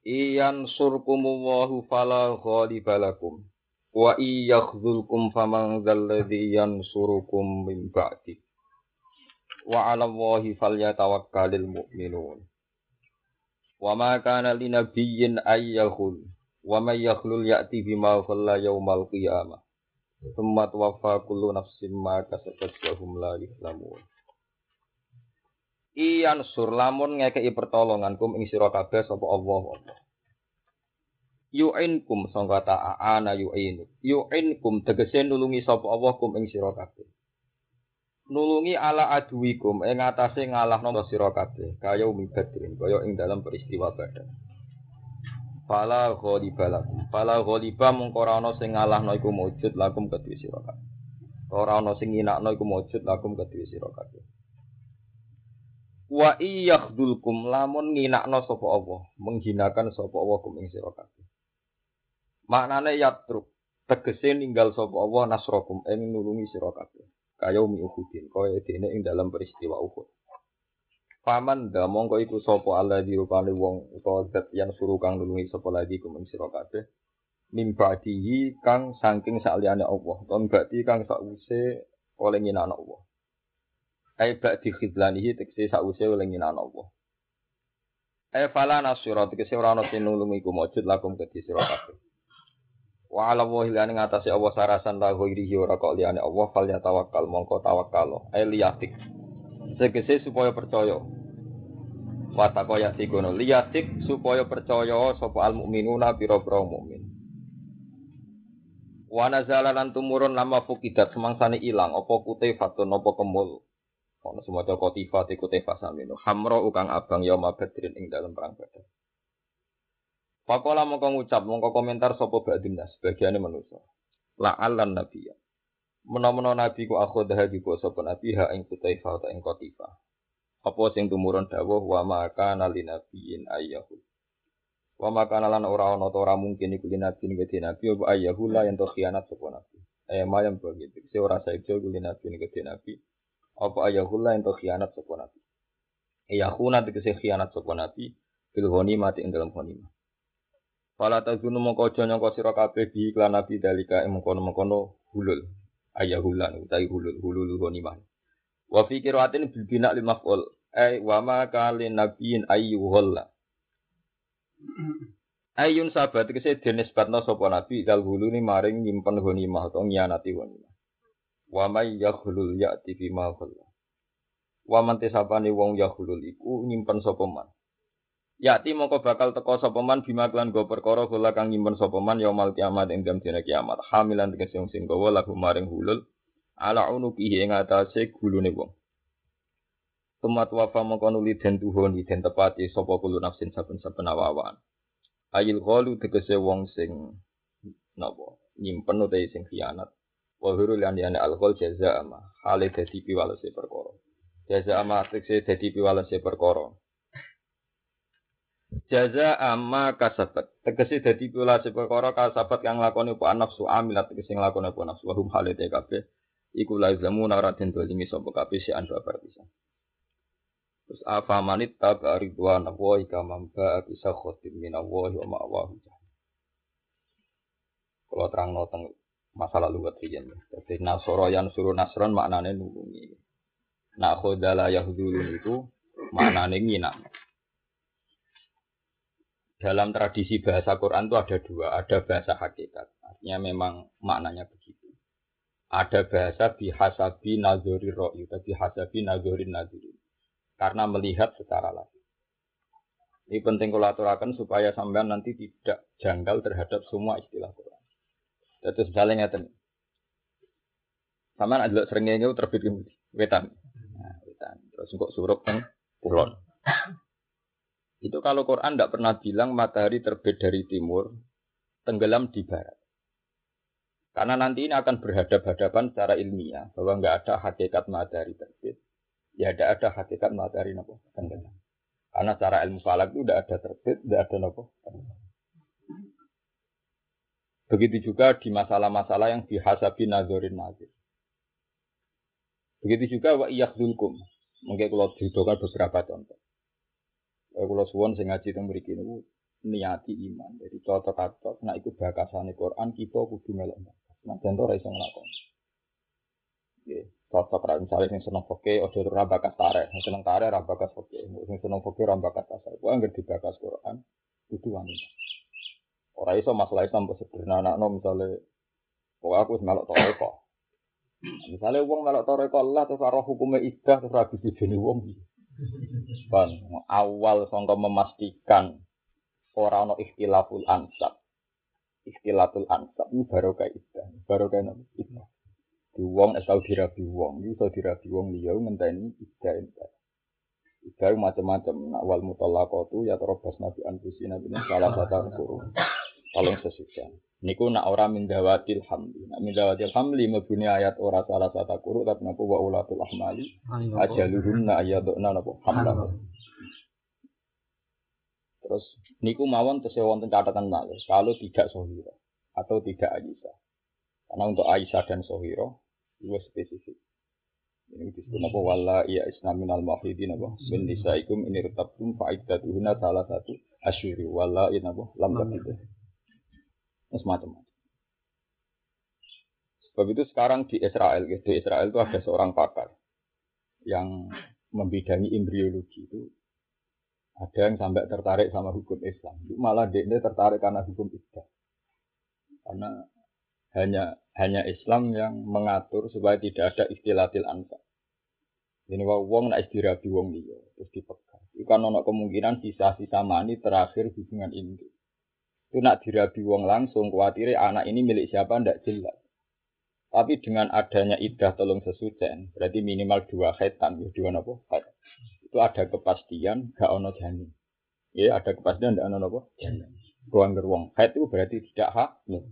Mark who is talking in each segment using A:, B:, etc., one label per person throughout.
A: Iyan surkumullahu fala ghalibalakum. Wa iyakhzulkum faman dzalladzi yansurukum min ba'di. Wa 'ala Allahi falyatawakkalul mu'minun. Wa ma kana linabiyyin ayyakhul wa may yakhlul ya'ti bima khalla yaumal qiyamah. Tsumma tuwaffa kullu nafsin ma kasabat wa hum la yuzlamun. Iyan sur lamun ngekei pertolongan kum ing sira kabeh sapa Allah Allah. Yu'inkum sangka ta'ana yu'inu. Yu'inkum tegese nulungi sapa Allah kum ing sira kabeh. Nulungi ala aduwikum ing atase ngalahno sira kabeh kaya umi badrin kaya ing dalam peristiwa badar. Fala ghaliba lakum. Fala ghaliba mung ora ana sing ngalahno iku mujud lakum kedue sira kabeh. Ora ana sing nginakno iku mujud lakum kedue sira kabeh. Wa iyakhdulkum lamun nginakno sapa Allah, menghinakan sapa Allah kum ing sira kabeh. Maknane yatruk, tegese ninggal sapa Allah nasrakum ing nulungi sira kabeh. Kaya umi Uhudin, kaya dene ing dalam peristiwa Uhud. Paman da mongko iku sapa Allah dirupane wong utawa zat yang suruh kang nulungi sapa lagi kum ing sira kabeh. Mimbadihi kang saking saliyane Allah, ton berarti kang sakwise oleh nginakno Allah. Ai bak di khidlanihi tekse sause oleh nginan Allah. Ai fala nasira tekse ora ana sing nulungi iku mujud lakum kedhi sira kabeh. Wa ala wa hilane ngatasi Allah sarasan la ghairihi ora kok liyane Allah fal ya tawakkal mongko tawakkal. Ai liyatik. Segese supaya percaya. Wa takoya sikono liyatik supaya percaya sapa al mukminuna pira-pira mukmin. Wa lan tumurun lama fukidat semangsane ilang apa kutifatun apa kemul Ono semua toko tifa tiku tifa samino. Hamro ukang abang yauma badrin ing dalam perang badar. Pakola mongko ngucap mongko komentar sopo ba'dina sebagiannya manusia. La'alan nabi ya. Menawa nabi ku aku dah juga sopo nabi ha ing kutaifa atau ing kotifa. Apa sing tumurun dawuh wa maka nali nabiin ayyahu. Wa maka nalan ora ono ora mungkin iku nabi ngeti nabi apa ayyahu la yang khianat sopo nabi. Eh mayam begitu. Se ora saiki ku nabi nabi apa ayahullah ento khianat sapa nabi? Ayahuna tegese khianat sapa nabi bil mati ing dalam ghanimah. Fala tazunu mongko aja nyangka sira kabeh bi iklan nabi dalika ing mengkono-mengkono hulul. Ayahulan utawi hulul hulul ghanimah. Wa fi qiraatin bil bina lil maf'ul ay wa ma kalin nabiyin ayyuhalla Ayun sahabat tegese denisbatna sapa nabi dal huluni maring nyimpen ghanimah utawa nyianati ghanimah Wa may yakhlul ya'ti bima khalla. Wa man tisabani wong yakhlul iku nyimpen sapa man. Yati mongko bakal teko sapa man bima klan go perkara kula kang nyimpen sapa man yaumul kiamat ing dina kiamat. Hamilan tegese sing sing gawa lagu maring hulul ala unukihi ing atase gulune wong. Tumat wafa mongko nuli den tuhoni den tepati sapa kulo nafsin saben-saben awawan. Ayil ghalu tegese wong sing napa nyimpen utawa sing khianat wa hurul lan yana alkohol jaza ama hale dadi piwalese perkara. Jaza ama tekse dadi piwalese perkara. Jaza ama kasabat. Tegese dadi piwalese perkara kasabat kang lakoni apa nafsu amilat tegese nglakoni apa nafsu. Wa hum hale kabeh. Iku la zamuna ora den dolimi sapa kabeh si ando bisa Terus apa manit tabi ridwan Allah kamam ba bisa khotim min Allah wa ma'awahu Kalau terang noteng masa lalu riyen. Jadi nasoro yang suruh nasron maknane nulungi. Nak khodala yahdulun itu maknane nginak. Dalam tradisi bahasa Quran itu ada dua, ada bahasa hakikat. Artinya memang maknanya begitu. Ada bahasa bihasabi nazori ro'yu, bihasabi nazori nazori. Karena melihat secara langsung. Ini penting kalau aturakan supaya sampean nanti tidak janggal terhadap semua istilah Quran. Terus misalnya ngeten. Sama ada seringnya itu terbit wetan. Nah, wetan. Terus kok suruh kan kulon. Itu kalau Quran tidak pernah bilang matahari terbit dari timur, tenggelam di barat. Karena nanti ini akan berhadap-hadapan secara ilmiah bahwa nggak ada hakikat matahari terbit, ya tidak ada hakikat matahari nopo tenggelam. Karena secara ilmu falak itu tidak ada terbit, tidak ada nopo Begitu juga di masalah-masalah yang dihasabi nazorin nazir. Begitu juga wa iyakhdulkum. Mungkin kalau dihidupan beberapa contoh. Kalau suwon sing ngaji teng mriki niku niati iman. Jadi cocok-cocok nah iku bakasane Quran kita kudu melok. Nah, contoh ra iso nglakoni. Nggih, cocok ra misale sing seneng poke aja ora bakas tarik, sing seneng tarik ra bakas poke, sing seneng poke ra bakas anggere dibakas Quran kudu wanita. Ora iso masalah Islam kok sederhana no misale kok aku wis melok toreko. Misalnya wong melok toreko Allah terus ora hukume idah terus ora bisa jeni wong. Ban awal sangka memastikan ora ana ikhtilaful ansab. Ikhtilaful ansab ini baru kayak idah, baru kayak idah. Di wong asal dirabi wong, iso dirabi wong liya ngenteni idah entar. Idah macam-macam. Nak wal mutallaqatu ya terobas nabi anfusina ini salah satu kurung. Tolong sesudah. Niku nak ora mindawatil hamli. Nak mindawatil hamli mebuni ayat ora salah satu kurung tapi napa wa ulatul ahmali? Ajaluhunna ayaduna napa? Hamla. Terus niku mawon tesih wonten catatan malih kalau tidak sohiro atau tidak Aisyah. Karena untuk Aisyah dan sohiro itu spesifik. Ini disebut apa wala iya isna minal mahidin apa min nisaikum ini retabtum fa'iddatuhunna salah satu asyuri. Wala iya apa lam tabidah. Semacam-macam. Sebab itu sekarang di Israel, gitu, di Israel itu ada seorang pakar yang membidangi embriologi itu ada yang sampai tertarik sama hukum Islam. Malah dia tertarik karena hukum Islam. Karena hanya hanya Islam yang mengatur supaya tidak ada istilatil ansab. Ini wong nak istirahat wong dia terus dipegang. Itu kan kemungkinan sisa-sisa mani terakhir hubungan ini. Itu nak dirabi wong langsung khawatir anak ini milik siapa ndak jelas. Tapi dengan adanya idah tolong sesucen, berarti minimal dua khaitan, ya dua apa? Itu ada kepastian, gak ono janin. Ya, ada kepastian, gak ono apa? Janin. Ruang geruang. Haid itu berarti tidak hamil.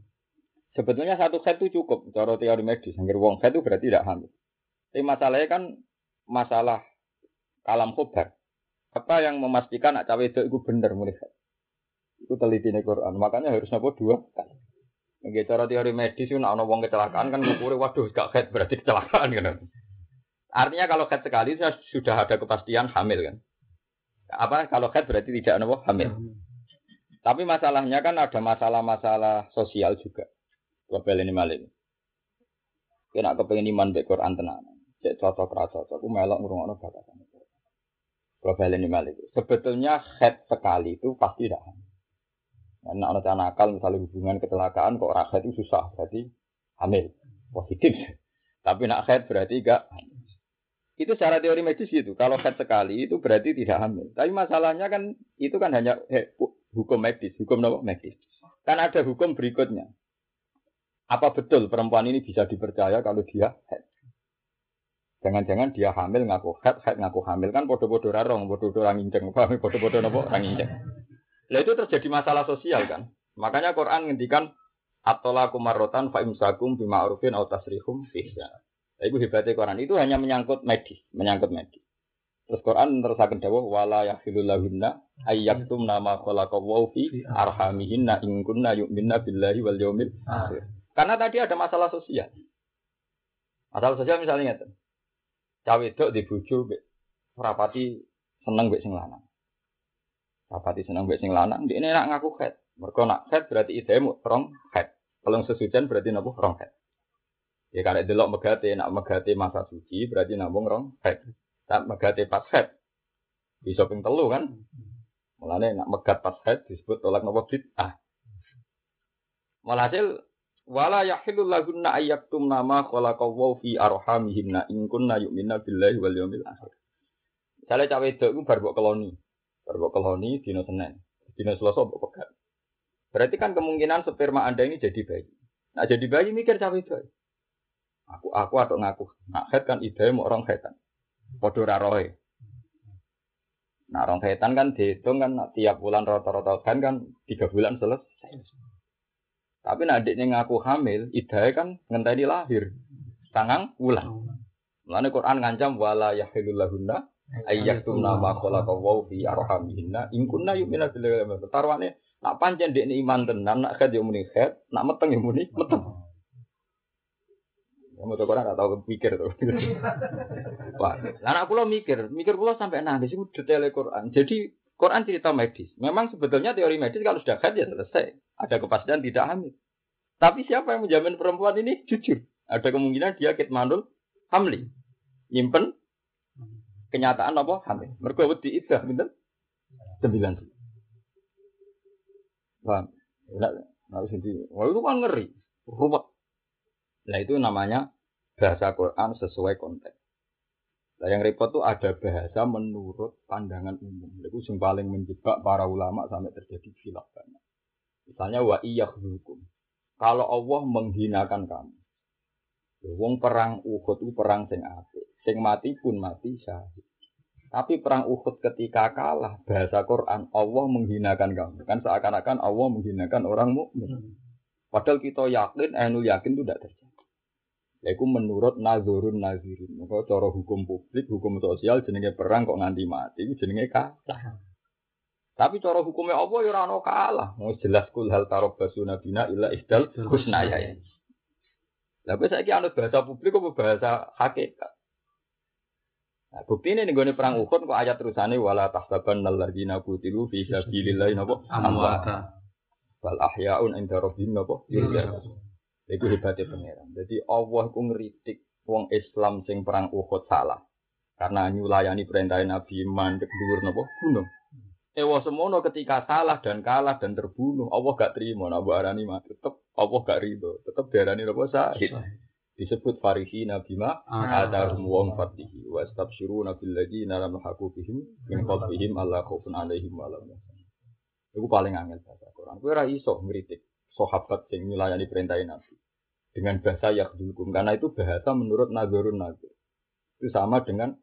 A: Sebetulnya satu haid itu cukup, cara teori medis. Angger wong haid itu berarti tidak hamil. Tapi masalahnya kan masalah kalam khobar. Apa yang memastikan nak cawe itu benar mulai Itu teliti nih Quran. Makanya harus nopo dua kali. Nggih cara teori medis nak ono wong kecelakaan kan ngukure waduh gak head berarti kecelakaan kan. Artinya kalau head sekali sudah ada kepastian hamil kan. Apa kalau head berarti tidak ono hamil. Tapi masalahnya kan ada masalah-masalah sosial juga. Kebel ini maling. Kena kepengen iman be Quran tenan. Cek cocok ra cocok. Aku melok ngrungokno batasan. Kebel ini maling. Sebetulnya head sekali itu pasti tidak hamil. Nah, anak nakal misalnya hubungan kecelakaan kok rakyat itu susah, berarti hamil, positif. Tapi nak head berarti enggak. Itu secara teori medis gitu. Kalau head sekali itu berarti tidak hamil. Tapi masalahnya kan itu kan hanya he, hukum medis, hukum apa medis. Kan ada hukum berikutnya. Apa betul perempuan ini bisa dipercaya kalau dia head? Jangan-jangan dia hamil ngaku head, head ngaku hamil kan bodoh-bodoh rarong, bodoh-bodoh orang injeng, bodoh-bodoh nopo orang injeng. Lah itu terjadi masalah sosial kan. Makanya Quran ngendikan atolaku marotan fa imsakum bima'rufin aw tasrihum fihya. Nah, itu hebatnya Quran. Itu hanya menyangkut medis, menyangkut medis. Terus Quran terus akan dawuh wala yahilu lahunna ayyaktum nama khalaqallahu fi arhamihinna in kunna yu'minna billahi wal yaumil akhir. Karena tadi ada masalah sosial. Masalah sosial misalnya ngeten. Cawe wedok di bojo rapati seneng mbek sing lanang. Rapati seneng mbek sing lanang, dia nak ngaku head. Mereka nak head berarti ide mu rong head. Kalau sesucian berarti nabuh rong head. Ya karena delok megate, nak megate masa suci berarti nabung rong head. Tak megate pas head. Bisa ping telu kan. Mulane nak megat pas head disebut tolak nopo bid'ah. Walhasil wala yahillu lahunna ayyaktum nama khalaqallahu fi arhamihinna in kunna yu'minna billahi wal yawmil akhir. Misalnya cawe itu bar mbok keloni. Baru keloni dino Senin. Dino Selasa mbok pegat. Berarti kan kemungkinan sperma Anda ini jadi bayi. Nah jadi bayi mikir cawe itu. Aku aku atau ngaku. Nah head kan ide mau orang kan. Podo raroy. Nah, orang setan kan dihitung kan tiap bulan rata-rata kan kan tiga bulan selesai. Tapi nah adiknya ngaku hamil, idahnya kan ngenteni lahir. Sangang bulan. Mulane Quran ngancam wala yahilul lahunna ayyaktumna ma khalaqa wa fi arhamihinna in kunna yu'minu billahi Tarwane nak pancen dekne iman tenan nak khed yo muni khed, nak meteng yo muni meteng. Ya mau Quran gak tau pikir tuh. Wah, anak pulau mikir, mikir pulau sampai nangis itu detail Quran. Jadi Quran cerita medis. Memang sebetulnya teori medis kalau sudah kan ya selesai. Ada kepastian tidak hamil. Tapi siapa yang menjamin perempuan ini jujur? Ada kemungkinan dia kitmanul hamli. Nyimpen kenyataan apa hamil. Mereka wedi idah bener. Sembilan. Wah, Nah, nah, Wah, itu kan ngeri. Ruwet. Nah itu namanya bahasa Quran sesuai konteks. Nah yang repot tuh ada bahasa menurut pandangan umum. Itu yang paling menjebak para ulama sampai terjadi khilaf banyak. Misalnya wa hukum. Kalau Allah menghinakan kamu. Wong perang Uhud itu perang sing apik. Sing mati pun mati syahid. Tapi perang Uhud ketika kalah, bahasa Quran Allah menghinakan kamu. Kan seakan-akan Allah menghinakan orang mukmin. Padahal kita yakin, ainul yakin itu tidak terjadi. Yaitu menurut nazurun nazirin. Maka cara hukum publik, hukum sosial jenenge perang kok nganti mati jenenge kalah. Tapi cara hukumnya apa ya ora kalah. Mau jelas kul hal tarabbasu nabina illa ihdal husnaya. Tapi saya anut bahasa publik apa bahasa hakikat. Nah, bukti ini nih perang Uhud kok ayat terusannya wala tahsaban alladzina qutilu fi sabilillah napa amwata. Bal ahyaun inda rabbihim napa yurzaqun. Iku hebatnya pangeran. Jadi Allah ku ngeritik wong Islam sing perang Uhud salah. Karena nyulayani perintah Nabi mandek dhuwur napa gunung. Ewa semono ketika salah dan kalah dan terbunuh, Allah gak terima nabi arani mati. Tetep Allah gak ridho, tetep diarani napa sahid. Disebut farihi nabi ma adahum wong fatihi wa astabsyiruna bil ladina lam bihim min qablihim alla khaufun alaihim wa Iku paling angel bahasa Quran. Kowe ora iso ngritik sahabat sing nyulayani perintah Nabi dengan bahasa yakhdukum karena itu bahasa menurut nazarun nazar itu sama dengan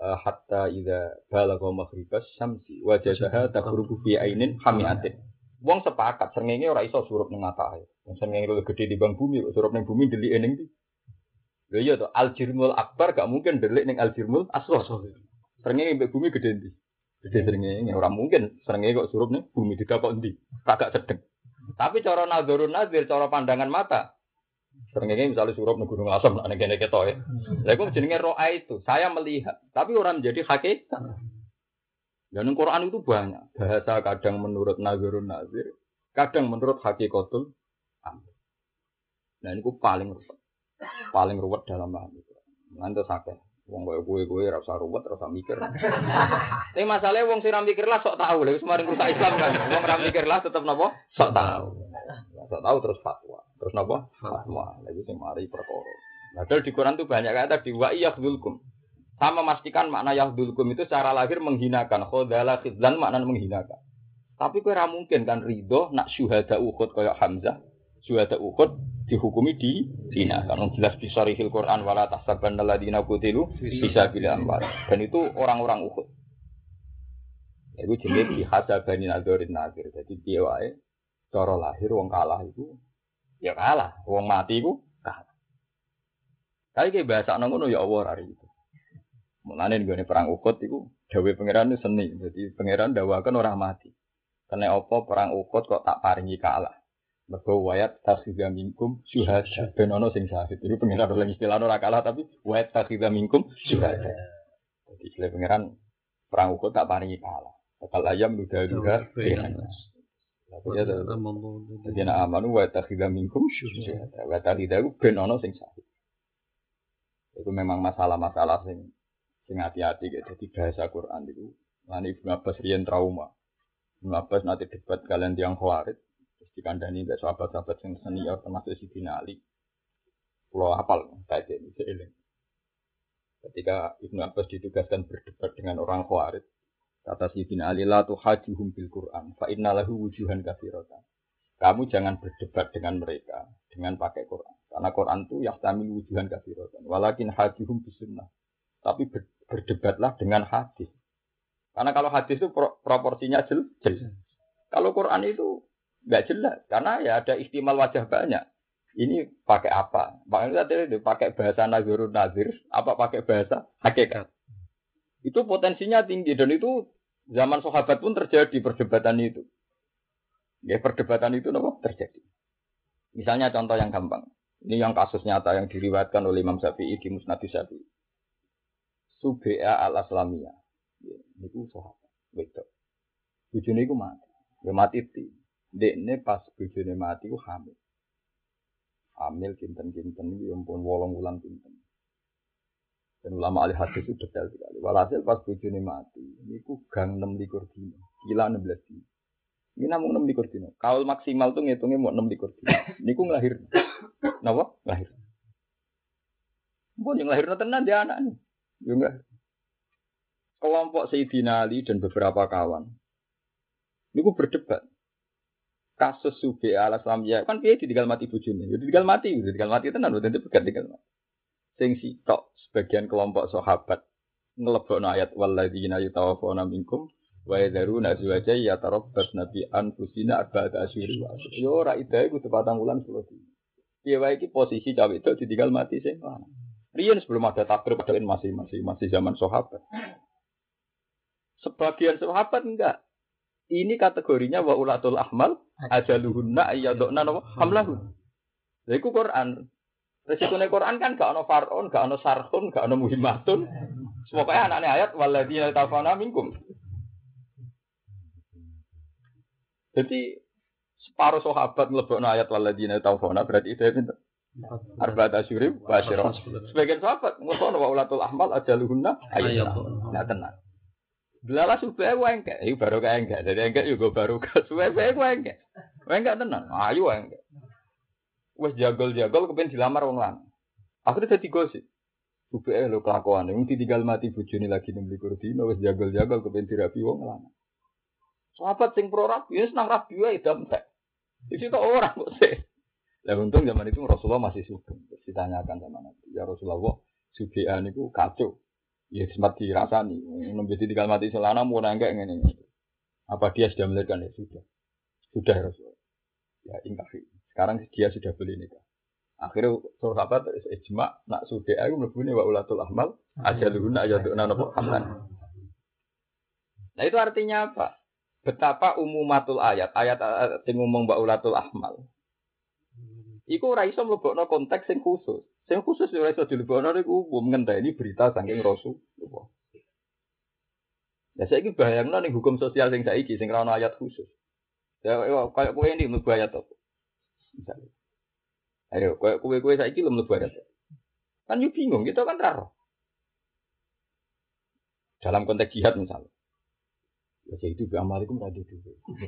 A: uh, hatta idza balagha maghribas syamsi wajadaha taghrubu fi ainin hamiatin. wong sepakat srengenge ora iso surup ning matane wong srengenge luwih gedhe di bang bumi surup ning bumi delik ning ndi lho iya to al jirmul akbar gak mungkin delik ning al jirmul asghar srengenge mbek bumi gedhe ndi gedhe srengenge ora mungkin srengenge kok surup ning bumi didakok ndi kagak sedeng tapi cara nazarun nazir cara pandangan mata Sering misalnya suruh ke Gunung Asam, nak negara kita ya. Lalu jenenge roa itu, saya melihat, tapi orang menjadi hakikat. Dan Quran itu banyak. Bahasa kadang menurut Nazirun Nazir, kadang menurut hakikatul. Nah ini paling ruwet. Paling ruwet dalam hal itu. Nanti sakit. Wong kowe kowe ora usah ruwet, ora usah mikir. Tapi masalahnya wong sing mikir lah sok tahu. Lha semarin rusak Islam kan. Wong ora mikir lah tetep napa? Sok tahu. Sok tahu terus fatwa. Terus napa? Fatwa. Lagi sing mari perkara. Padahal di Quran itu banyak kata di wa yahdulkum. Sama memastikan makna yahdulkum itu secara lahir menghinakan. Khodala khidlan makna menghinakan. Tapi ora mungkin kan ridho nak syuhada Uhud kaya Hamzah. Syuhada Uhud dihukumi di Cina. Karena jelas di Sarihil Quran wala tahsabanna alladziina qutilu bisa bila amwal. Dan itu orang-orang Uhud. Itu jenis di bani nazarin nazir. Jadi dia wae cara lahir wong kalah itu ya kalah, wong mati itu kalah. Tapi kayak bahasa ngono ya Allah hari itu. Mulane nih perang Uhud itu dawe pangeran itu seni. Jadi pangeran dawakan orang mati. Karena apa perang Uhud kok tak paringi kalah. Mergo wayat takhidha minkum syuhada. Ben ono sing syahid. Itu pangeran oleh istilah ora kalah tapi wayat takhidha minkum syuhada. Jadi istilah pangeran perang Uhud tak paringi kalah. Bakal ayam duda duda. Ya, jadi nak amanu wa takhidha minkum syuhada. Wa takhidha itu ben ono sing sahih. Itu memang masalah-masalah sing sing hati-hati gitu. Jadi bahasa Quran itu Lani Ibnu Abbas riyen trauma. Ibnu Abbas nanti debat kalian tiang khawarid. Dikandani oleh sahabat-sahabat yang senior termasuk si Ali. Pulau hafal kayak ini seiling. Ketika Ibnu Abbas ditugaskan berdebat dengan orang khawarid, Kata Sayyidina Ali, la tuhajuhum bil Qur'an, fa inna lahu wujuhan kafiratan. Kamu jangan berdebat dengan mereka dengan pakai Quran. Karena Quran itu yahtamil wujuhan kafiratan. Walakin hajuhum bisunnah. Tapi berdebatlah dengan hadis. Karena kalau hadis itu pro proporsinya jelas. Kalau Quran itu nggak jelas, karena ya ada istimal wajah banyak. Ini pakai apa? Makanya tadi pakai bahasa nazirun nazir, apa pakai bahasa hakikat. Itu potensinya tinggi dan itu zaman sahabat pun terjadi perdebatan itu. Ya perdebatan itu nopo terjadi. Misalnya contoh yang gampang. Ini yang kasus nyata yang diriwayatkan oleh Imam Syafi'i di Musnad Syafi'i. Subea al Aslamiyah. Ya, itu sahabat. Betul. Bujune iku mati. Ya mati ti. Dekne pas bujune mati ku hamil. Hamil kinten-kinten iki ampun wolong wulan kinten. Dan ulama ahli hadis itu detail sekali. Walhasil pas bujune mati, niku gang 6 likur dino. Gila 16 dino. Ini namun 6 likur dino. Kaul maksimal tuh ngitungnya mau 6 likur dino. Niku ngelahir. Napa? Lahir. Mbon yang lahir tenan dia anak nih. Ya enggak. Kelompok Sayyidina Ali dan beberapa kawan. Niku berdebat. Kasus Subi ala ya kan dia ditinggal mati bujune. Ya ditinggal mati, ditinggal mati tenan udah begat tinggal mati. Sing sitok sebagian kelompok sahabat ngelebokno ayat walladzina yatawaffawna minkum wa yadharuna azwaja yatarabbas nabi anfusina arba'ata asyhur wa yo ora idae kudu patang wulan 10 dina. Piye wae posisi cawe itu ditinggal mati sing. Riyen sebelum ada takbir pada masih masih masih zaman sahabat. Sebagian sahabat enggak. Ini kategorinya wa ulatul ahmal ajaluhunna ayyaduna hamlahun. Lha iku Quran. Resikune Quran kan gak ono far'un, gak ono sarhun, gak ono muhimmatun. Semoga anaknya ayat waladina tafana minkum. Jadi separuh sahabat ngelebokno ayat waladina tafana berarti itu itu Arba'at asyuri wa Sebagian sahabat ngono wa ulatul ahmal ajaluhunna ayyaduna. Nah tenang. Supaya gue enggak, itu baru kayak enggak. Jadi enggak juga baru ke supaya gue enggak. Gue enggak tenang, ayo enggak. Wes jagol-jagol kepen dilamar wong lanang. Akhirnya dadi gosip. Supaya lo kelakuan, yang ditinggal mati bujuni lagi nembe kurdino, wes jagol-jagol kepen dirapi wong lanang. Sahabat sing pro rapi, senang rapi wae damtek. Itu kok orang kok sih. Lah untung zaman itu Rasulullah masih sugeng. Ditanyakan sama Nabi, ya Rasulullah, sugihan itu kacau. Ya sempat dirasani. Nembe tinggal mati selana mau nanggak ngene. Apa dia sudah melahirkan ya sudah. Sudah Rasul. Ya ingkari. Sekarang dia sudah beli nikah. Akhirnya sahabat ijma nak sudah aku mlebune wa ulatul ahmal aja aja ajaduna napa hamlan. Nah itu artinya apa? Betapa umumatul ayat, ayat yang ngomong wa ulatul ahmal. Iku ora iso mlebokno konteks sing khusus. Sing khusus ora iso dilebokno niku umum ngenteni berita saking Rasul. Ya saiki bayangno ning hukum sosial sing saiki sing ora ayat khusus. Ya kaya kowe ini mlebu ayat apa? Misalnya. Ayo, kaya kowe-kowe saiki lho mlebu ayat. Kan yo bingung, kita kan raro. Dalam konteks jihad misalnya. Ya jadi itu amal itu duit.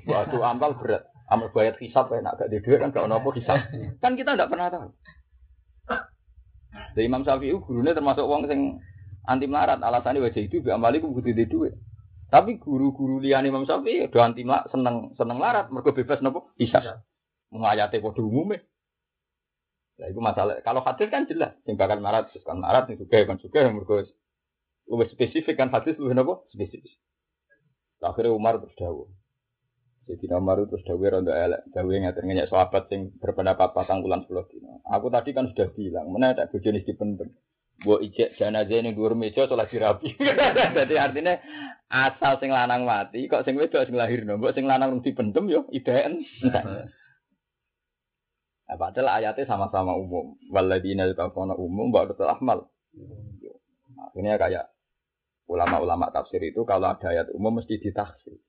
A: Waktu amal berat, amal bayar hisap kayak nak gak di kan gak ono hisap. Kan kita tidak pernah tahu. Dari Imam Syafi'i gurunya termasuk uang sing anti melarat. Alasannya wajah itu bi amali ku butuh duit. Tapi guru-guru liane Imam Syafi'i do anti melarat seneng seneng larat mereka bebas nopo bisa. Mengayati pada umumnya. Nah, itu masalah. Kalau hadis kan jelas, yang bakal marat, kan marat, yang suka, kan suka, yang mereka lebih spesifik kan hadis lebih nopo spesifik. Akhirnya Umar terus dawu. Jadi Umar terus dawu rondo elek, dawu yang ngerti sahabat yang berpendapat pasang bulan sepuluh dino. Aku tadi kan sudah bilang, mana tak bujoni di pendem. Buat ijek jenazah ini dua meja sholat dirapi. Jadi artinya asal sing lanang mati, kok sing wedok sing lahir no, sing lanang di pendem yo ideen. Nah, padahal ayatnya sama-sama umum. Waladina yutafona umum, betul ahmal. Nah, ini kayak ulama-ulama tafsir itu kalau ada ayat umum mesti ditaksir.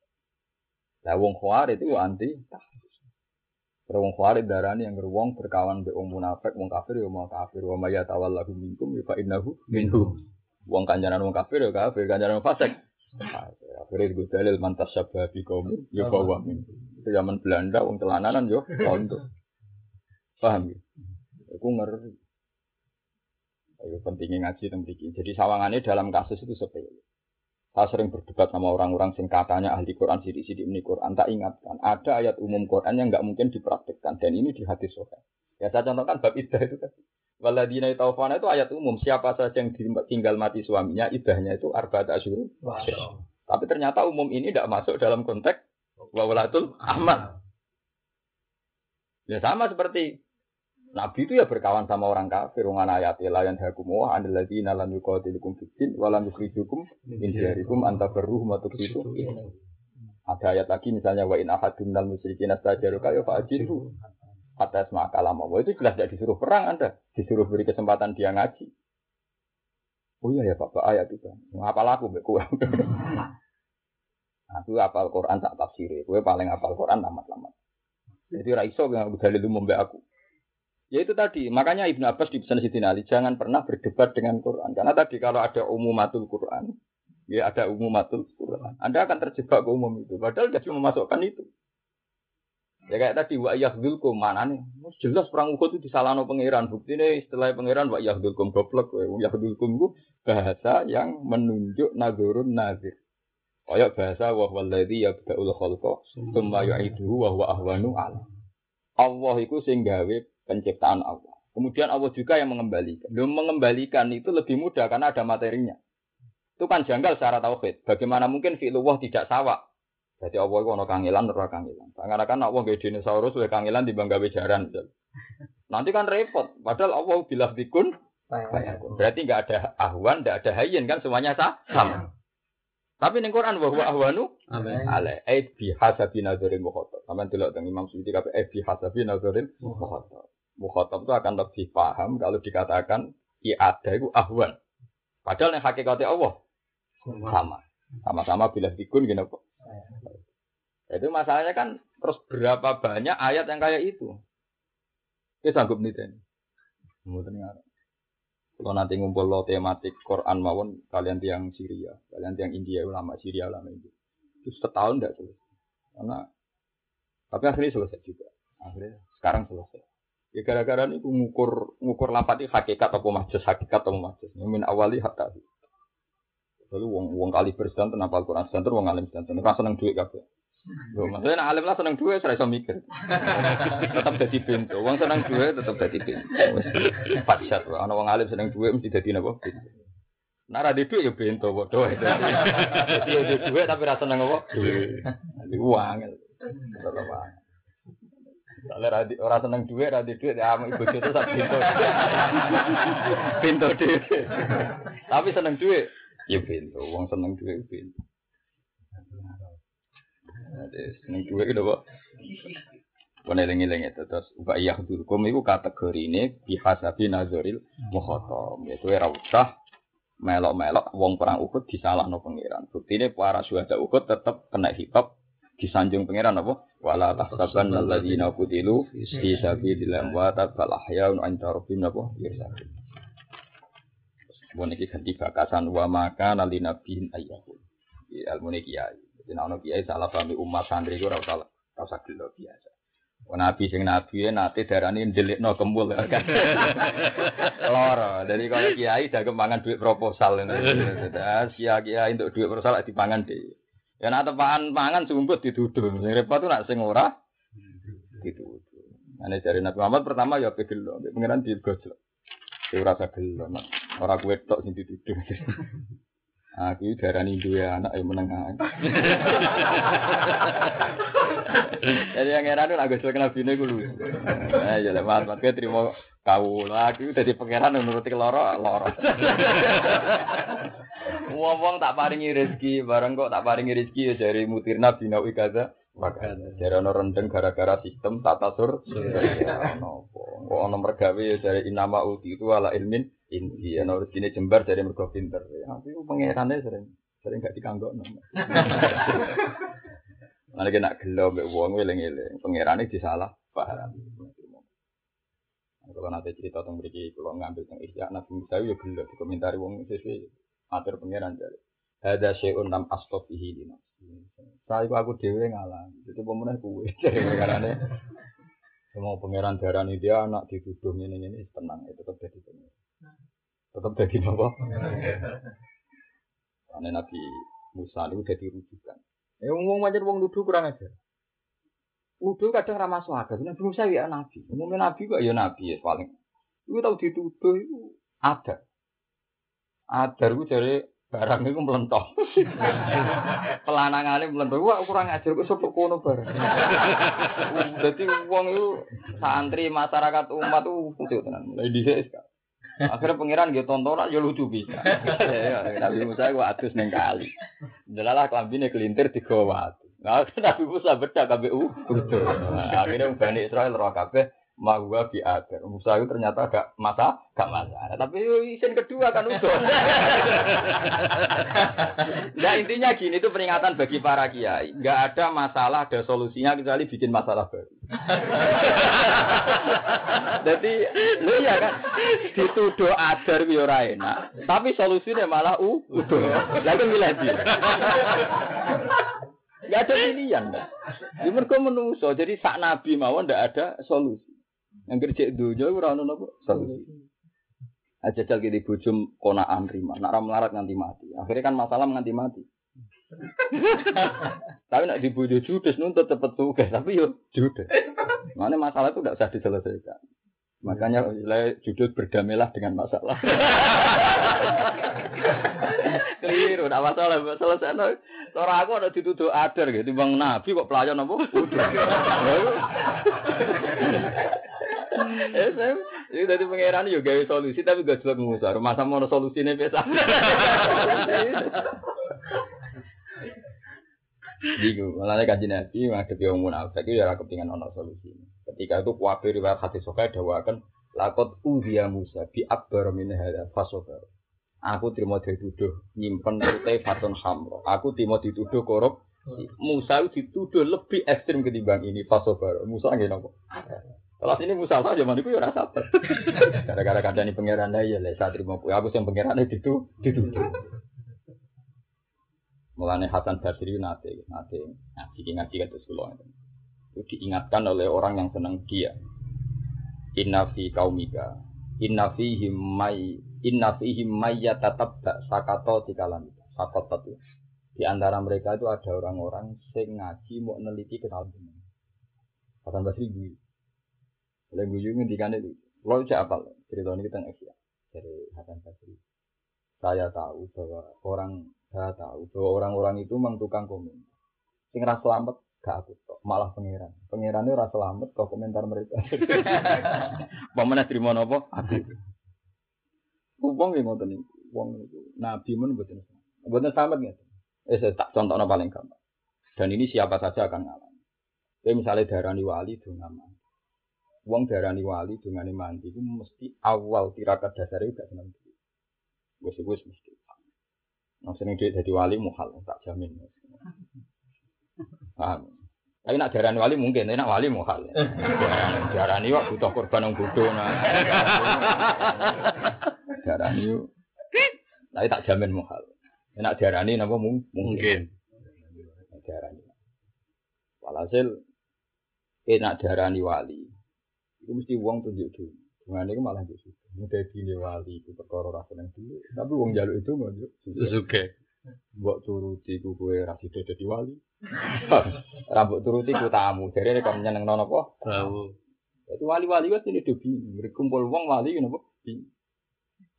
A: Nah, wong khawarij itu anti taksir. Terus wong khawarij darani yang wong berkawan be wong munafik, wong kafir ya mau kafir, wa may yatawallahu minkum ya innahu minhu. Wong kancanan wong kafir ya kafir, kancanan wong fasik. Akhirnya gue dalil mantas syabah bi kaum ya bawa. Itu zaman Belanda wong telananan yo konto. Paham ya? Aku ngerti. Ayo pentingnya ngaji tentang Jadi sawangannya dalam kasus itu sepele. Saya sering berdebat sama orang-orang sing katanya ahli Quran sidik-sidik ini Quran. Tak ingatkan, ada ayat umum Quran yang nggak mungkin dipraktikkan. Dan ini di hadis sohail. Ya saya contohkan bab idah itu tadi. Waladina taufana itu ayat umum. Siapa saja yang tinggal mati suaminya, idahnya itu arba'at asyur. Tapi ternyata umum ini tidak masuk dalam konteks wawalatul amat. Ya sama seperti Nabi itu ya berkawan sama orang kafir. Wong ayatilah yang dihakum wa andil ladzina lam yuqatilukum fid din wa lam yukhrijukum min diyarikum anta berruh matuk itu. Ada ayat lagi misalnya wa in ahadun minal musyrikin astajaruka ya fa'ajiru atas makalam Allah itu jelas tidak disuruh perang Anda, disuruh beri kesempatan dia ngaji. Oh iya ya Bapak ayat itu. Ngapal aku mbek kowe. Aku apal Quran tak tafsir. Kowe paling apal Quran tamat-tamat. Jadi ra iso nggak dalil umum mbek aku. Ya itu tadi, makanya Ibnu Abbas di pesan Siti Ali jangan pernah berdebat dengan Quran. Karena tadi kalau ada umumatul Quran, ya ada umumatul Quran. Anda akan terjebak ke umum itu. Padahal dia cuma memasukkan itu. Ya kayak tadi wa yahdulkum mana nih? Jelas perang Uhud itu disalahno pangeran. Bukti nih setelah pangeran wa yahdulkum goblok. Wa yahdulkum itu bahasa yang menunjuk nazurun nazir. Kayak bahasa wa walladzi yabda'ul khalqa tsumma yu'iduhu wa huwa ahwanu ala. Allah itu sing gawe penciptaan Allah. Kemudian Allah juga yang mengembalikan. Belum mengembalikan itu lebih mudah karena ada materinya. Itu kan janggal secara tauhid. Bagaimana mungkin fi'lullah tidak sawak? Jadi Allah itu ono kangilan ora kangilan. Karena kan Allah gak dinosaurus wae kangilan di bangga jaran. Nanti kan repot. Padahal Allah bilang dikun Berarti nggak ada ahwan, nggak ada hayyin kan semuanya sama. Tapi ning Quran wa huwa ahwanu ale ai bi hasabi nazarin mukhatab. Sampeyan delok teng Imam Suyuti kabeh ai bi hasabi nazarin mukhatab. Mukhatab itu akan lebih paham kalau dikatakan ada itu ahwan. Padahal yang hakikatnya Allah sama. Sama-sama bila dikun gini kok. Itu masalahnya kan terus berapa banyak ayat yang kayak itu. Kita sanggup nih ten. Kalau nanti ngumpul lo tematik Quran mawon kalian tiang Syria, kalian tiang India ulama Syria ulama India. Itu setahun tidak selesai. Karena tapi akhirnya selesai juga. Akhirnya sekarang selesai. Ya gara-gara ini ngukur ngukur lapati hakikat atau majus hakikat atau majus. Min awali hatta. Lalu wong wong kali bersedan kenapa Al-Quran sedan wong alim sedan rasa seneng duit kabeh. Lho, maksudnya alim lah seneng duit saya mikir. tetap jadi pintu. Wong seneng duit tetap jadi pintu. Empat syat. Ana wong alim seneng duit mesti jadi napa? Pintu. Nah, duit ya pintu bodoh. Jadi ada duit tapi rasa seneng apa? Duit. Uang. Tetap Soalnya radi, orang seneng duit, radi duit, ya ibu itu sak pintu. pintu duit. Tapi seneng duit. Ya pintu, wong seneng duit pintu. Jadi seneng duit itu kok. Kone lengi-lengi terus uga iya durkum itu kategori ini bihasabi nazaril mukhatam. Yaitu ora usah melok-melok wong perang Uhud disalahno pangeran. Buktine para syuhada Uhud tetap kena hitop disanjung pangeran apa? Wala tahsaban alladzina qutilu fi sabilillah wa bal ahyaun 'inda rabbihim apa? Yursabun. Mun iki ganti bakasan wa maka nali nabiin ayyahu. Ilmu ini kiai. Jadi ana kiai salah pahami umat santri usah ora usah gelo biasa. Nabi sing nabi e nate darani ndelikno kembul kan. Loro. Jadi kalau kiai dah kemangan duit proposal ini. Sia kiai untuk duit proposal dipangan deh. Ya nak tepaan pangan sumput dituduh. Sing repot tuh nak sing ora dituduh. Ane dari Nabi Muhammad pertama ya pegel, pengiran digojlok. Kowe rasa gelo, ora kowe tok sing dituduh. Aku darani duwe anak yang menengah. Jadi yang enak itu agak kenal bini gue lu. Eh jadi mas, terima kau lagi dari pangeran menuruti loro loro. Wong tak paringi rezeki, bareng kok tak paringi rezeki ya dari mutirna bina wikaza. Maka dari ono rendeng gara-gara sistem tata sur. Nopo. Kok ono mergawe ya dari inama uti itu ala ilmin inti. Ya ono rezeki jembar dari mergo pinter. Ya itu pangerane sering sering gak dikanggok. Mana kena gelo mbek wong eling-eling. Pangerane disalah paham. Kalau nanti cerita tentang beri kalau ngambil tentang isya, nabi Musa ya gelo dikomentari wong sesuai atur pangeran dari. Ada syai'un nam astofihi lina. Saya aku dewe ngalah. Itu pemenang kue. Karena semua pangeran darani dia anak dituduh ini ini tenang itu tetap jadi pangeran. Tetap jadi apa? Karena Nabi Musa itu jadi rujukan. Ya ngomong macam wong nuduh kurang aja. Nuduh kadang ramah suaka. Nabi Musa ya nabi. Umumnya nabi kok ya nabi ya paling. Itu tahu dituduh itu ada. Ada itu dari barang itu melentok. Pelanangane melentok. Wah, kurang ajar kok sopok kono barang. Dadi wong itu santri masyarakat umat itu lucu tenan. Mulai dhisik Akhirnya pangeran gitu tontonan ya lucu bisa. Ya, Nabi Musa gua atus neng kali. Delalah kelambine kelintir digawa. Nah, Nabi Musa bedak KBU. Betul. Nah, akhirnya Bani Israel roh kabeh Mahwa bi akhir. Musa itu ternyata gak masa, gak masalah. Tapi isin kedua kan udah. nah intinya gini itu peringatan bagi para kiai. Gak ada masalah, ada solusinya kecuali bikin masalah baru. Jadi, lu ya kan dituduh adar yo enak. Tapi solusinya malah u, udah. Lagi milih dia. Gak ada pilihan. Di mereka menungso, jadi sak nabi mawon ndak ada solusi. Yang kerja dunia ora ono napa? Solusi. Aja jal kita bujum konaan rima, nak melarat nganti mati. Akhirnya kan masalah nganti mati. tapi nak dibujuk judes nuntut cepet juga, tapi yo judes. Mana masalah itu tidak usah diselesaikan. Makanya nilai judul berdamailah dengan masalah. Keliru, tidak masalah, selesai. No. Orang aku ada dituduh adar gitu, bang Nabi kok pelayan apa? Udah. Eh, ini dari pangeran juga gawe solusi tapi gak jelas ngusar. Masa mau solusi ini biasa. Jadi, malah kaji nabi, menghadapi orang munafik itu ya kepingan ono solusi. Ketika itu kuatir riwayat hati sokai dawakan lakot udia Musa bi akbar min hada fasobar. Aku terima dituduh nyimpen putih fatun hamro. Aku terima dituduh korup. Musa dituduh lebih ekstrim ketimbang ini fasobar. Musa nggak nopo. Ini Musa zaman itu ya rasa Gara-gara kadang pangeran ya, lah saat terima aku yang pangeran itu dituduh. Mulane Hasan Basri nate, nate ngaji ngaji kata sekolah itu diingatkan oleh orang yang senang dia. Inna fi kaumika, inna fihim may, inna tetap tak sakato tikalan sakato itu. Di antara mereka itu ada orang-orang sing ngaji mau neliti kenal dunia. Hasan Basri gue. Oleh juga ngendikan itu. Lo cek apa? Cerita ini kita ngasih dari Hasan Basri. Saya tahu bahwa orang saya tahu bahwa orang-orang itu memang tukang komen. Sing ora selamat gak aku tok, malah pangeran. Pangerannya ora selamat kok komentar mereka. Pamane trimo napa? Aku. Wong nggih ngoten niku. Wong niku nabi men mboten mboten selamat nggih. Eh saya tak contohnya paling gampang. Dan ini siapa saja akan ngalami. Tapi misalnya darani wali itu nama. Wong darani wali dengan mandi itu mesti awal tirakat dasar itu gak senang. Wes-wes mesti. Nah, sering dia jadi wali muhal, tak jamin. Paham? Tapi nak darani wali mungkin, tapi nak wali muhal. Darani wak butuh korban yang bodoh. Darani tapi tak jamin muhal. Nak darani napa mungkin. Darani. Walhasil enak darani wali. Itu mesti uang tunjuk dulu. Dengan itu malah jadi Mudah dini wali itu perkara rasa yang dulu. Tapi uang jaluk itu nggak
B: Oke.
A: Buat turuti ku kue rasi jadi wali. Rambut turuti ku tamu. Jadi ini kamu nyeneng nono.
B: Tahu.
A: Itu wali-wali wes ini dobi. Berkumpul uang wali you know,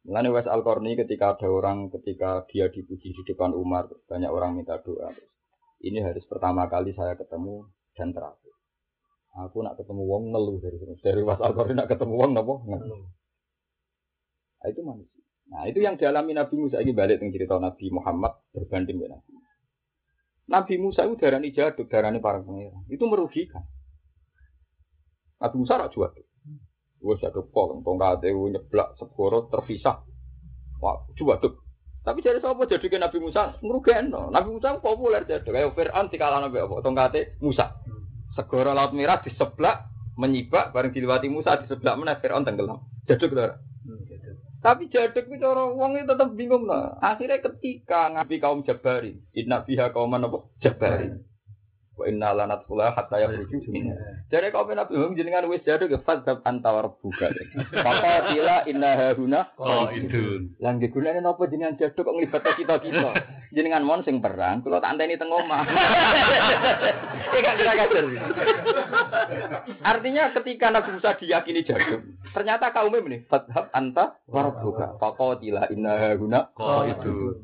A: Mulane Wes Al Qarni ketika ada orang ketika dia dipuji di depan Umar banyak orang minta doa. Ini harus pertama kali saya ketemu dan terakhir. Aku nak ketemu wong ngeluh dari sini. Dari Wes Al Qarni nak ketemu wong napa ngeluh. Nah, itu manusia. Nah, itu yang dialami Nabi Musa ini balik dengan cerita Nabi Muhammad berbanding dengan Nabi. Nabi Musa itu darani jaduk, darani para pangeran. Itu merugikan. Nabi Musa rak jual. Gue jaduk pol, tongkat itu nyeblak segoro terpisah. Wah, tuh. Tapi jadi siapa jadi Nabi Musa merugikan. No. Nabi Musa populer jadi kayak Fir'aun di kalangan Nabi apa? Tongkat Musa. Segoro laut merah di sebelah menyibak bareng dilewati Musa di sebelah mana Fir'aun tenggelam. Jaduk tuh. Tapi jadek itu orang wong itu tetap bingung lah. Akhirnya ketika ngabi kaum Jabari, inna fiha kaum mana Jabari. Wa inna lanat pula hatta ya rujuk. Jadi kau nabi Muhammad jenengan wis jadek fadzab antawar buka. Maka tila inna haruna.
B: Oh itu.
A: Lang digunane napa jenengan jadek kok nglibat kita kita. Jenengan mon sing perang, kula tak anteni teng omah. Iki gak Artinya ketika Nabi Musa diyakini jadek, ternyata kaumnya ini fadzab anta warbuka. Faqatila inna haruna.
B: Oh itu.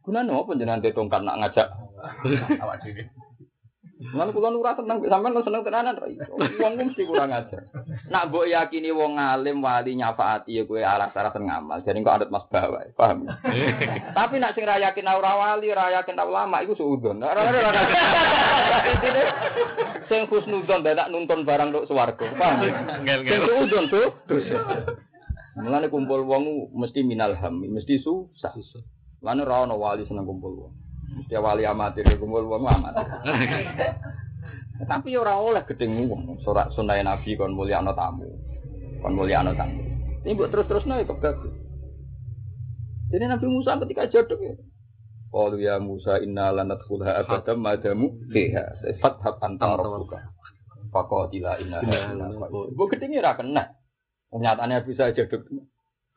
A: Gunane apa jenengan tongkat nak ngajak?
B: Awak dhewe.
A: Lan kula nu ora seneng sampean lu seneng tenanan iso. Wong mesti kurang ajar. Nak mbok yakini wong alim wali nyafaati ya kowe alas-alasan ngamal. Jadi kok adat mas bawa, paham? Tapi nak sing ra yakin ora wali, ra yakin ulama iku suudon. Ora ora ora. Sing husnudon dadak nuntun barang tok swarga, paham?
B: Ngel
A: Sing suudon tuh dosa. Mulane kumpul wong mesti minal ham, mesti susah. Lan ora ono wali seneng kumpul wong. Mesti wali amatir kumpul wong amatir. Tapi ya ora oleh gedeng wong. Surat sunah Nabi kon mulyakno tamu. Kon mulyakno tamu. Ini buat terus-terusno ya kebagus. Jadi Nabi Musa ketika jodoh ya. Qalu ya Musa inna lanadkhulha madamu fiha. Fathab anta rabbuka. Faqatila inna Bu gedenge ra kena. Nyatanya bisa jodoh.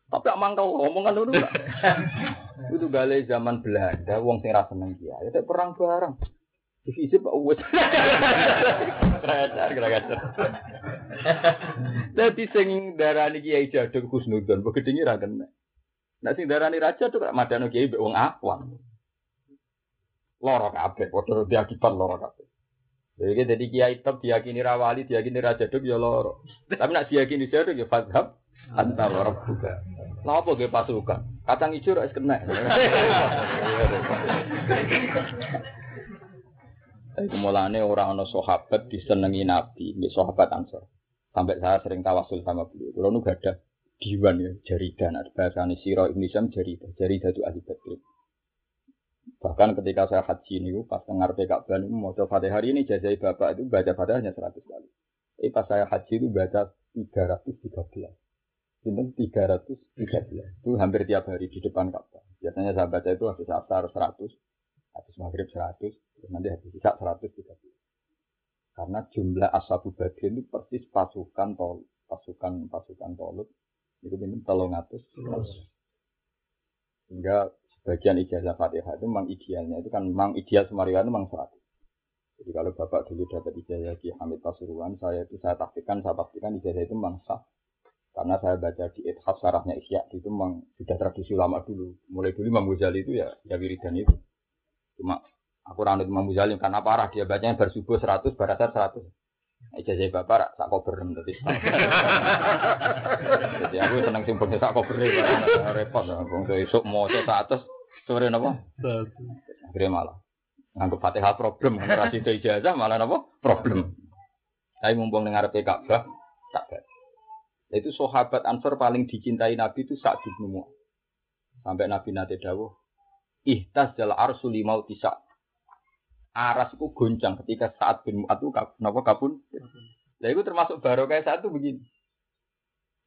A: Tapi amang kau omongan dulu. Itu gale zaman Belanda, wong sing ra seneng kiai, ya perang bareng. Divisi Pak Uwes. Keracar, keracar. Dadi sing darani kiai jaduk Husnudon, begedingi ra kena. Nah sing darani raja tuh madano kiai mbek wong awam. Loro kabeh, padha diakibat loro kabeh. Jadi jadi kiai tetap diyakini rawali, diyakini raja duk ya loro. Tapi nak diyakini jaduk ya fadhab anta wa rabbuka. Lah apa ge pasukan? Kacang ra wis kena. Itu mulane orang ana sahabat disenengi Nabi, mbek sahabat Ansor. Sampai saya sering tawasul sama beliau. Kalau nu gak ada diwan ya, jarida. Nah, bahasa Siro Ibn Isam jarida. Jarida itu ahli badri. Bahkan ketika saya haji ini, pas dengar Ka'bah ini, mau coba hari ini jazai bapak itu baca fatihahnya 100 kali. Eh pas saya haji itu baca 313. Itu 313. Itu hampir tiap hari di depan Ka'bah. Biasanya saya baca itu habis asar 100, habis maghrib 100, terus nanti habis isya 113. Karena jumlah ashabu badrin itu persis pasukan tol, pasukan pasukan tolut itu minum tolong atus. Sehingga sebagian ijazah fatihah itu memang idealnya itu kan memang ideal semariwan itu memang 100. Jadi kalau bapak dulu dapat ijazah Ki Hamid Pasuruan, saya itu saya taktikan, saya pastikan ijazah itu memang sah. Karena saya baca di Ithaf sarahnya Ihya itu memang sudah tradisi lama dulu. Mulai dulu Imam Ghazali itu ya ya wiridan itu. Cuma aku ranut Imam Ghazali karena parah dia bacanya bersubuh 100, barasar 100. Ijazah bapak rak sak kober tadi. Jadi aku seneng simpel sak kober repot wong esuk maca 100 sore napa? Akhirnya malah nganggep Fatihah problem, ora sido ijazah malah napa? Problem. Tapi mumpung dengar Ka'bah tak baca. Itu sahabat Ansor paling dicintai Nabi itu Sa'd bin Mu'adz. Sampai Nabi nate dawuh, "Ihtas jal arsu limau tisa." Aras itu goncang ketika saat bin Mu'adz itu kap- napa kapun. Nah itu termasuk barokah saat itu begini.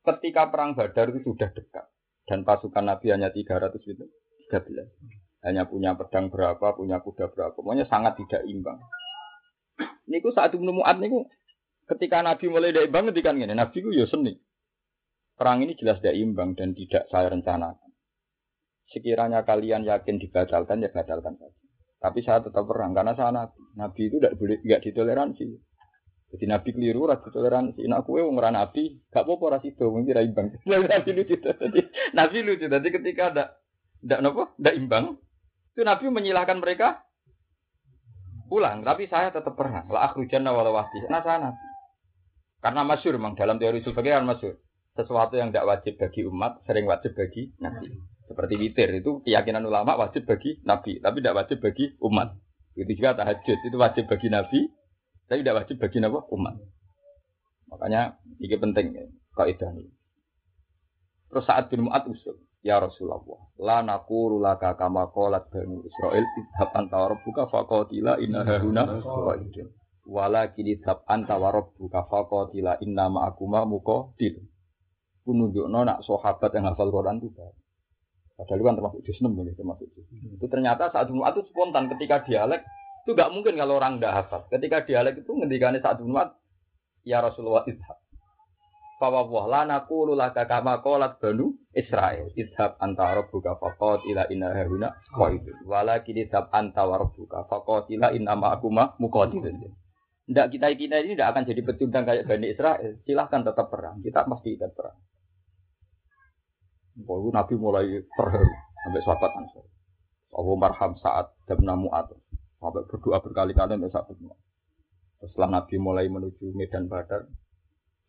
A: Ketika perang Badar itu sudah dekat dan pasukan Nabi hanya 300 itu 13. Hanya punya pedang berapa, punya kuda berapa. Pokoknya sangat tidak imbang. Niku saat bin Mu'adz niku ketika Nabi mulai tidak imbang ketika ini Nabi itu ya seni. Perang ini jelas tidak imbang dan tidak saya rencanakan. Sekiranya kalian yakin dibatalkan ya batalkan saja. Tapi saya tetap perang karena saya nabi. Nabi itu tidak boleh nggak ditoleransi. Jadi nabi keliru ora ditoleransi. Nak kue wong ora nabi, gak apa-apa ora sido, mung kira imbang. nabi lucu tadi. Nabi lucu tadi ketika ada tidak nopo, tidak imbang. Itu nabi menyilahkan mereka pulang, tapi saya tetap perang. La akhrujanna wala wahdi. Nah saya nabi. Karena masyur memang dalam teori kan masyur. Sesuatu yang tidak wajib bagi umat, sering wajib bagi nabi. Seperti witir itu keyakinan ulama wajib bagi nabi, tapi tidak wajib bagi umat. Begitu juga tahajud itu wajib bagi nabi, tapi tidak wajib bagi nabi umat. Makanya ini penting kaidah ini. Terus saat bin Mu'ad usul, ya Rasulullah, la naqulu laka kama qalat banu Israil idhab anta wa rabbuka inna haruna. Walakin idhab anta wa rabbuka inna ma'akuma muqatil. Ku nunjukno nak sahabat yang hafal Quran itu baik. Padahal itu kan termasuk juz 6 ini, termasuk juz. Itu ternyata saat Jumat itu spontan ketika dialek itu gak mungkin kalau orang tidak hafal. Ketika dialek itu ngendikane saat Jumat ya Rasulullah idhab. Fawwah la naqulu laka kama qalat banu Israil idhab anta rabbuka faqat ila inna haruna qaidun walakin idhab anta wa rabbuka faqat ila inna ma'akuma muqatilun. Tidak kita kita ini tidak akan jadi pecundang kayak Bani Israel. Silahkan tetap perang. Kita pasti ikut perang. Bahwa Nabi mulai terharu sampai sahabat Ansar. Allah marham saat dabna mu'at. Sampai berdoa berkali-kali saat itu. Setelah Nabi mulai menuju Medan Badar,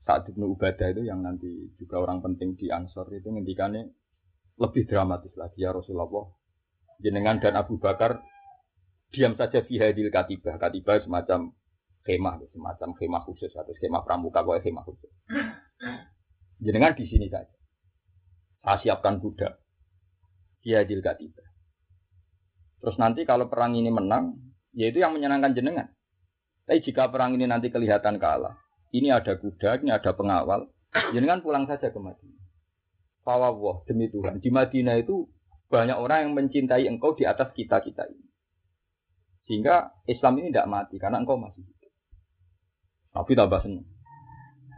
A: saat Ibnu Ubadah itu yang nanti juga orang penting di Ansor itu ngendikannya lebih dramatis lagi ya Rasulullah. Jenengan dan Abu Bakar diam saja di hadil katibah. Katibah semacam khemah, semacam khemah khusus atau skema pramuka kau khemah khusus. Jenengan di sini saja. Saya siapkan budak. Di hadil katibah. Terus nanti kalau perang ini menang, yaitu yang menyenangkan jenengan. Tapi jika perang ini nanti kelihatan kalah, ini ada kuda, ini ada pengawal, jenengan pulang saja ke Madinah. Fawwah demi Tuhan. Di Madinah itu banyak orang yang mencintai engkau di atas kita-kita ini. Sehingga Islam ini tidak mati karena engkau masih hidup. Nabi tambah senang.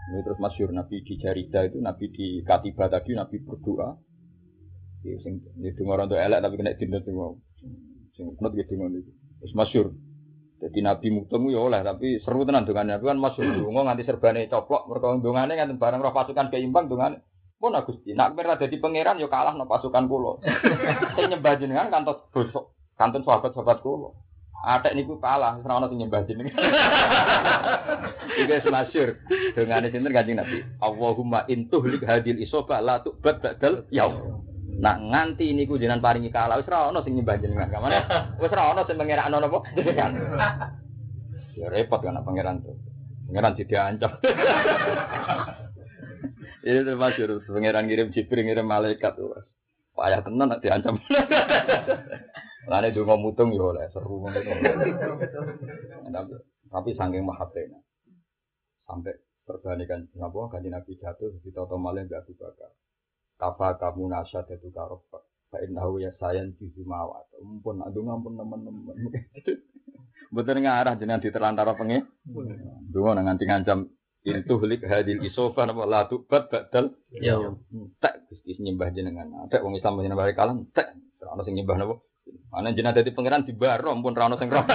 A: Ini terus masyur Nabi di Jarida itu, Nabi di Katiba tadi, Nabi berdoa. Ini dengar untuk elek tapi kena dinda semua. Sing kunut gitu ngono iki. Wis masyhur. Jadi Nabi mutemu ya oleh tapi seru tenan dongane Nabi kan masyhur donga nganti serbane coplok mergo dongane nganti bareng roh pasukan keimbang dongane. Pun Gusti, nak merah dadi pangeran ya kalah no pasukan kula. Sing nyembah jenengan kantos bosok, kanton sahabat-sahabat kula. Atek niku kalah, ora ono sing nyembah jenengan. Iki wis masyhur. Dongane sinten Kanjeng Nabi. Allahumma intuhlik hadil isobah la tu'bad badal yaum. Nak nganti niku jenengan paringi kalah wis ora ono sing nyembah jenengan. Kamane wis ora ono sing pangeran napa. Ya repot kan pangeran tuh. Pangeran jadi ancam. Ini termasuk pangeran kirim Jibril ngirim malaikat tuh. Payah tenan nak diancam. Lane donga mutung yo oleh seru. Tapi saking mahabbena. Sampai perbandingan napa kanjeng Nabi jatuh di toto malih gak bakar. Kafa kamu nasa itu karofa. Fa innahu ya sayan di mawat. Mumpun aduh ngampun teman-teman. Betul ngarah jenengan diterlantara pengen. Dungo nang nganti ngancam itu hulik hadil isofa napa la tubat badal ya tak Gusti nyembah jenengan. Tak wong Islam nyembah kalam tak ana sing nyembah napa. Ana jenengan dadi pangeran di baro ampun ra ono sing roh.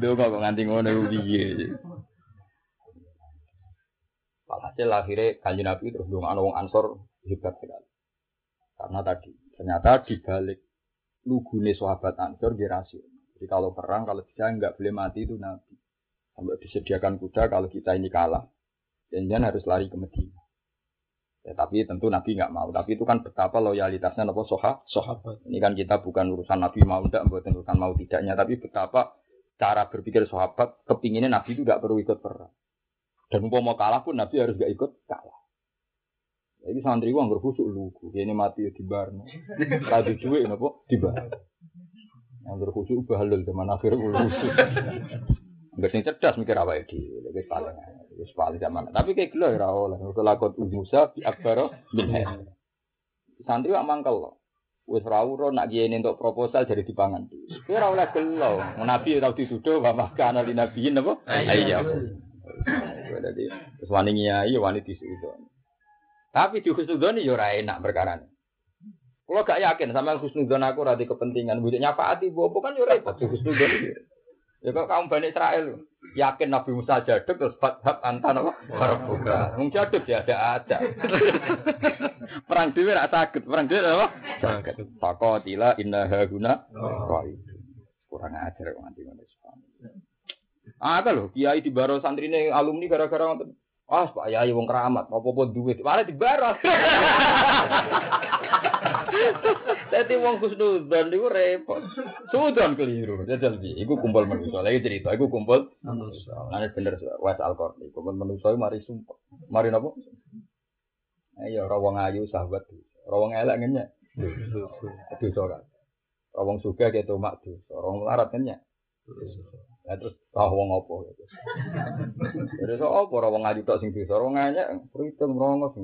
A: Dungo kok nganti ngono piye. Walhasil akhirnya kanji Nabi terus dong wong Ansor hebat sekali. Karena tadi ternyata di balik lugune sahabat Ansor di rasio. Jadi kalau perang kalau bisa nggak boleh mati itu Nabi. Sampai disediakan kuda kalau kita ini kalah. Jangan harus lari ke Medina. Ya, tapi tentu Nabi nggak mau. Tapi itu kan betapa loyalitasnya Nabi soha, sahabat. Ini kan kita bukan urusan Nabi mau tidak, bukan urusan mau tidaknya. Tapi betapa cara berpikir sahabat, kepinginnya Nabi itu nggak perlu ikut perang. Dan mau kalah pun Nabi harus gak ikut kalah. Jadi santri gua nggak khusuk lugu. Ini mati ya di bar. Tadi cuy nopo di bar. Yang berkhusuk bahalul zaman akhir khusuk. Enggak sing cerdas mikir apa iki. Wis paling wis paling zaman. Tapi kayak gelo ora oleh. Kok lakon Musa bi akbaro bin Santri wak mangkel. Wis ra uro nak kiyene untuk proposal jadi dipangan. Kowe ora oleh gelo. Nabi tau dituduh wa makana li nabiyin napa? Iya. Jadi terus wani nyai wani disudon. Tapi di husnudon ya ora enak perkara Kalau gak yakin sama husnudon aku rada kepentingan, budeknya Ati bobo kan yo repot di husnudon. Ya kok kaum Bani Israel yakin Nabi Musa jaduk terus fathab antan apa? Barbuka. Wong jaduk ya ada ada. perang dhewe ra saged, perang dhewe apa? Saged. Faqatila inna haguna Kurang ajar kok nganti ngono. Ada loh, kiai di baro santri ini alumni gara-gara nonton. Ah, Pak Yai wong keramat, apa-apa duit. Malah di baro. Jadi wong kusnudon itu repot. Sudon keliru. Jadi iku kumpul manusia. Lagi cerita, iku kumpul manusia. Ini bener, was alkorni. Kumpul manusia mari sumpah. Mari napa? Ayo, rawang ayu sahabat. Rawang elek ngenyek. Dosa kan. Suga gitu mak dosa. Rawang larat ngenyek. Ya terus tahu wong apa gitu. So apa ora wong ngaji tok sing bisa, ora nganyek pritem rongos.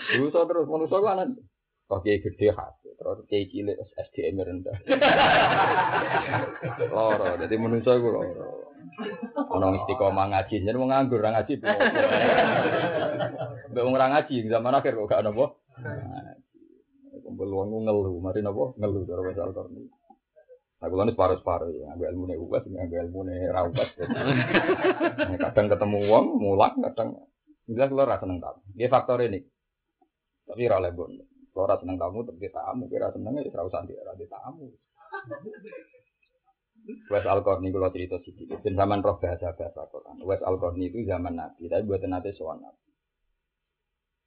A: Dosa terus manusa ku ana kok kiai gede hati, terus kiai cilik SDM rendah. Loro, jadi manusa ku loro. Ana istiqomah ngaji, jadi mau nganggur ora ngaji. Mbek wong ora ngaji zaman akhir kok gak napa. Kumpul wong ngeluh, mari napa ngeluh cara bahasa Al-Qur'an. Aku lalu separuh-separuh ya, ambil ilmu nih ugas, ambil ilmu nih rawat. kadang ketemu uang, mulang, kadang jelas lo rasa nengkap. Dia faktor ini. Tapi ora oleh bon. Kalau ora seneng tamu tapi tamu, kira seneng ya ora usah ora tamu. Wes Al-Qarni kalau cerita sedikit. Dan zaman roh bahasa bahasa Quran. Wes Al-Qarni itu zaman Nabi, tapi buat nanti soal Nabi.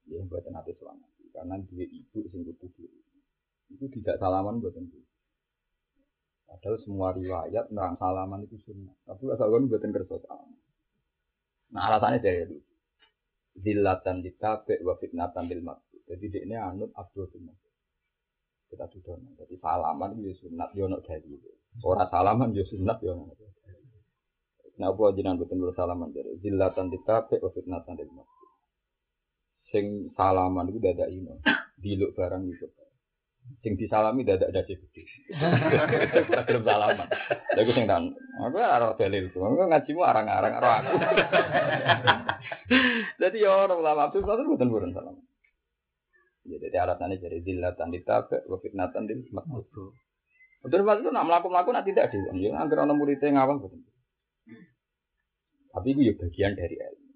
A: Ya buat nanti soal Nabi. Karena dia ibu sing kudu diri. Itu tidak salaman buat tentu. Padahal semua riwayat nerang salaman itu sunnah. Tapi Wes Al-Qarni buatan kerja salaman. Nah alasannya dari itu. Zillatan ditabe wa fitnatan bil. Jadi dia ini anut Abdul bin Kita sudah Jadi salaman itu ya sunat, ya dari itu. Orang salaman yo sunat yo. Nah, apa jenengan boten salaman dari zillatan ditabe wa fitnatan lil masjid. Sing salaman iku dadak ino. Diluk barang iku. Sing disalami dadak dadi gede. Belum salaman. Lha iku sing tan. Aku ora dalil. Aku ngajimu arang-arang karo aku. Jadi ya orang ulama itu boten boten salaman. Jadi alasannya jadi zillatan ditabe wa fitnatan lil masjid. Betul itu nak melakukan melakukan nak tidak dewan. Ya, agar orang muridnya ngawang betul. Tapi itu ya bagian dari ilmu.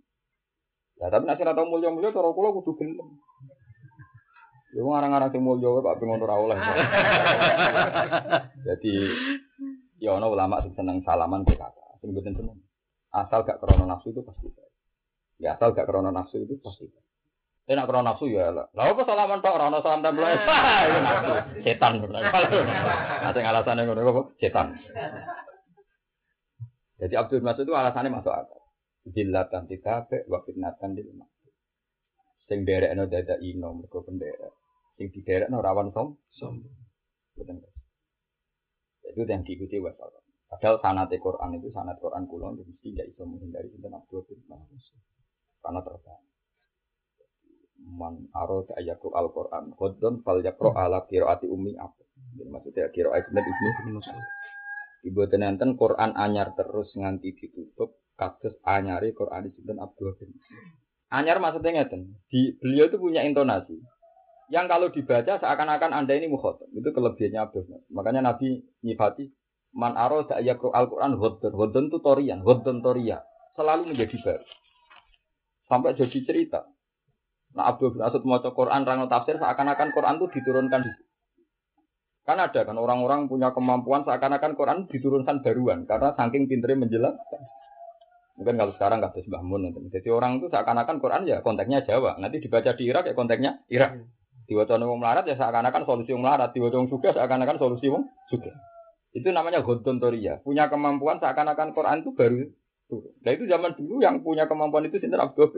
A: Ya, tapi nasi rata mulia mulia cara kula kudu gelem. Ya ngarang-ngarang sing mulia Pak pengen ora oleh. Jadi ya ana ulama sing seneng salaman kata, sing mboten seneng. Asal gak krana nafsu itu pasti. Ya asal gak krana nafsu itu pasti. Nak krono nafsu ya lah. Lah apa salaman tok ora ono salam tempel. Itu nafsu. Setan. Ada alasannya ngono apa? Setan. Jadi Abdul Masud itu alasannya masuk akal. Jilatan titabe wa fitnatan di rumah. Sing no dada ino mergo penderek. Sing no rawan som som. Betul. Itu yang diikuti wasal. Padahal sanat Quran itu sanat Quran kulon mesti tidak bisa menghindari sinten Abdul Masud. Karena terbang man arad ayatul Al-Qur'an. Khodon fal yakro ala qiraati ummi apa. Jadi maksudnya qiraat Ibnu Ibnu Ibu tenenten Quran anyar terus nganti ditutup kasus anyari Quran sinten Abdul bin. Anyar maksudnya ngeten, di beliau itu punya intonasi. Yang kalau dibaca seakan-akan anda ini mukhotob itu kelebihannya Abdul makanya Nabi nyifati man aro ayatul Al-Quran hodon hodon itu torian hodon toria. Selalu menjadi baru. Sampai jadi cerita Nah Abdul bin Asud mau Quran rangno tafsir seakan-akan Quran itu diturunkan di Kan ada kan orang-orang punya kemampuan seakan-akan Quran diturunkan baruan karena saking pinternya menjelaskan. Mungkin kalau sekarang nggak Mbah Mun. Jadi orang itu seakan-akan Quran ya konteksnya Jawa. Nanti dibaca di Irak ya konteksnya Irak. Diwaca wong melarat ya seakan-akan solusi wong melarat. Diwaca wong suka seakan-akan solusi wong suka. Itu namanya Godontoria. Punya kemampuan seakan-akan Quran itu baru Nah itu zaman dulu yang punya kemampuan itu Sinter Abdul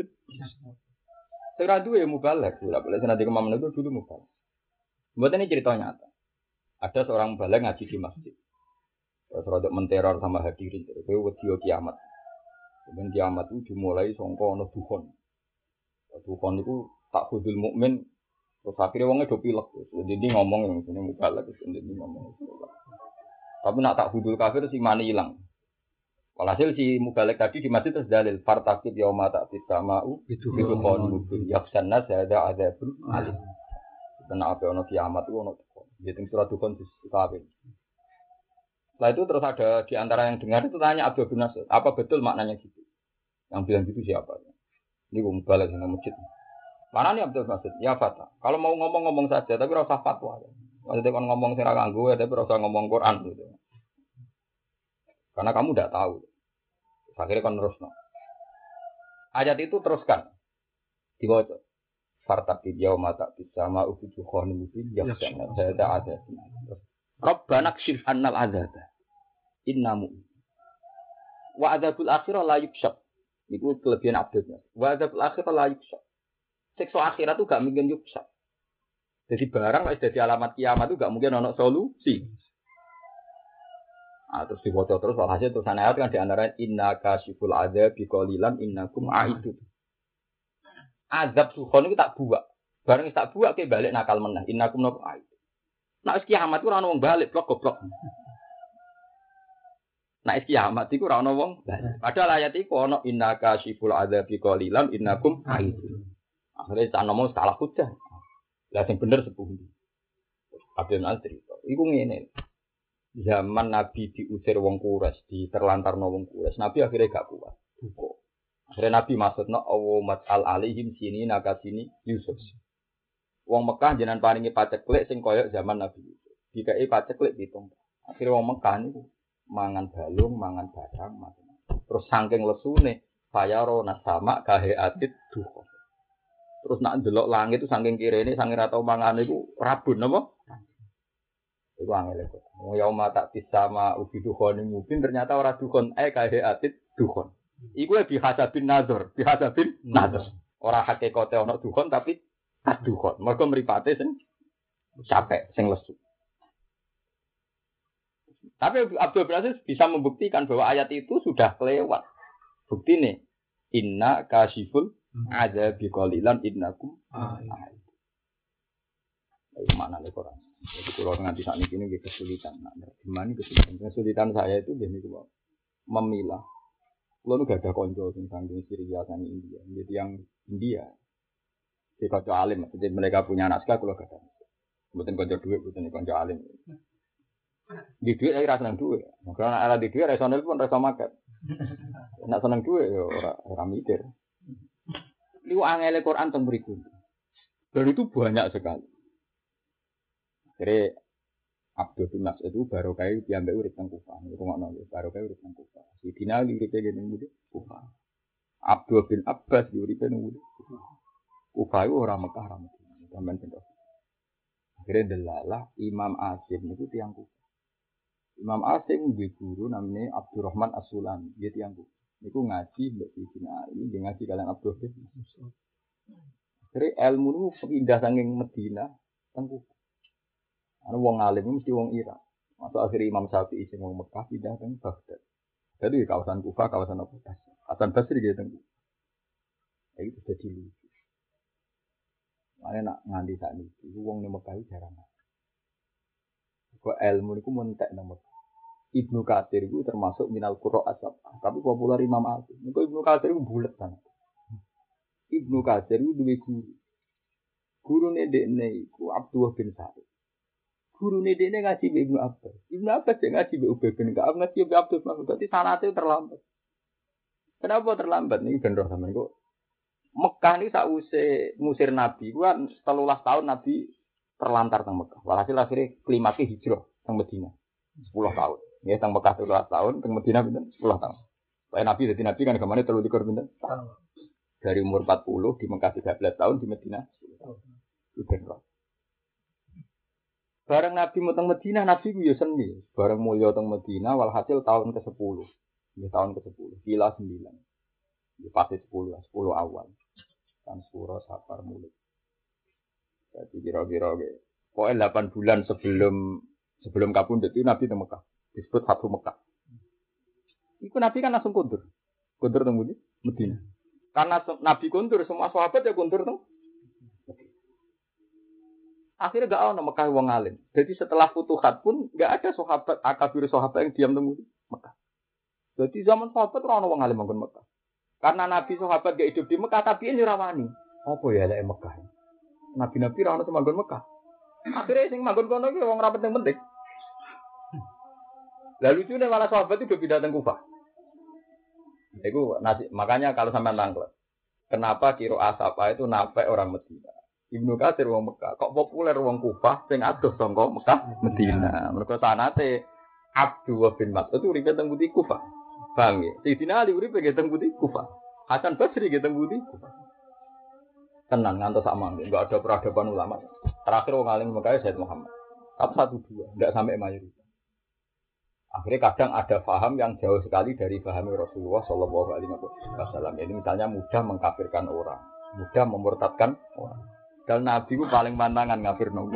A: Sing duwe mubalek, ora boleh nanti kemampuan itu dulu mubalek. Buat ini cerita nyata. Ada seorang mubalek ngaji di masjid. Terus rodok menteror sama hadirin. Terus wedi kiamat. Kemudian kiamat itu dimulai songko ono duhon. Duhon itu tak kudul mukmin. Terus akhirnya wongnya do pilek. Jadi ngomong yang ini mubalek. Jadi ngomong. Tapi nak tak kudul kafir si mani hilang. Walhasil si mubalek tadi di masjid terus dalil fartakib yauma ta'tis sama'u itu itu kon mubin yaksanna ada ada pun alim. Karena apa ono kiamat itu ono Jadi surat dukun dikawin. Setelah itu terus ada di antara yang dengar itu tanya Abdul bin Nasir, apa betul maknanya gitu? Yang bilang gitu siapa? Ini gue mubalek yang masjid. Mana nih Abdul Nasir? Ya Fatah. Kalau mau ngomong-ngomong saja, tapi rasa fatwa. Maksudnya kan ngomong sing gue, tapi rasa ngomong Quran gitu. Karena kamu tidak tahu. Akhirnya kan terus. Ayat itu teruskan. Dibaca. Fartakib yauma ta'tis sama ufuju khani mubin yaksana ada ada. Rabbana kshif annal azaba. Inna mu'min. Wa adzabul akhirah la yukshaf. Itu kelebihan abdulnya. Wa adzabul akhirah la yukshaf. Sekso akhirat itu gak mungkin yukshaf. Jadi barang lah jadi alamat kiamat itu gak mungkin ono solusi. Nah, terus dibaca terus walhasil terus ayat kan di antara inna kasiful ada bikolilan kum aidu. Azab sukhon itu tak buat. Bareng tak buat ke balik nakal menang. kum nakum aidu. Nah, kiamat itu wong balik blok goblok. Nah, kiamat itu rano wong. Padahal ayat itu ono inna kasiful ada bikolilan kum aidu. Akhirnya tak ngomong salah hujah. Lah sing bener sepuh. Abdul Nasir. Iku ngene zaman Nabi diusir wong kures, di terlantar wong kures, Nabi akhirnya gak kuat. Buko. Akhirnya Nabi maksudnya awamat al alihim sini naga sini Yusuf. Wong Mekah jenengan paringi paceklik sing koyok zaman Nabi Yusuf. Dikai paceklik pitung. Akhirnya wong Mekah niku mangan balung, mangan barang, macam-macam. Terus saking lesune fayaro nasama kahe atit duha. Terus nak ndelok langit itu saking kirene saking ra tau mangan iku rabun napa? Iku angel kok. Wong ya tak disama ubi dukhon mungkin ternyata ora dukhon eh kahe atit dukhon. Iku lebih hasabin nazar, bihasabin nazar. Ora hakikate ana dukhon tapi aduhon. Mereka meripate sing capek, sing lesu. Tapi Abdul Aziz bisa membuktikan bahwa ayat itu sudah kelewat. Bukti nih, inna kasiful ada bikolilan innakum Itu mana nih Quran? Jadi kalau nganti saat ini ini kesulitan. Nah, gimana kesulitan? Kesulitan saya itu begini memilah. Kalau gak ada konco tentang Syria dan India. Jadi yang India di konco alim, jadi mereka punya naskah kalau gak ada. Bukan konco duit, bukan konco alim. Di duit saya rasa seneng duit. Karena ada di duit, rasa pun rasa makan. Nak seneng duit ya orang mikir. Ini angel Quran tentang berikut. Dan itu banyak sekali. Jadi Abdul bin Mas itu baru kayak diambil urip teng Kufah. Itu ngono baru kayak urip teng Kufah. Si Dina urip gini mudi Kufah. Abdul bin Abbas urip nang mudi Kufah. Kufah itu orang Mekah, orang Medina. Sampai contoh. Akhirnya delalah Imam Asim itu tiang Kufah. Imam Asim di guru namanya Abdurrahman As-Sulami. Dia tiang Kufah. Itu ngaji mbak Sidina ini dia ngaji kalian Abdul bin Akhirnya ilmu itu pindah saking Medina teng Kufah. Karena wong alim mesti wong Irak. Masuk akhirnya Imam Syafi'i sing wong Mekah pindah teng Baghdad. Jadi kawasan Kufah, kawasan apa? Hasan Basri dia teng Kufah. Itu jadi lucu. Mana nak nganti saat ini, wong nih Mekah jarang. Kok ilmu itu mentek nomor. Ibnu Katsir itu termasuk minal kuro asap, tapi populer Imam Asim. Kok Ibnu Katsir itu bulat banget. Ibnu Katsir itu dua guru. Guru nih dekne itu Abdullah bin Sa'id. Guru nih dekne ngaji be Ibnu Abbas. Ibnu Abbas yang ngaji be Ubay bin Ka'ab ngaji be Abdul Bin Berarti sanate terlambat. Kenapa terlambat nih bener sama kok Mekah ini sausé ngusir Nabi, gua setelah tahun Nabi terlantar teng Mekah. Walhasil akhirnya klimaknya hijrah teng Medina. 10 tahun. Ya teng Mekah 13 tahun, teng Medina pinten 10 tahun. Supaya Nabi jadi Nabi kan ke mana terlalu dikur pinten? Dari umur 40 di Mekah 13 tahun di Medina 10 tahun. Itu benar. Bareng Nabi mau teng Medina, Nabi ku ya seni. Bareng mulia teng Medina, walhasil tahun ke-10. Ini tahun ke-10, gila 9. Di fase 10 lah, 10 awal. Kan suro safar mulut. Jadi kira-kira pokoknya 8 bulan sebelum sebelum kapundut itu Nabi di Mekah. Disebut satu Mekah. Itu Nabi kan langsung kundur. Kundur di Medina. Karena Nabi kundur, semua sahabat ya kundur tuh. Akhirnya gak ada Mekah wong alim. Jadi setelah futuhat pun gak ada sahabat akabir sahabat yang diam di Mekah. Jadi zaman sahabat orang wong alim Mekah. Karena Nabi sahabat gak hidup di Mekah, tapi ini rawani. Apa ya lek Mekah? Nabi-nabi ra ono manggon Mekah. Akhirnya sing manggon kono ki wong ra penting-penting. Lalu lucunya malah sahabat itu pindah teng Kufah. Itu makanya kalau sampai tangklet, kenapa kiro asapa itu nape orang Medina? Ibnu Katsir wong Mekah, kok populer wong Kufah sing adoh sangka Mekah Medina. Mergo sanate Abdullah bin Mas'ud itu uripe teng Budi Kufah. Paham ya? Sayyidina Ali uripe nggih teng Budi Kufah. Hasan Basri nggih teng Budi Kufah. Tenang ngantos sama, enggak ada peradaban ulama. Terakhir wong alim Mekah Said Muhammad. Tapi satu dua, enggak sampai mayoritas. Akhirnya kadang ada faham yang jauh sekali dari faham Rasulullah Shallallahu Alaihi Wasallam. Ini misalnya mudah mengkafirkan orang, mudah memurtadkan orang. Dan Nabi itu paling pantangan ngafir nopo.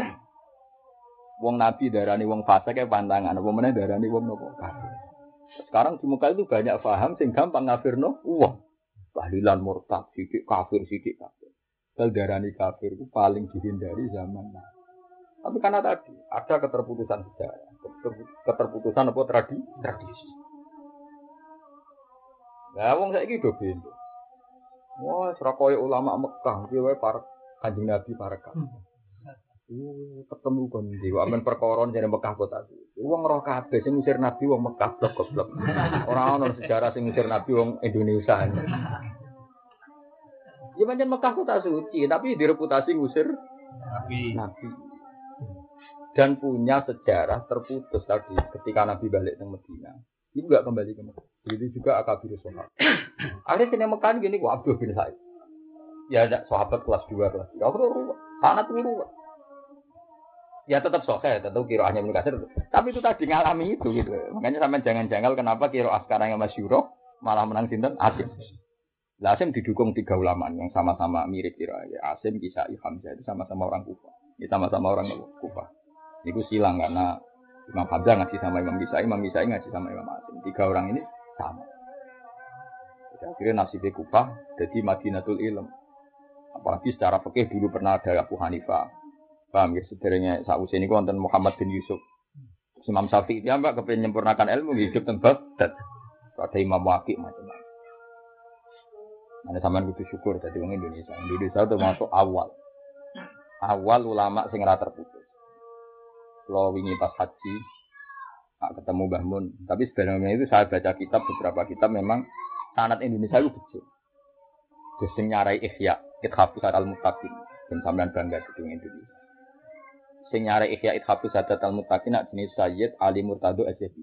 A: Wong Nabi darani wong fasik kayak pantangan, apa mana darani wong nopo. Sekarang di muka itu banyak faham sing gampang ngafir no uang. Tahlilan murtad, sidik kafir, sidik kafir. Dal darani kafir itu paling dihindari zaman Nabi. Tapi karena tadi ada keterputusan sejarah, keterputusan apa tradi, tradisi. Nah, wong saya gitu bendo. Wah, serakoy ulama Mekah, dia wae para kanjeng Nabi para kan. Uh, ketemu kon di amen perkoron jadi Mekah kota itu. Wong roh kabeh sing ngusir Nabi wong Mekah blok goblok. Ora ono sejarah sing ngusir Nabi wong Indonesia. Ya pancen Mekah kota suci, tapi direputasi ngusir
B: Nabi.
A: Nabi. Dan punya sejarah terputus tadi ketika Nabi balik ke Medina. Ini enggak kembali ke Mekah. Begitu juga Akabir Sahabat. Akhirnya sini Mekah gini, gua Abdul bin Sa'id. Ya ada sahabat kelas 2, kelas 3. Aku ruwet. Sangat ruwet. Ya tetap sohe, tetap kiroahnya Ibnu Katsir. Tapi itu tadi ngalami itu gitu. Makanya sampai jangan janggal kenapa kiroah sekarang yang masyuro malah menang sinten Asim. Asim didukung tiga ulama yang sama-sama mirip kira ya. Asim, Kisai, Hamzah itu sama-sama orang Kufa. Ini sama-sama orang Kufa. Itu silang karena Imam Hamzah ngaji sama Imam Kisai, Imam Kisai ngaji sama Imam Asim. Tiga orang ini sama. Jadi akhirnya nasibnya Kufa jadi Madinatul Ilm. Apalagi secara fikih dulu pernah ada Abu Hanifah, Paham ya, sederhana saat ini wonten Muhammad bin Yusuf. Imam Syafi'i dia mbak kepengen menyempurnakan ilmu hidup teng Baghdad. Ada Imam Waqi macam-macam. Ada sampean kudu syukur dari orang Indonesia. Indonesia itu masuk awal. Awal ulama sing terputus. Kalau wingi pas haji, tak ketemu Mbah. Tapi sebenarnya itu saya baca kitab beberapa kitab memang sanat Indonesia itu betul. Terus nyarai ikhya, ithafus al-mutaqin. Dan sampean bangga di Indonesia sing nyare ihya ithabu sadat al muttaqin jenis Sayyid Ali Murtado Asyadi.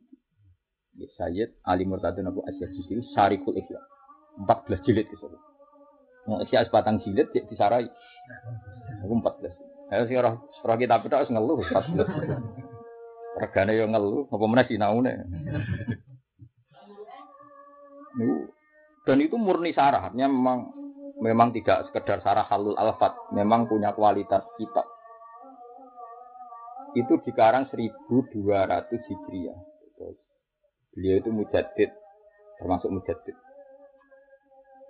A: Ya Sayyid Ali Murtado Nabu Asyadi itu syarikul ihya. 14 jilid itu. Mau ihya sepatang jilid ya disarai. Aku 14. Ayo sih roh roh kita beda harus ngeluh 14. Regane yo ngeluh, apa meneh sinaune. Niku dan itu murni sarahnya memang memang tidak sekedar sarah halul alfat, memang punya kualitas kitab itu dikarang 1200 Hijriah. Beliau itu mujadid, termasuk mujadid.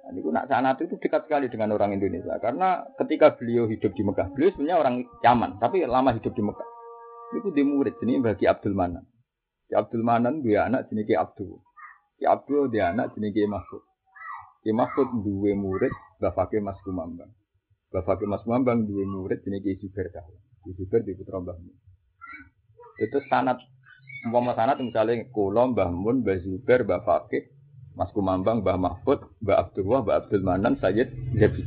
A: Nah, ini nak sanat itu dekat sekali dengan orang Indonesia karena ketika beliau hidup di Mekah, beliau sebenarnya orang Yaman, tapi lama hidup di Mekah. Itu di murid ini bagi Abdul Manan. Ki Abdul Manan dia anak jenis Ki Abdul. Ki Abdul dia anak jenis Ki Mahfud. Ki Mahfud dua murid Bapake Mas Kumambang. Bapake Mas Kumambang dua murid jenis Ki Zubair Dahlan. Ki Zubair di putra Mbah itu sanat umpama sanat misalnya kulo Mbah Mun, Mbah Zubair, Mbah Mas Kumambang, Mbah Mahfud, Mbah Abdullah, Mbah Abdul Manan, Sayyid Zabi.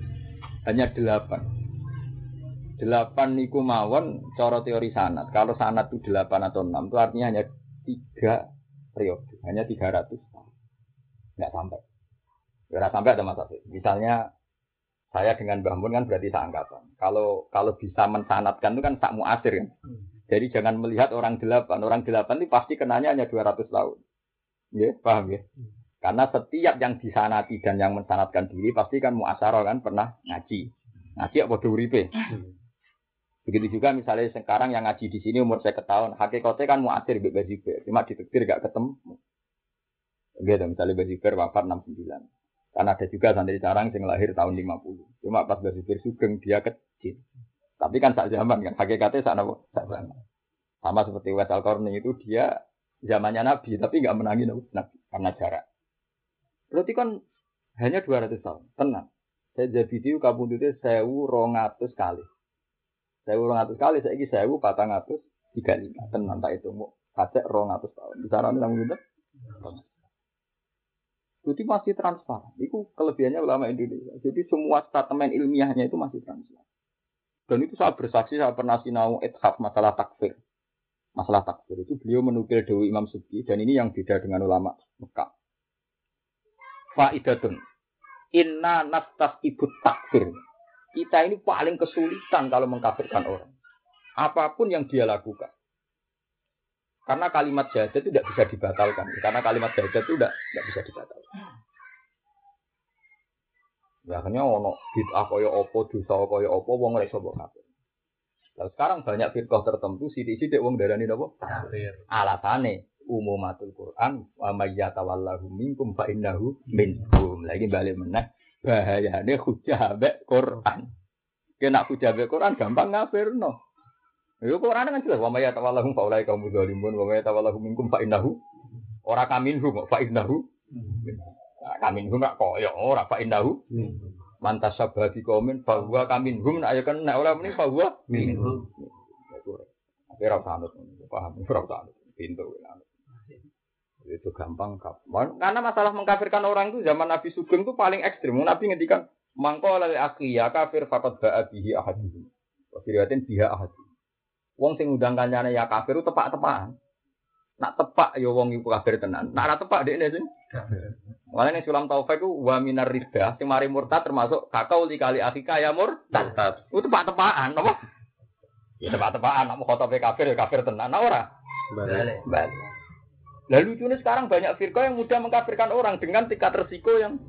A: Hanya delapan. Delapan niku mawon cara teori sanat. Kalau sanat itu delapan atau enam itu artinya hanya tiga periode, hanya tiga ratus tahun. Nggak sampai. Nggak sampai ada masalah. Misalnya saya dengan Mbah Mun kan berarti seangkatan. Kalau kalau bisa mensanatkan itu kan tak muasir kan. Jadi jangan melihat orang delapan. Orang delapan itu pasti kenanya hanya 200 tahun. Ya, paham ya? Karena setiap yang disanati dan yang mensanatkan diri pasti kan muasaro kan pernah ngaji. Ngaji apa uripe. Begitu juga misalnya sekarang yang ngaji di sini umur saya tahun, hakikatnya kan muasir bebas juga. Cuma ditektir gak ketemu. Gitu, misalnya Bajiber wafat 69. Karena ada juga santri carang yang lahir tahun 50. Cuma pas Bajiber Sugeng dia kecil. Tapi kan saat zaman kan, hakikatnya saat zaman. Sama seperti Wes al itu dia zamannya Nabi, tapi nggak menangi Nabi karena jarak. Berarti kan hanya 200 tahun, tenang. Saya jadi kabun itu sewu rongatus kali. Sewu rongatus kali, saya ini sewu patang atus tiga lima. Tenang tak itu mau kacek rongatus tahun. Di sana namun itu. Jadi masih transparan. Itu kelebihannya ulama Indonesia. Jadi semua statement ilmiahnya itu masih transparan. Dan itu saya bersaksi, saya pernah sinau ethaf masalah takfir. Masalah takfir itu beliau menukil Dewi Imam Subki dan ini yang beda dengan ulama Mekah. Faidatun. Inna nastas ibu takfir. Kita ini paling kesulitan kalau mengkafirkan orang. Apa pun yang dia lakukan. Karena kalimat jahat itu tidak bisa dibatalkan. Karena kalimat jahat itu tidak, tidak bisa dibatalkan. Ya akhirnya ono bid'ah kaya apa, dosa kaya apa, wong ora iso mbok kafir. Lalu sekarang banyak firqah tertentu sithik-sithik wong darani napa? Kafir. Alasane umumatul Quran wa may yatawallahu minkum fa innahu minhum. Lagi balik meneh bahayane hujah Quran. Kena hujah Quran gampang ngafirno. Ya Quran kan jelas wa may yatawallahu fa ulai kaum zalimun wa may yatawallahu minkum fa innahu ora kaminhum fa innahu Nah, kamin hum nak koyo ora fa indahu. Mantas sabagi komen bahwa kamin hum nak ya kan nak ora muni bahwa minhum. Tapi ora sanut, paham ora sanut. Pintu itu gampang kapan karena masalah mengkafirkan orang itu zaman Nabi Sugeng itu paling ekstrim Nabi ngendikan mangko oleh ya kafir fakot ba'a bihi ahadihim Diriwatin biha ahadi. Wong sing undang kancane ya kafir tepak-tepakan. Nak tepak ya wong iku kafir tenan. Nak ora tepak dekne sing Mulane ning sulam taufik ku wa minar ridha sing mari murtad termasuk kakau kali akika ya murtad. Itu tepak-tepakan apa? Ya tepak-tepakan nak khotobe kafir ya kafir tenan. Nah ora.
B: Balik.
A: Balik. Lalu lucunya sekarang banyak firqa yang mudah mengkafirkan orang dengan tingkat resiko yang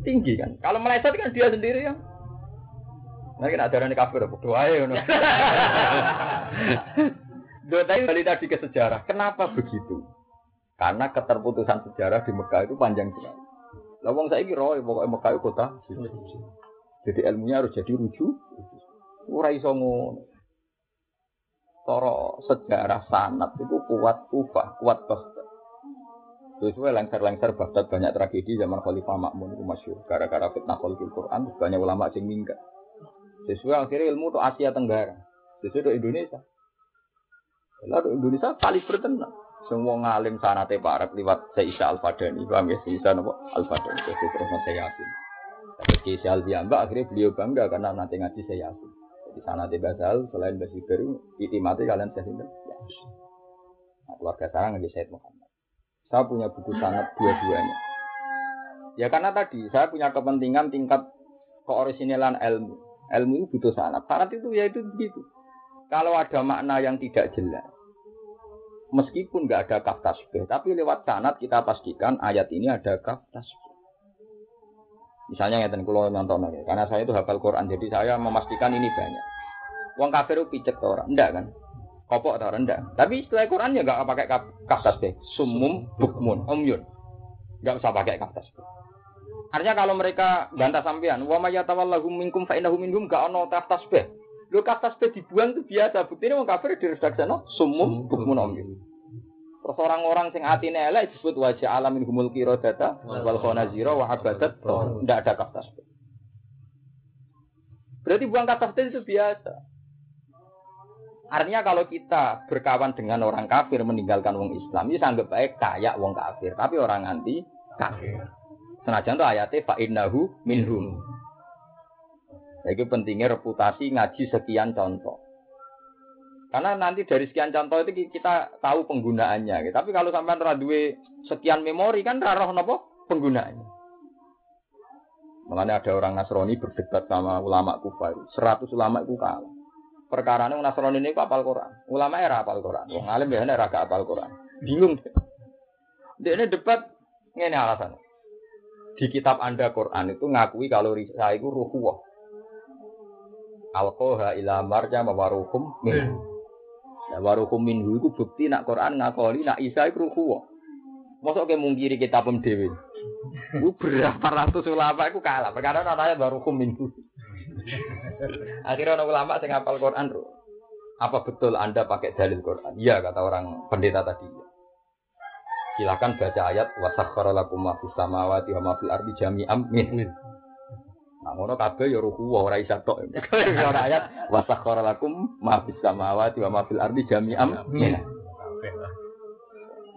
A: tinggi kan. Kalau meleset kan dia sendiri yang Kita ada orang kafir, doa ya, Doa tadi balik tadi ke sejarah. Kenapa begitu? Karena keterputusan sejarah di Mekah itu panjang sekali. Lawang saya kira, pokoknya Mekah itu kota. Jadi ilmunya harus jadi rujuk. Ora iso ngono. Toro sejarah sanat itu kuat Kufah, kuat Baghdad. Sesuai lengser-lengser Baghdad banyak tragedi zaman Khalifah Makmun itu masyur. Gara-gara fitnah khalifah Quran, banyak ulama yang minggat. Sesuai akhirnya ilmu itu Asia Tenggara. Sesuai itu Indonesia. Lalu Indonesia kali bertenang. Semua ngalim sanate parek lewat Sayyidina Al-Fadani. Paham ya? Sayyidina apa? Al-Fadani. Jadi terus saya yakin. Tapi Kiai Al-Biamba akhirnya beliau bangga karena nanti ngaji saya yakin. Jadi sanate Basal selain Basi Baru, mati kalian saya sinten. Ya. Nah, keluarga saya ngaji Sayyid Muhammad. Saya punya buku sangat dua-duanya. Ya karena tadi saya punya kepentingan tingkat keorisinalan ilmu. Ilmu itu butuh sanat. Sanat itu ya itu begitu. Kalau ada makna yang tidak jelas, meskipun nggak ada kaf tasbih, tapi lewat sanat kita pastikan ayat ini ada kaf tasbih. Misalnya ngeten kulo nonton ya, karena saya itu hafal Quran, jadi saya memastikan ini banyak. Wong kafir itu picek orang, enggak kan? Kopok atau rendah. Tapi setelah Quran ya nggak pakai kaf tasbih. Sumum bukmun umyun. Nggak usah pakai kaf tasbih. Artinya kalau mereka bantah sampean, wa may yatawallahu minkum fa innahu minhum gak ono kaf tasbih. Lho tasbih dibuang itu biasa. Buktinya wong kafir diredaksana sumum bukmun umyun. Terus orang-orang sing atine elek disebut wajah alamin humul qiradata wal khanazira wa abadat. Tidak ada kaf tasbih. Berarti buang kaf tasbih itu biasa. Artinya kalau kita berkawan dengan orang kafir meninggalkan wong Islam, ini anggap baik kayak wong kafir, tapi orang anti kafir. Senajan tuh ayatnya fa minhum. Jadi pentingnya reputasi ngaji sekian contoh. Karena nanti dari sekian contoh itu kita tahu penggunaannya. Tapi kalau sampai radue sekian memori kan rarah nopo penggunaannya. Makanya ada orang Nasrani berdebat sama ulama kufar. Seratus ulama itu kalah. Perkara ini Nasrani ini apal Quran. Ulama era apal Quran. Wong alim biasanya era apal Quran. Bingung. Dia ini debat ini alasan di kitab Anda Quran itu ngakui kalau Isa itu ruhuwah. Alkoha ila marja mawarukum min. Ya warukum minhu itu bukti nak Quran ngakoli nak Isa itu ruhuwah. Masa ke mungkiri kitab dewi. Itu berapa ratus ulama itu kalah. Perkara namanya warukum minhu. Akhirnya ulama yang ngapal Quran apa betul Anda pakai dalil Quran? Iya kata orang pendeta tadi. Silakan baca ayat wasakhkhara lakum ma fis samawati wa ma fil ardi jami'an min. Nah, ngono kabeh ya ruku ora isa tok. Ora ayat wasakhkhara lakum ma fis samawati wa ma fil ardi jami'an min.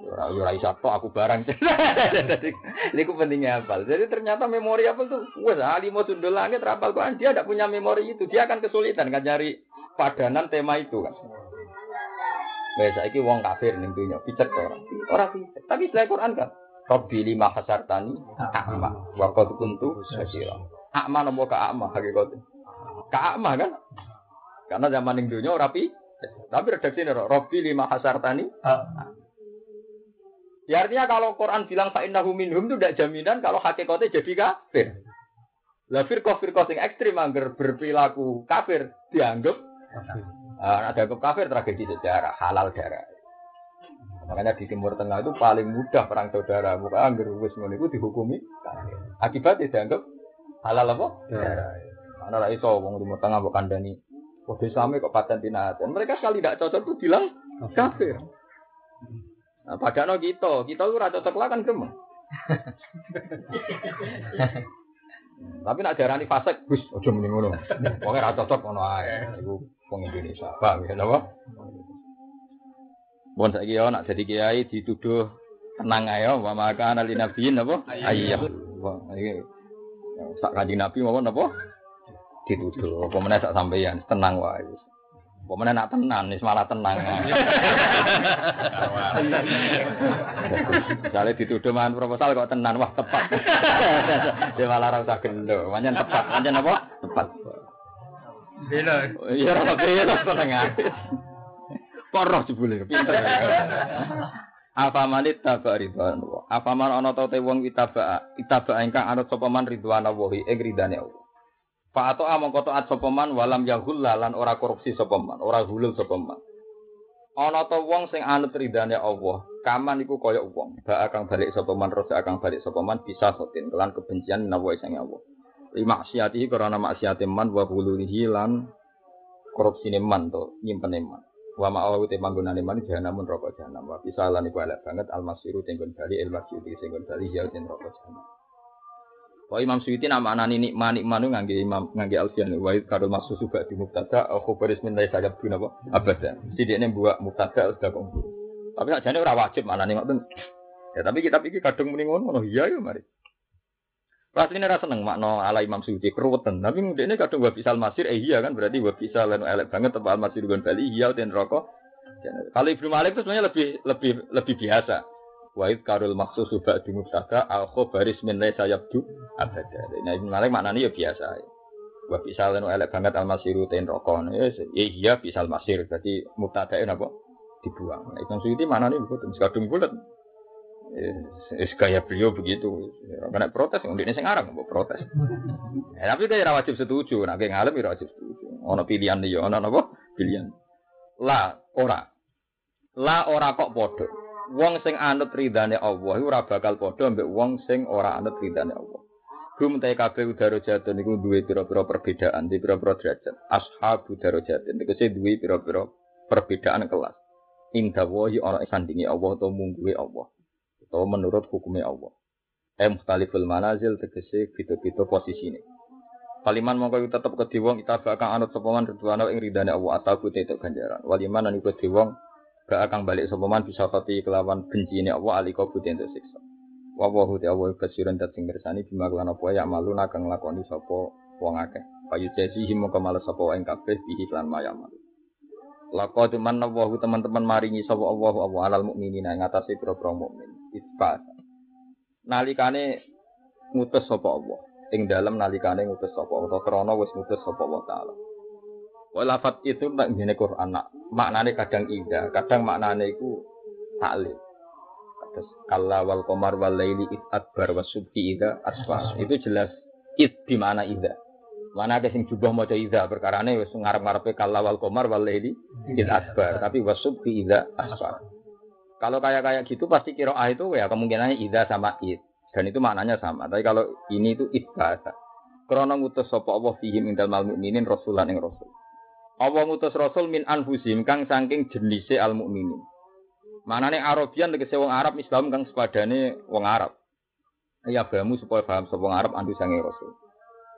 A: Ora ora isa tok aku barang. Ini ku pentingnya hafal. Jadi ternyata memori apa tuh? Wes alimo sundul langit rapal Quran dia tidak punya memori itu. Dia akan kesulitan kan cari padanan tema itu kan. Wes saiki wong kafir ning dunya picek orang. Ora picek. Tapi setelah Quran kan Rabbi lima hasartani a'ma wa qad kuntu basira. A'ma nopo ka a'ma hakikat. Ka a'ma kan? Karena zaman ning dunya ora pi. Tapi redaksi ini Rabbi lima hasartani. Ya artinya kalau Quran bilang fa innahu minhum itu tidak jaminan kalau hakikatnya jadi kafir. Lah firqah firqah sing ekstrim angger berperilaku kafir dianggap Uh, ada kafir tragedi sejarah, halal darah. Makanya di Timur Tengah itu paling mudah perang saudara. Bukan anggur wis ngono iku dihukumi. Akibatnya dianggap halal apa? Darah. Karena ra iso wong Timur Tengah mbok kandhani. Kode Islam kok paten tinatan. Mereka sekali tidak cocok tuh bilang kafir. Nah, padahal kita, kita itu ra cocok lah kan gremeng. Tapi nak darani fasik, Gus, aja muni ngono. Wong ora cocok ngono ae. Iku wong Indonesia. Paham ya napa? Bon saiki yo nak dadi kiai dituduh tenang ae wa maka ana li nabiyin napa? Ayyah. Wah, iki sak kanjeng Nabi mawon napa? dituduh. Apa meneh sak sampeyan tenang wae. Meneh nak tenan wis malah tenang. Misalnya dituduh mangan proposal kok tenan wah tepat. Dia malah ora usah gendo. Pancen tepat. Pancen apa? Tepat.
B: Bela.
A: Iya ora bela tengah. Koroh jebule pinter. Apa manit taba ridwan Allah. Apa man ana ta te wong itaba itaba ingkang anut sapa man ridwan Allah ing ridane Allah. Fa ato among koto at sapa man walam yahul lan ora korupsi sapa man, ora hulul sapa man. Ana ta wong sing anut ridane Allah, kaman iku kaya wong, ba akan balik sapa man, rosa akan balik sapa bisa sotin kelan kebencian nawa sing Allah. Lima maksiatihi karena maksiate man wa hululihi lan korupsine man to nyimpen man. Wa ma'awu te manggonane man jahanam rokok jahanam. Wa bisa lan iku elek banget almasiru tenggon bali el masjid tenggon bali ya ten rokok jahanam. Wa Imam Suyuti nama anani nikma nikma nu ngangge Imam ngangge Alfian wa karo maksud juga di mubtada au khabaris min laisa sajab guna apa abada. Sidikne buat mubtada sudah kok. Tapi sak jane ora wajib maknane ngoten. Ya tapi kita pikir kadung muni ngono iya ya mari. Pasti ini rasa seneng makno ala Imam Suyuti keruwetan. Tapi ini kadang gua bisa masir, eh iya kan berarti gua bisa lain elek banget tempat masir dengan Bali iya dan rokok. Kalau Ibnu Malik itu sebenarnya lebih lebih lebih biasa. Wahid karul maksud subak di mustaka al baris min saya sayabdu abada. Nah Ibnu Malik maknanya ya biasa. Gua bisa lain elek banget al masiru ten rokok. Eh iya bisa al masir. Berarti mubtadae apa? Dibuang. Nah, Imam Suyuti maknanya begitu. Kadung bulat. Es gaya beliau begitu. Kena protes, ini sing ngarang mau protes. Ya, tapi dia wajib setuju, nah kayak ngalem ya wajib setuju. Ono pilihan dia, ono apa? Pilihan. La ora. La ora kok podo. Wong sing anut ridane Allah ora bakal podo ambek wong sing ora anut ridane Allah. Gum te kabeh udara jatuh niku duwe pira-pira perbedaan di pira-pira derajat. Ashabu udara jatuh niku sing duwe pira-pira perbedaan kelas. Indah wahi ana sandingi Allah atau mungguwe Allah atau menurut hukumnya Allah. Eh mukhtaliful manazil tegese beda-beda posisine. Kaliman mongko tetep ke wong kita bakal anut sapa man ridwana ing ridane Allah atau kute itu ganjaran. Waliman lan iku gak akan balik sapa man bisa kati kelawan bencine Allah alika kute itu siksa. Wa wa hu Allah kasiran dat sing bima lan apa ya malu nakang lakoni sapa wong akeh. Payu jesi himo kemales sapa ing kabeh bihi lan mayamal. Laqad manna wa teman-teman maringi sapa Allah Allah alal mukminina ing atase pira-pira mukmin isbat. Nalikane ngutus sapa Allah. Ing dalam nalikane ngutus sapa Allah krana wis ngutus sapa Allah taala. Walafat itu nak ngene Quran nak maknane kadang indah, kadang maknane iku taklil. Terus kalla wal qamar wal laili id adbar was subhi ida asfar. Itu jelas id di mana ida. Mana ada sing jubah maca ida perkarane wis ngarep-ngarepe kalla wal qamar wal laili id adbar, tapi was subhi ida asfar. Kalau kayak kayak gitu pasti kiroah itu ya kemungkinannya ida sama id dan itu maknanya sama. Tapi kalau ini itu id bahasa. Krono ngutus sapa Allah fihim indal mal mukminin rasulan ing rasul. Allah ngutus rasul min anfusim kang saking jenise al mukminin. Manane Arabian tegese wong Arab Islam kang sepadane wong Arab. Ya bamu supaya paham sapa Arab andu sange rasul.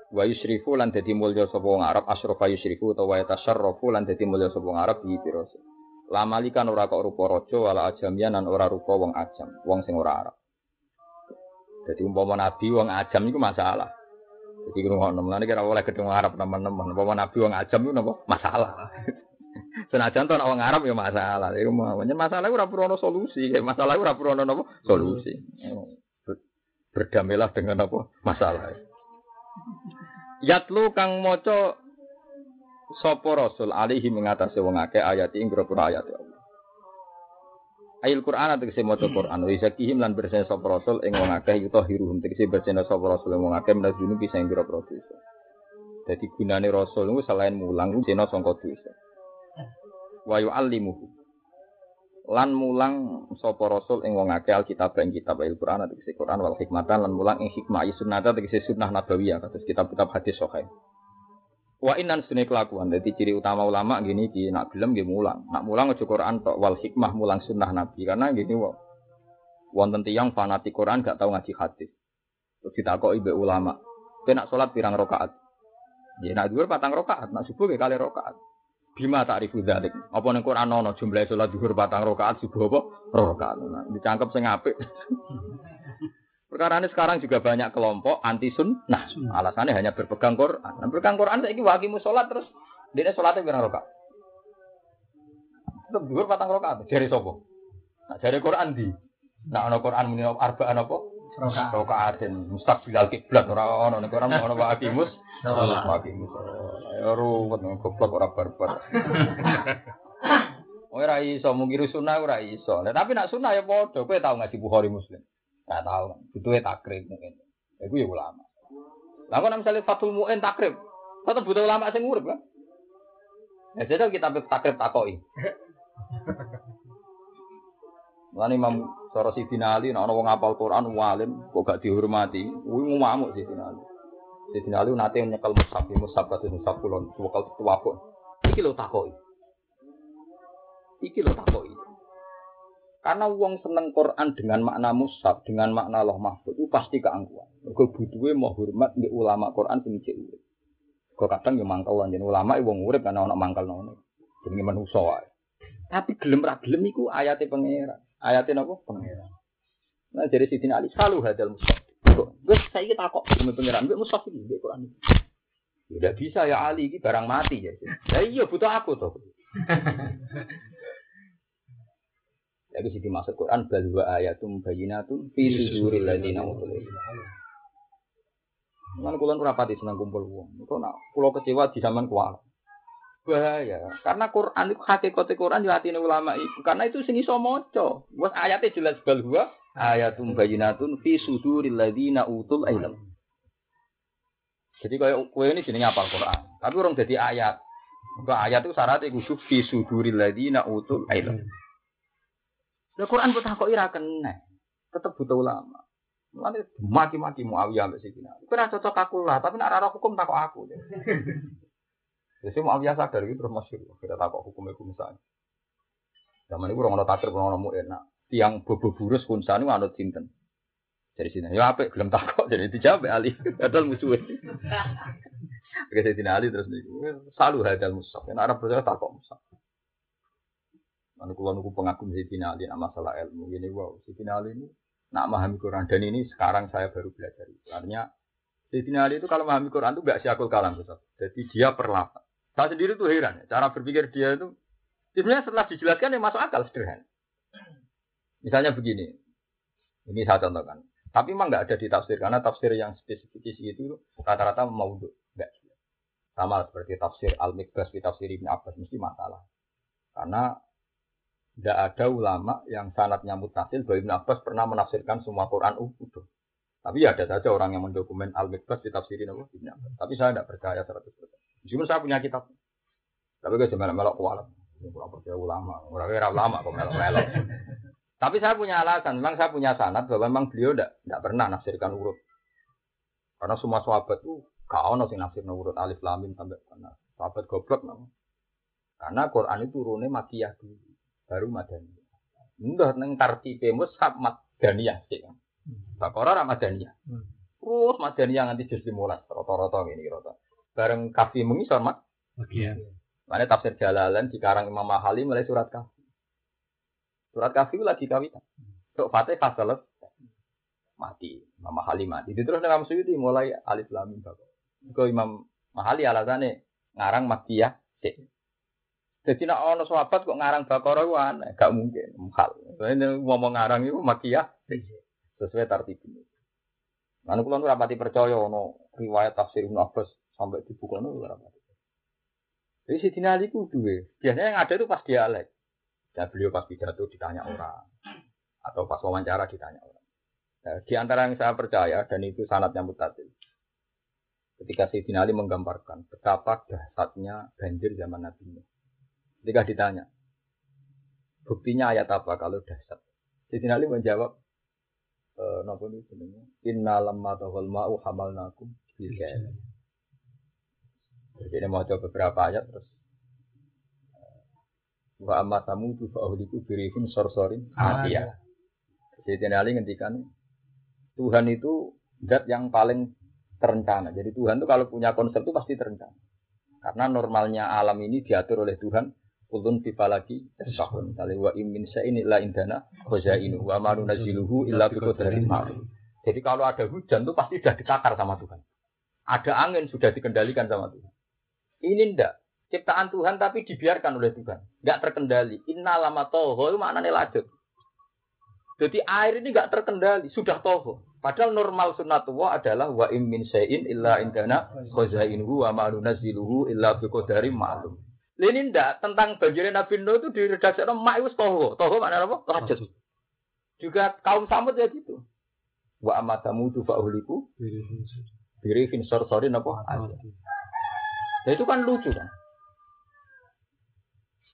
A: Wa yusrifu lan dadi mulya sapa wong Arab asyrafa yusrifu utawa yatasarrafu lan dadi mulya sapa wong Arab bi rasul. Lamalikan ora kok rupa raja wala ajamian lan ora rupa wong ajam, wong sing ora Arab. Jadi umpama nabi wong ajam iku masalah. Jadi ngono mlane kira oleh gedung Arab teman-teman. Umpama nabi wong ajam iku napa? Masalah. Senajan to wong Arab ya masalah. Iku masalah ora perlu solusi, masalah ora perlu napa? Solusi. Berdamailah dengan apa? Masalah. Yatlu kang maca sapa rasul alihi mengatasi wong akeh ayat ing ayat Allah. Ayat Quran atau kese maca Quran wa zakihim lan bersih sapa rasul ing wong akeh yuto hiruhum tegese bersih sapa rasul ing wong akeh menawa bisa ing pira-pira dosa. Dadi gunane rasul niku selain mulang sena sangka dosa. Wa yu'allimuhu lan mulang sapa rasul ing wong akeh alkitab ing kitab Al-Qur'an atau Quran wal hikmatan lan mulang ing hikmah sunnah tegese sunnah nabawiyah kados kitab-kitab hadis sahih. Wa inan sunai kelakuan. Jadi ciri utama ulama gini ki nak gelem gini mulang. Nak mulang aja Quran tok wal hikmah mulang sunnah Nabi karena gini wa. Wonten tiyang fanatik Quran gak tahu ngaji hadis. Terus kok ibe ulama. Kowe nak salat pirang rakaat? Ya nak dhuwur patang rakaat, nak subuh kali rakaat. Bima ta'rifu dzalik. Apa ning Quran ana jumlah salat dhuwur patang rakaat, subuh apa? Rakaat. Nah, dicangkep sing. Perkara ini sekarang juga banyak kelompok anti sunnah. Alasannya hanya berpegang Quran. Nah, berpegang Quran ini wakimu sholat terus dia sholatnya berapa rokaat? Tetap dua patang rokaat. Jari sopo. Nah, jari Quran di. Nah, ono Quran muni arba'an apa?
B: Rokaat.
A: Rokaatin mustaqbilal kiblat ora ono nek ora ono wakimus.
B: Sholat.
A: Wakimus. Ya ruwet goblok ora barbar. Ora iso mungkiri sunnah ora iso. Nah, tapi nak sunnah ya padha. Kowe tau ngaji Bukhari Muslim? Gak tau. Butuhe takrib mungkin. Ya iku ya ulama. Lah kok nek misale Fathul Muin takrib, tetep butuh ulama sing urip kan? Ya jadi kita takrib takoki. Lan Imam Soro Sidina Ali, nek ana wong apal Quran walim kok gak dihormati, kuwi ngamuk Sidina Ali. Sidina Ali nate nyekel mushaf, mushaf kados mushaf kulon, tuwakal tuwapun. Iki lho takoki. Iki lho takoki. Karena wong seneng Quran dengan makna mushaf, dengan makna Allah mahfud itu pasti keangkuhan. Mergo butuhe mau hormat di ulama Quran sing cek urip. Kok kadang yo mangkel lan ulama wong urip karena ana mangkel ngono. Jenenge manusa wae. Tapi gelem ra gelem iku ayate pangeran. Ayate napa? Pangeran. Nah dari Sidina Ali selalu hadal mushaf. Kok wis saiki takok demi pangeran, mbek mushaf iki mbek Quran. Tidak bisa ya Ali ini barang mati ya. Ya iya butuh aku tuh. Lagi sih dimaksud Quran bal wa ayatum bayyinatun fi suduril ladzina utul. Mana kula ora pati seneng kumpul wong. Kok nak kula kecewa di zaman kuat. Bahaya. Karena Quran itu hakikate Quran di hati ulama itu. Karena itu sing iso maca. Wes ayatnya jelas bal wa ayatum bayyinatun fi suduril ladzina utul ilm. Jadi kayak kue ini jenenge apal Quran. Tapi orang jadi ayat. Enggak ayat itu syaratnya kudu fi suduril ladzina utul ilm. Lah Quran kok ira kena. Tetep butuh ulama. Mulane maki-maki Muawiyah ambek Sidina. Iku ora cocok aku lah, tapi nek ora hukum takok aku. Jadi Muawiyah sadar gitu terus masyhur. Kita takok hukum iku misalnya. Zaman itu orang ono takdir, orang ono enak. Tiang bobo burus kunsan itu anut sinten. Dari sini, ya apa? Belum takok, jadi dijawab Ali. Padahal musuhnya. Oke, saya Ali terus nih. Selalu hadal musaf. Yang Arab percaya takok musaf. Lalu kalau nunggu pengagum Sayyidina Ali nak masalah ilmu ini wow Sayyidina Ali ini nak memahami Quran dan ini sekarang saya baru belajar. Artinya Sayyidina Ali itu kalau memahami Quran itu gak siakul kalam Ustaz. Jadi dia perlahan. Saya sendiri tuh heran ya, cara berpikir dia itu sebenarnya setelah dijelaskan yang masuk akal sederhana. Misalnya begini, ini saya contohkan. Tapi memang nggak ada di tafsir karena tafsir yang spesifik itu rata-rata mau nggak. Sama seperti tafsir Al-Mikbas di tafsir Ibn Abbas mesti masalah. Karena tidak ada ulama yang sanatnya mutasil bahwa Ibn Abbas pernah menafsirkan semua Quran utuh. Tapi ada saja orang yang mendokumen Al-Mikbas ditafsirin apa Ibn Abbas. Tapi saya tidak percaya 100%. Meskipun saya punya kitab. Tapi gue cuma melok kualat. Kurang percaya ulama. Orang kira ulama kok melok-melok. Tapi saya punya alasan. Memang saya punya sanat bahwa memang beliau tidak pernah nafsirkan urut. Karena semua sahabat itu gak ono sing nafsir urut alif lamim sampai karena sahabat goblok. Karena Quran itu turunnya makiyah dulu baru madaniyah. Ndah neng tartibe mushaf madaniyah sih. Bakora ra madaniyah. Terus madaniyah nganti juz 15 rata-rata ngene rata. Bareng kafi mengisor mat.
B: Bagian.
A: Mana tafsir Jalalan dikarang Imam Mahali mulai surat kafi. Surat kafi lagi kawitan. Tok Fatihah selesai. Mati. Imam Mahali mati. Itu terus Imam Suyuti mulai alif lam mim Imam Mahali alasannya ngarang makiyah sih. Jadi nak ono sahabat kok ngarang Baqarah itu aneh, gak mungkin, hal. Ini ngomong ngarang itu makiyah sesuai tartib ini. Lalu kalau rapati percaya ono riwayat tafsir Ibnu Abbas sampai di buku itu rapati. Jadi si Ali itu dua. Biasanya yang ada itu pas dialek. Dan beliau pas pidato ditanya orang atau pas wawancara ditanya orang. Nah, di antara yang saya percaya dan itu sanatnya mutatil. Ketika Sayyidina Ali menggambarkan betapa dahsyatnya banjir zaman Nabi Nuh. Ketika ditanya, buktinya ayat apa kalau dahsyat? Sayyidina Ali menjawab, e, Napa ini sebenarnya? Inna lamma tawal ma'u hamalnakum. Jadi ini mau coba beberapa ayat terus. Wa amma samudu fa ahliku birihim sorsorin atiyah. Sayyidina Ali ngendikan, Tuhan itu zat yang paling terencana. Jadi Tuhan itu kalau punya konsep itu pasti terencana. Karena normalnya alam ini diatur oleh Tuhan kulun fi falaki tasahun. Kali wa imin sa ini la indana khazainu wa ma nunazziluhu illa bi qadarin ma'lum. Jadi kalau ada hujan tuh pasti sudah ditakar sama Tuhan. Ada angin sudah dikendalikan sama Tuhan. Ini ndak. Ciptaan Tuhan tapi dibiarkan oleh Tuhan. Nggak terkendali. Inna lama toho maknanya lajut. Jadi air ini nggak terkendali. Sudah toho. Padahal normal sunnatullah adalah wa im syai'in illa indana khazainuhu wa ma nunazziluhu illa bi qadarin ma'lum. Ini ndak tentang banjirnya Nabi Nuh itu di redaksi mak itu toho. Toho maknanya apa? Lajut. Juga kaum Samud ya gitu. Wa amatamu tu fa'uliku birifin sor-sorin apa? Nah, itu kan lucu kan.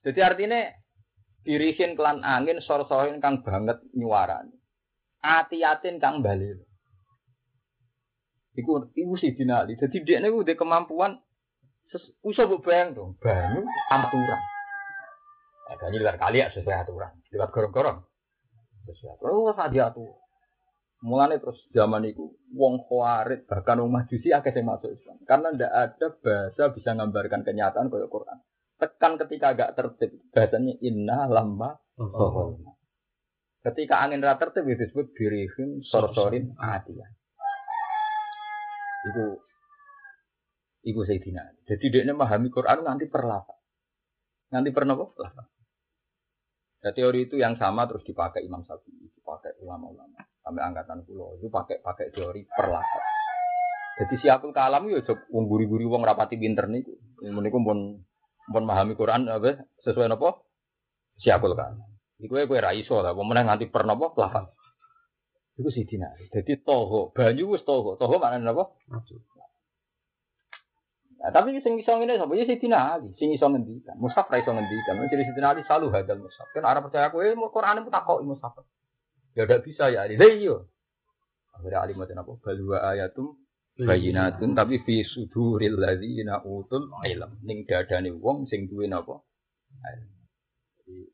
A: Jadi artinya dirihin kelan angin sor-sorin kang banget nyuaran. Ati-atin kang bali. Iku iku sih dinali. Jadi dia ini udah kemampuan usah bayang dong, banyu aturan. Ada ini luar kali ya sesuai aturan, lewat gorong-gorong. Sesuai aturan, oh saat diatur. Mulane terus zaman itu wong khawarit bahkan wong majusi akeh sing masuk Islam. Karena ndak ada bahasa bisa menggambarkan kenyataan kayak Quran. Tekan ketika agak tertib, bahasanya inna lamba oh. Ketika angin rata tertib itu disebut birihim sorsorin adiyah. Itu Iku Sayyidina Jadi dia memahami Quran nanti perlahan. Nanti pernah apa? Nah, teori itu yang sama terus dipakai Imam Syafi'i, dipakai ulama-ulama sampai angkatan pulau itu pakai pakai teori perlahan. Jadi siapul kalam ya coba wong guri-guri wong rapati pinter niku. Meniku pun pun memahami Quran apa sesuai apa? Siapul kalam. Iku kowe ra iso wong meneh nganti pernah apa lafal. Iku sidina. Jadi toho, banyu wis toho. Toho maknane apa? Nah, tapi sing iso ngene sapa ya Sidina Ali, sing iso ngendikan. Mushaf ra iso ngendikan. Jadi Sidina Ali selalu hadal mushaf. Kan arah percaya kowe Quran itu takoki mushaf. Ya udah bisa ya Ali. Lah iya. Akhirnya Ali macam apa? Balwa ayatum bayinatun tapi fi suduril ladzina utul ilm. Ning dadane wong sing duwe napa? Jadi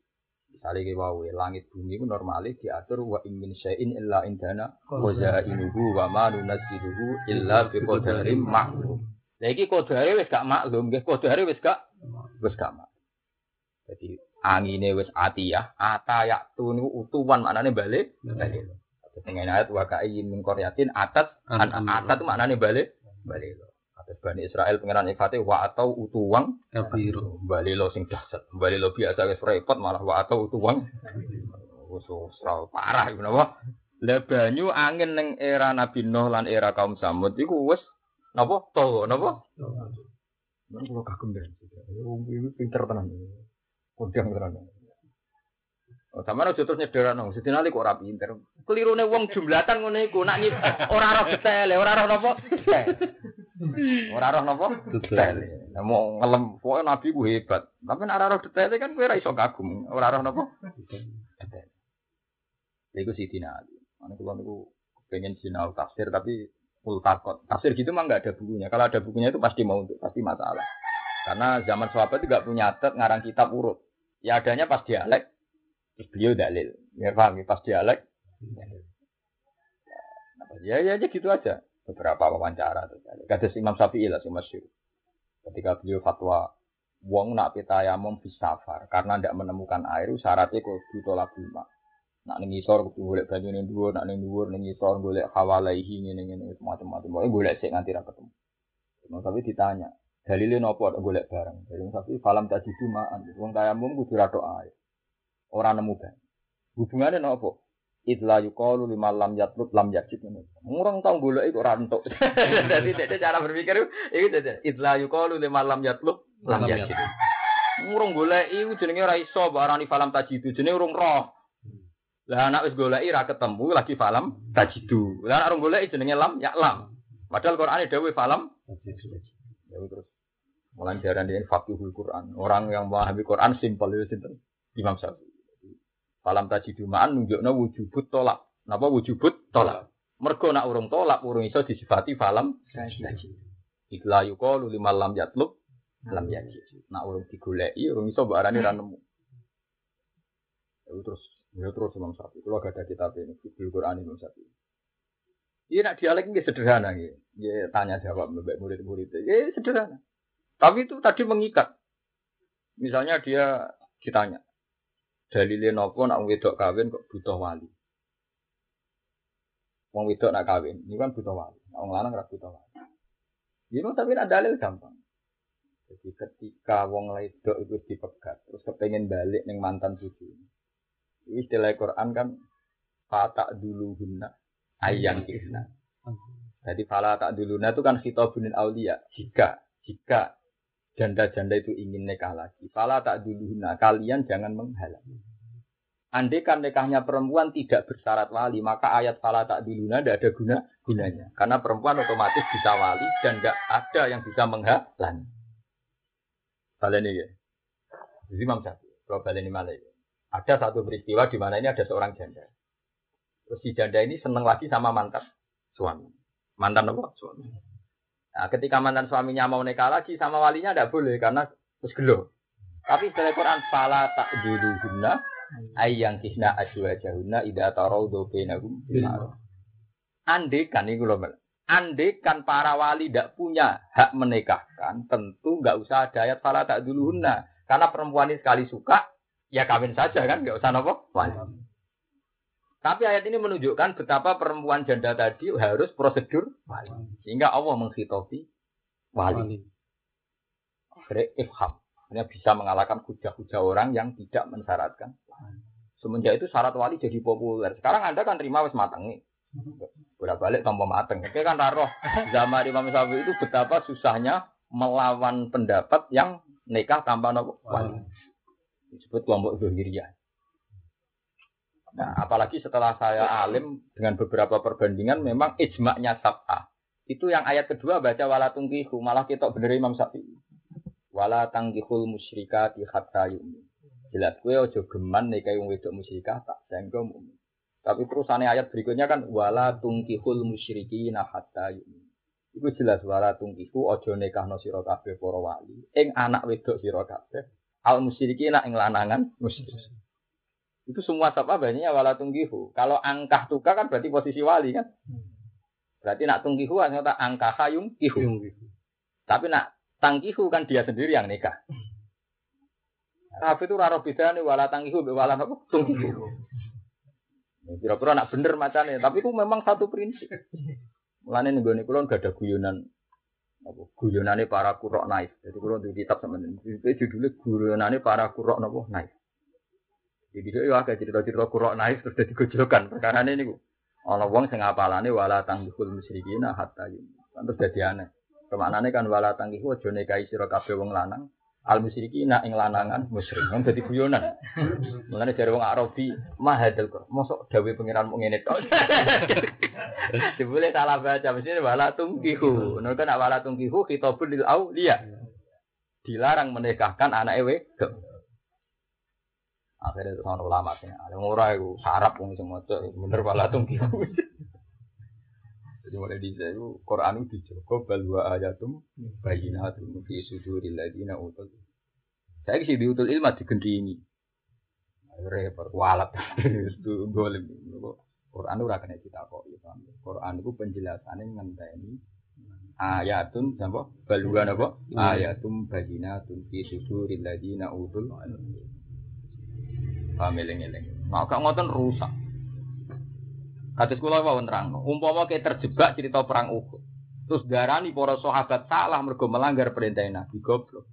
A: misalnya kita wawe langit bumi itu normalnya diatur wa ingin syai'in illa indana wa za'inuhu wa ma nunazziluhu illa bi qadarin ma'lum. Lah iki kodare wis gak maklum, nggih kodare wis gak wis gak maklum. Jadi angine wis atiyah, atayak tu niku utuwan maknane balik, balik. Dengan ayat wa ka'ayyin min qaryatin atat an atat maknane balik, balik. Atas Bani Israel pengenan ifate wa atau utuwang kabiru. Balik lo sing dahsyat. Balik lo biasa wis repot malah wa atau utuwang. Wis parah iku napa? Lah banyu angin ning era Nabi Nuh lan era kaum Samud iku wis Napa? Tawa, napa? Nang kula kagum ben. Wong iki pinter tenan. Kondang tenan. Oh, sama aja terus nyederano, sedina kok ora pinter. Kelirune wong jumlatan ngene iku, nak ora roh detail, ora roh napa? Ora roh napa? Detail. Nah, mau ngelem, pokoke nabi ku hebat. Tapi nek ora roh detail kan kowe ora iso kagum. Ora roh napa? Detail. Iku Sidina Ali. Ana kula niku pengen sinau tafsir tapi multakot. Tafsir gitu mah nggak ada bukunya. Kalau ada bukunya itu pasti mau untuk pasti masalah. Karena zaman sahabat itu nggak punya adat ngarang kitab urut. Ya adanya pas dialek, terus beliau dalil. Ya paham ya, pas dialek. Ya ya aja gitu aja. Beberapa wawancara. Kata Imam Syafi'i lah si Masyur. Ketika beliau fatwa, wong nak pitayamum bisafar karena tidak menemukan air syaratnya kok ditolak lima. Nak ning isor kudu golek banyu ning dhuwur, nak ning dhuwur ning isor golek hawalaihi ngene ngene macam-macam. Pokoke golek sik nganti ra ketemu. Cuma tapi ditanya, dalile napa golek bareng. Jadi tapi falam tajidu ma'an. Wong tayamum kudu ra tok air. Ora nemu kan. Hubungane napa? Idla yuqalu lima lam yatlub lam yajid ngono. Ngurang tau golek iku ora entuk. Dadi dek cara berpikir iki dadi idla yuqalu lima lam yatlub lam yajid. Ngurung golek iku jenenge ora iso barani falam tajidu jenenge urung roh. Lah anak wis goleki ra ketemu lagi falam tajidu. Lah anak rong goleki jenenge lam ya lam. Padahal Quran dawuh falam tajidu. Ya terus mulai jaran dia fakihul Quran. Orang yang memahami Quran simpel itu sinten? Imam Syafi'i. Falam tajidu ma'an nunjukna wujubut tolak. Napa wujubut tolak? Mergo nak urung tolak urung iso disifati falam tajidu. Ikla yuqalu limal lam yatlub lam yajid. Nak urung digoleki urung iso mbok arani ra nemu. Ya terus Ya terus Imam Syafi'i. Kalau gak ada kitab ini, di Quran Imam Syafi'i. Iya nak dialek ini sederhana ya. Ya tanya jawab mbak murid-murid. Ya sederhana. Tapi itu tadi mengikat. Misalnya dia ditanya. Dalilnya nopo nak wedok kawin kok butuh wali. Wong wedok nak kawin, ini kan butuh wali. Wong lanang ora butuh wali. Ini tapi nak dalil gampang. Jadi ketika wong wedok itu dipegat, terus kepengen balik neng mantan cucu. Ini istilah Quran kan fata dulu guna ayang kisna. Jadi fala tak duluna itu kan khitabunil aulia. Jika jika janda-janda itu ingin nikah lagi, fala tak duluna kalian jangan menghalangi. Andai kan nikahnya perempuan tidak bersyarat wali, maka ayat fala tak duluna tidak ada guna gunanya. Karena perempuan otomatis bisa wali dan tidak ada yang bisa menghalangi. Kalian ini ya. Jadi Imam Syafi'i, kalau kalian ini malah ya. Ada satu peristiwa di mana ini ada seorang janda. Terus si janda ini seneng lagi sama mantan suami. Mantan apa? Suami. Nah, ketika mantan suaminya mau nikah lagi sama walinya tidak boleh karena terus gelo. Tapi setelah Quran fala tak dulu guna ayang kisna aswa jahuna ida tarau do benagum Ande kan ini kalau Ande kan para wali tidak punya hak menikahkan, tentu nggak usah ada ayat fala tak dulu guna. Karena perempuan ini sekali suka, ya kawin saja kan, nggak usah nopo wali. Tapi ayat ini menunjukkan betapa perempuan janda tadi harus prosedur wali. Sehingga Allah menghitopi wali. Akhirnya ifham. Hanya bisa mengalahkan hujah-hujah orang yang tidak mensyaratkan. Semenjak itu syarat wali jadi populer. Sekarang Anda kan terima wis mateng. Bolak balik tanpa mateng. Oke kan taruh zaman Imam Syafi'i itu betapa susahnya melawan pendapat yang nikah tanpa nopo wali. Disebut kelompok Zuhiriyah. Nah, apalagi setelah saya alim dengan beberapa perbandingan memang ijma'nya sab'ah. Itu yang ayat kedua baca wala tungkihu, malah kita bener Imam Syafi'i. Wala tangkihul musyrikati hatta yu'min. Jelas gue ojo geman nikahi wong wedok musyrikah tak sehingga mukmin. Tapi terusannya ayat berikutnya kan wala tungkihul musyrikina hatta yu'min. Iku jelas wala tungkihu ojo nikahno sira kabeh para wali ing anak wedok sira kabeh al musyrikina ing lanangan musyrik. Itu semua apa banyaknya wala tunggihu. Kalau angkah tuka kan berarti posisi wali kan. Berarti nak tunggihu hanya tak angkah hayung kihu. Tapi nak tangkihu kan dia sendiri yang nikah. Tapi itu raro beda nih wala tangkihu wala apa tunggihu. Kira-kira nak bener macamnya. Tapi itu memang satu prinsip. Mulane nih gue kulon gak ada guyonan apa guyonane para kurok naif. Jadi kulon di kitab ini. Itu judulnya guyonane para kurok nopo naif. Jadi dia ya agak cerita-cerita kurok naik terus jadi gojlokan. Perkara ini nih, Allah wong sing apalane wala tanggihul musyrikina hatta yum. Terus jadi aneh. Kemaknane kan wala tanggihu aja nikahi sira kabeh wong lanang. Al musyrikina ing lanangan musyrik. Wong dadi guyonan. Mulane dari wong Arabi mahadal kok. Mosok dawuh pangeran mung ngene tok. Dibule salah baca mesti wala tungkihu. Nek kan wala tungkihu khitabul lil auliya. Dilarang menikahkan anak wedok. Akhirnya itu ulama sih. Ada murah itu sarap pun semua tuh bener pala tungki. Jadi mulai di itu Quran itu dijogo balwa ayatum bayinatum fi suduril ladina utul. Saya sih diutul ilmu digendingi. Repot walat itu golem. Quran itu rakyatnya kita kok. Quran itu penjelasannya ngenteni ayatun apa baluan apa ayatum bayinatun fi suduril ladina utul Paham eling-eling. Mau gak ngoten rusak. Kados kula wawon terangno, umpama kayak terjebak cerita perang Uhud. Terus darani para sahabat salah mergo melanggar perintah Nabi goblok.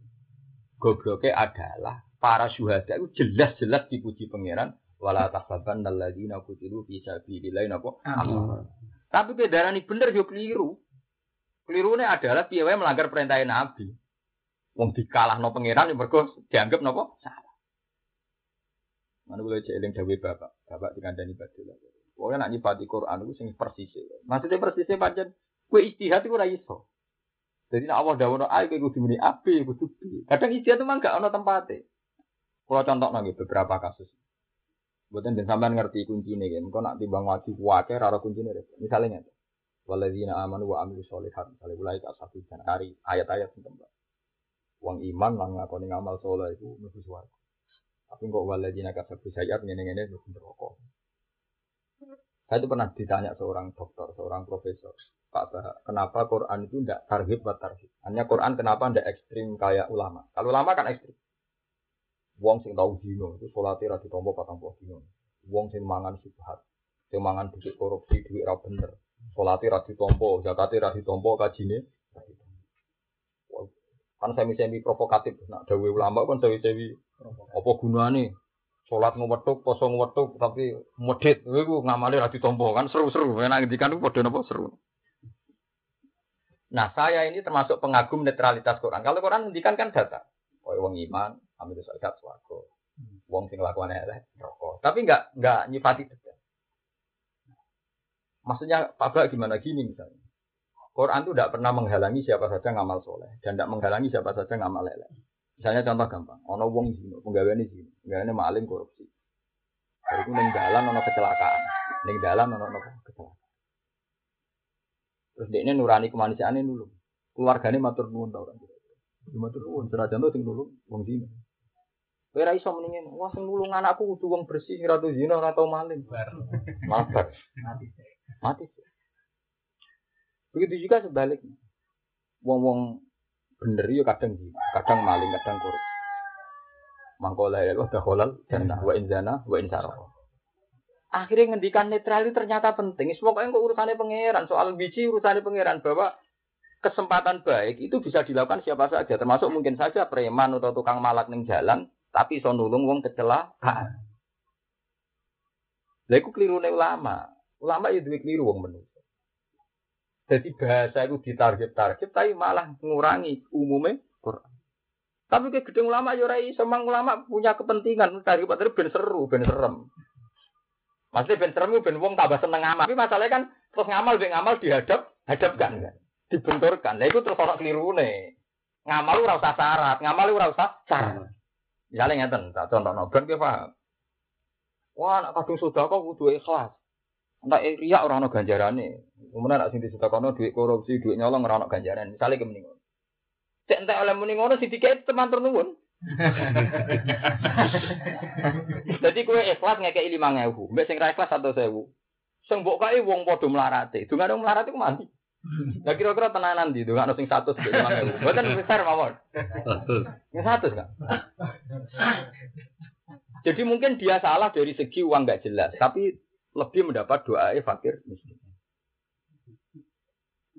A: Gobloknya adalah para syuhada itu jelas-jelas dipuji pangeran wala tahsaban alladzina qutilu fi sabilillah napa Tapi ke darani bener yo keliru. Kelirune adalah piye melanggar perintah Nabi. Wong dikalahno pangeran yo mergo dianggap napa salah. Mana boleh jeeling dawe bapak, bapak dikandani badul. Pokoknya nak nyifati Quran itu sing persis. Maksudnya persisnya pancen kue istihad itu ora iso. Jadi nak Allah dawono ae kowe kudu muni api, kudu bi. Kadang istihad itu mah gak ono tempate. Kalau contoh nang beberapa kasus. Buatan dan sampean ngerti kuncinya kan. Kau nak timbang wajib wakil rara kuncinya. Misalnya nih. Waladina amanu wa amilu solihat. Misalnya ulai tak satu hari ayat-ayat tentang Uang iman lang ngakoni ngamal soleh itu mesti suara. Tapi kok waladina kasabu sayat ngene-ngene rokok. Saya itu pernah ditanya seorang dokter, seorang profesor, Pak Bah, kenapa Quran itu tidak tarhib buat tarhib? Hanya Quran kenapa tidak ekstrim kayak ulama? Kalau ulama kan ekstrim. Wong sing tahu dino itu sholat ra ditompo patang puluh dino. Wong sing mangan subhat. Sing mangan duit korupsi, duit ra bener. Salate ra ditampa, zakate ra ditampa, kajine Kan semi-semi provokatif, nak dawe ulama kan semi-semi apa gunane? Salat ngwethuk, poso ngwethuk, tapi medhit, iku ngamale ra ditampa kan seru-seru. Nek ngendikan iku padha napa seru. Nah, saya ini termasuk pengagum netralitas Quran. Kalau Quran ngendikan kan data. Kaya wong iman, amil zakat swarga. Wong sing lakukan elek rokok. Tapi enggak enggak nyifati detail. Maksudnya Pak gimana gini misalnya. Quran itu tidak pernah menghalangi siapa saja ngamal soleh dan tidak menghalangi siapa saja ngamal elek. Misalnya contoh gampang, ono wong zina, penggaweane zina, penggaweane maling korupsi. Itu neng dalan ono kecelakaan, neng dalan ono ono kecelakaan. Terus dia ini nurani kemanusiaannya nulung. Keluarganya matur nuwun tau kan. Matur nuwun, senajan tuh sing nulung wong zina. Kowe ra iso mendingin, wah sing nulung anakku kudu wong bersih, ora tau zina, ora tau maling. Malah bar. Mati. Begitu juga sebaliknya. Wong-wong bener yo kadang zina, kadang maling, kadang korupsi. Mangkola ya Allah halal jannah wa inzana wa insarah. Akhirnya ngendikan netral itu ternyata penting. Pokoknya kok urusannya pangeran, soal biji urusannya pangeran bahwa kesempatan baik itu bisa dilakukan siapa saja, termasuk mungkin saja preman atau tukang malak ning jalan, tapi iso nulung wong kecelakaan. Lha iku klirune ulama. Ulama ya duwe kliru wong menungso. Jadi bahasa itu ditarget-target tapi malah mengurangi umumnya Quran. Tapi ke gedung ulama ya ora iso, mang ulama punya kepentingan dari patri ben seru, ben serem. Maksudnya ben serem ben wong tambah seneng ngamal. Tapi masalahnya kan terus ngamal ben ngamal dihadap, hadapkan kan. Dibenturkan. Nah itu terus orang kelirune. Ngamal ora usah syarat, ngamal ora usah syarat. Misalnya ngeten, tak contoh ben paham. Wah, nak kadung sedekah kudu ikhlas. Entak riak ora ono ganjarane. Kemudian nak sing disedekahno duit korupsi, duit nyolong ora ono ganjaran. Misale ke ngono. Cek entek oleh mending ngono sing dikek teman nuwun. Jadi kue ikhlas ngekei lima ngewu, mbak sing ikhlas satu sewu. Sing mbok kae wong padha mlarate. Dungane wong mlarate ku mati. Nah kira-kira tenanan di dungane sing satu sebut lima ngewu. Mboten besar mawon. Yang satu kan. Jadi mungkin dia salah dari segi uang nggak jelas, tapi lebih mendapat doa fakir miskin.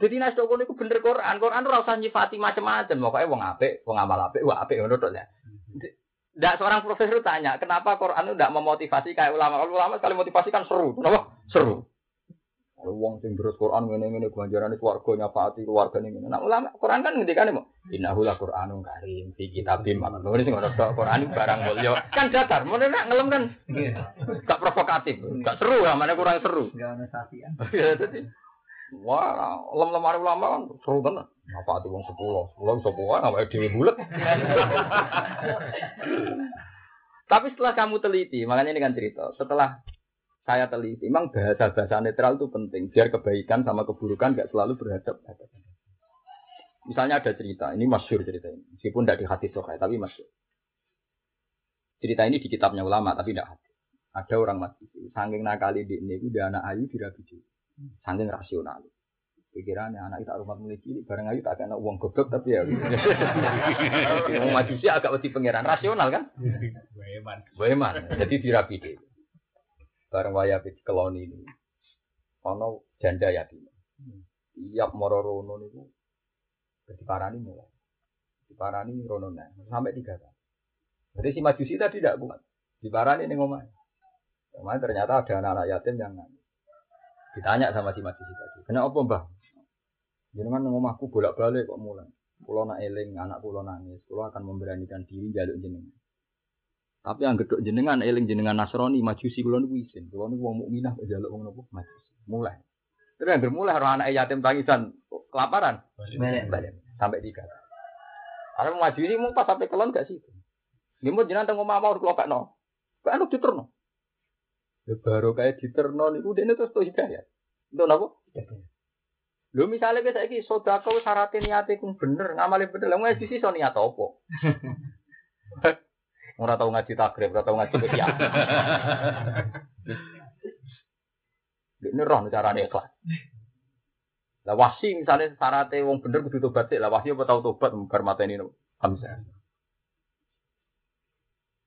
A: Jadi nas doko niku bener Quran. Quran ora usah nyifati macam-macam. Pokoke wong apik, wong amal apik, wah apik ngono tok ya. Ndak seorang profesor tanya, kenapa Quran itu tidak memotivasi kayak ulama? Kalau ulama sekali motivasi kan seru, kenapa? Seru. Kalau wong sing terus Quran ngene-ngene ganjarane keluarga nyapati keluarga ngene. Nah ulama Quran kan ngendikane mau innahu la Qur'anun karim fi kitabim mana nulis sing ngono tok Quran barang mulya. Kan datar, mun nek ngelem kan gak provokatif, gak seru ya, mana kurang seru.
B: Enggak ada sapian.
A: Ya dadi Wah, lem lemari ulama kan seru tenan. Apa ati wong 10, 10 sapa wae awake dhewe bulet. Tapi setelah kamu teliti, makanya ini kan cerita. Setelah saya teliti, memang bahasa-bahasa netral itu penting biar kebaikan sama keburukan gak selalu berhadap Misalnya ada cerita, ini masyur cerita ini, meskipun tidak di hati sokai, tapi masyur. Cerita ini di kitabnya ulama, tapi tidak hati. Ada orang mati, saking nakali di ini, dia anak ayu dirabi. Saking rasional. Pikirannya anak kita rumah mulai cilik, bareng ayu tak kena uang goblok tapi ya. Mau maju sih agak lebih pangeran rasional kan?
B: Weman.
A: Weman, jadi dirabi. Bareng waya di keloni ini. Ono janda yatim. Tiap moro rono niku diparani mulai. Diparani rono nah, sampai tiga tahun. Jadi si majusi tadi tidak kuat. Diparani ning omah. Omah ternyata ada anak-anak yatim yang nangis. Ditanya sama si majusi tadi, "Kenapa, Mbah?" Jenengan nang omahku bolak-balik kok mulai. Kulo nak eling anak kulo nangis, kulo akan memberanikan diri jaluk jenengan. Tapi yang gedok jenengan eling jenengan Nasrani majusi kulo niku isin. Kulo niku wong mukminah kok jaluk wong napa majusi. Mulai. Terus yang bermulai orang anak yatim tangisan kelaparan. Balik, balik. Sampai tiga. Karena majusi mau pas sampai kelon gak sih? Dia mau jenengan tengok mama udah kelokak no. Kok anu diterno. Ya baru kayak diterno niku dene terus tuh hidayah. Untuk napa? Lho misalnya kita iki sodako syaratnya niate bener, ngamali bener, lah ngaji sih so niat apa? Ora tau ngaji takrib, ora tau ngaji kiai. Ini roh carane ikhlas. Lah wasi misalnya syaratnya wong bener kudu tobat sih, lah wasi apa tau tobat bar mateni Hamzah.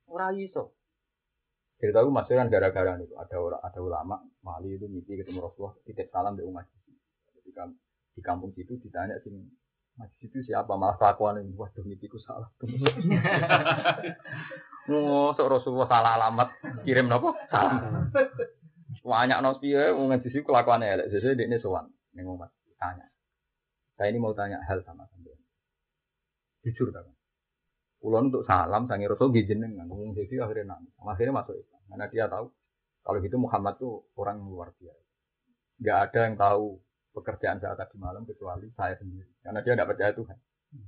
A: Ora iso. Cerita aku masih kan gara-gara itu ada orang ada ulama Mali itu mimpi ketemu Rasulullah titip salam di umat di, kamp- di kampung situ ditanya sing Majlis itu siapa? Malah kelakuan ini. Waduh mimpiku salah. Ngosok Rasulullah salah alamat. Kirim nopo? Salam banyak no piye? Wong ngaji sih kelakuannya elek sesuai dia ini sowan. Ning umat tanya. Saya ini mau tanya hal sama sampean. Jujur kan Kulon untuk salam sangi Rasul jenengan. Ngomong jadi akhirnya nangis. Akhirnya masuk Islam. Karena dia tahu kalau gitu Muhammad tuh orang luar biasa. Gak ada yang tahu pekerjaan saya tadi malam kecuali saya sendiri. Karena dia tidak percaya Tuhan.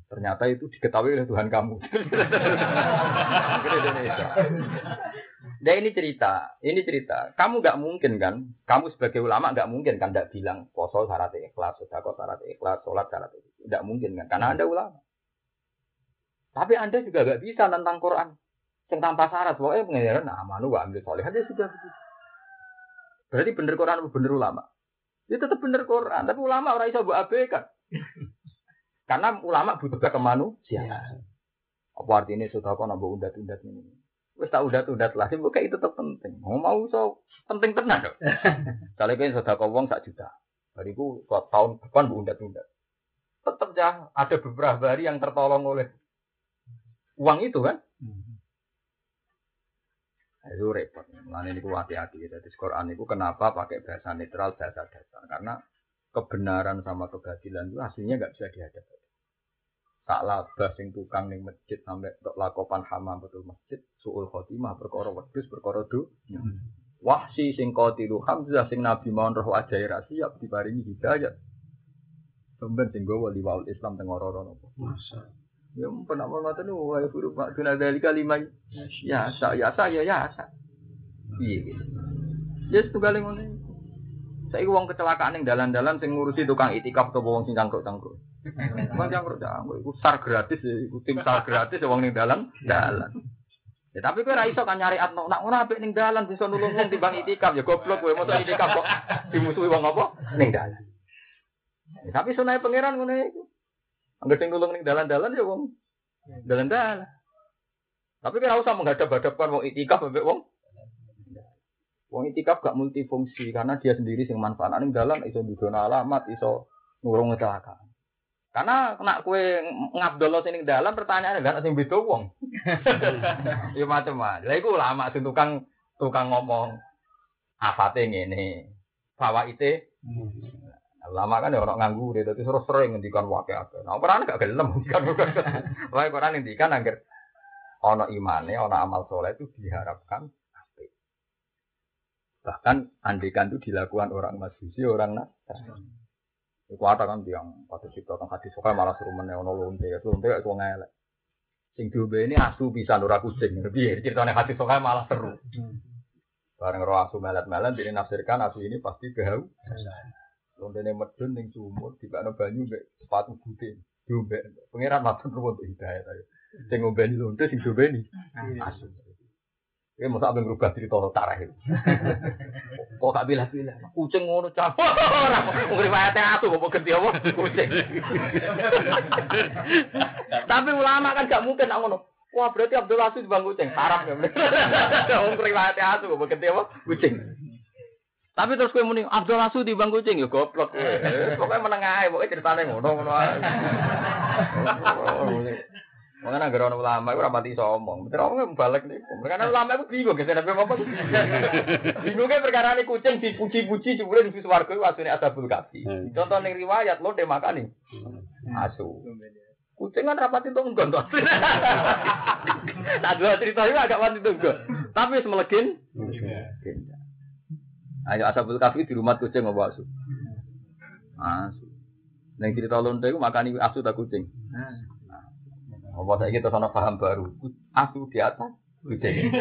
A: Ternyata itu diketahui oleh Tuhan kamu. Nah ini cerita, ini cerita. Kamu nggak mungkin kan? Kamu sebagai ulama nggak mungkin kan? Nggak bilang poso syarat ikhlas, sedekah syarat ikhlas, sholat syarat ikhlas. Nggak mungkin kan? Karena anda ulama. Tapi anda juga nggak bisa tentang Quran. Tanpa syarat, pokoknya pengajaran nah, amanu wa ambil soleh aja sudah. Berarti bener Quran bener ulama. Itu tetap bener Quran, tapi ulama orang iso buat abaikan. Karena ulama butuh kemanusiaan. Apa artinya sudah kau nambah undat-undat ini? Wes tak udat-udat lah, sih kayak itu tetap penting. Mau mau so penting tenan dong. Kalau kau sudah kau uang sak juta, bariku tahun depan bu undat-undat. Tetap ya ada beberapa hari yang tertolong oleh uang itu kan. Nah, itu repot. Mulane niku hati-hati. Jadi Quran itu kenapa pakai bahasa netral, bahasa dasar? Karena kebenaran sama kebatilan itu hasilnya nggak bisa dihadapi. Tak labah sing tukang ning masjid sampai tok lakopan hama betul masjid, suul khotimah perkara wedhus perkara do. Wahsi sing qatilu Hamzah sing Nabi mau roh ajair siap diparingi hidayat. Sampeyan sing gowo liwaul Islam teng ora-ora napa. Ya mpun apa ngoten wa huruf mak duna dalika lima ya sa ya sa ya ya sa. Piye gitu. Ya setunggal ngono. Saiki wong kecelakaan ning dalan-dalan sing ngurusi tukang itikaf atau wong sing cangkruk-cangkruk. Wong cangkruk cangkruk iku sar gratis ya, iku tim sar gratis ya wong ning dalan dalan. Ya tapi kowe ra iso kan nyari atno nak ora apik ning dalan bisa nulung wong timbang itikaf ya goblok kowe mosok itikaf kok dimusuhi wong apa ning dalan. Ya, tapi sunai pangeran ngono iku. Angger sing nulung ning dalan-dalan ya wong dalan-dalan. Tapi kan usah menghadap-hadapkan wong itikaf ambek wong Wong itikaf gak multifungsi karena dia sendiri sing manfaat ning dalan iso dudono alamat, iso ngurung kecelakaan. Karena nak kue ngabdolo sing ning dalan pertanyaane gak sing beda wong. ya macam-macam. Lah iku ulama sing tukang tukang ngomong afate ngene. Fawaite Lama kan ya orang nganggur, jadi terus sering ngendikan wakil akeh. Nah, Quran gak gelem ngendikan Wah, Quran ngendikan agar ono imane, ono amal soleh itu diharapkan apik. Bahkan andikan itu dilakukan orang majusi, orang nasrani. Iku ada kan tiang pada cipta kan hati suka malah suruh meneh ono lonte, itu lonte itu ngelek. Sing diombe ini asu bisa ora kucing. Piye ceritane hati suka malah seru. Bareng roh asu melet-melet dinafsirkan asu ini pasti bau. Lontene medun ning sumur dibakno banyu mbek sepatu putih. Diombe. Pangeran matur nuwun hidayah ayo. Sing ngombeni lonte sing diombeni asu. Ini masa abang rubah cerita tarah itu. Kok gak bilah-bilah? Kucing ngono cah. Ora mung riwayate asu kok ganti apa? Kucing. Tapi ulama kan gak mungkin nak ngono. Wah berarti Abdul Aziz bang kucing. Haram ya bener. Wong riwayate asu kok ganti apa? Kucing. Tapi terus kowe muni Abdul Asu di bang kucing ya goblok. Pokoknya menengah ae, pokoknya ceritane ngono ngono ae. Makanya agar orang ulama itu rapati iso omong. Betul omong balik nih. Karena ulama itu bingung gitu. Tapi apa? Bingungnya perkara ini kucing dipuji-puji jebule di swarga itu asline asabul kafi. Contoh ning riwayat lo dia makan nih. Asu. Kucing kan rapati itu enggon tuh. Nah dua cerita itu agak mati tuh enggon. Tapi semelegin. Ayo asabul kafi di rumah kucing apa asu? Asu. Neng cerita lonte itu makani asu tak kucing. Apa saya kita sana paham baru. Asu di atas kucing.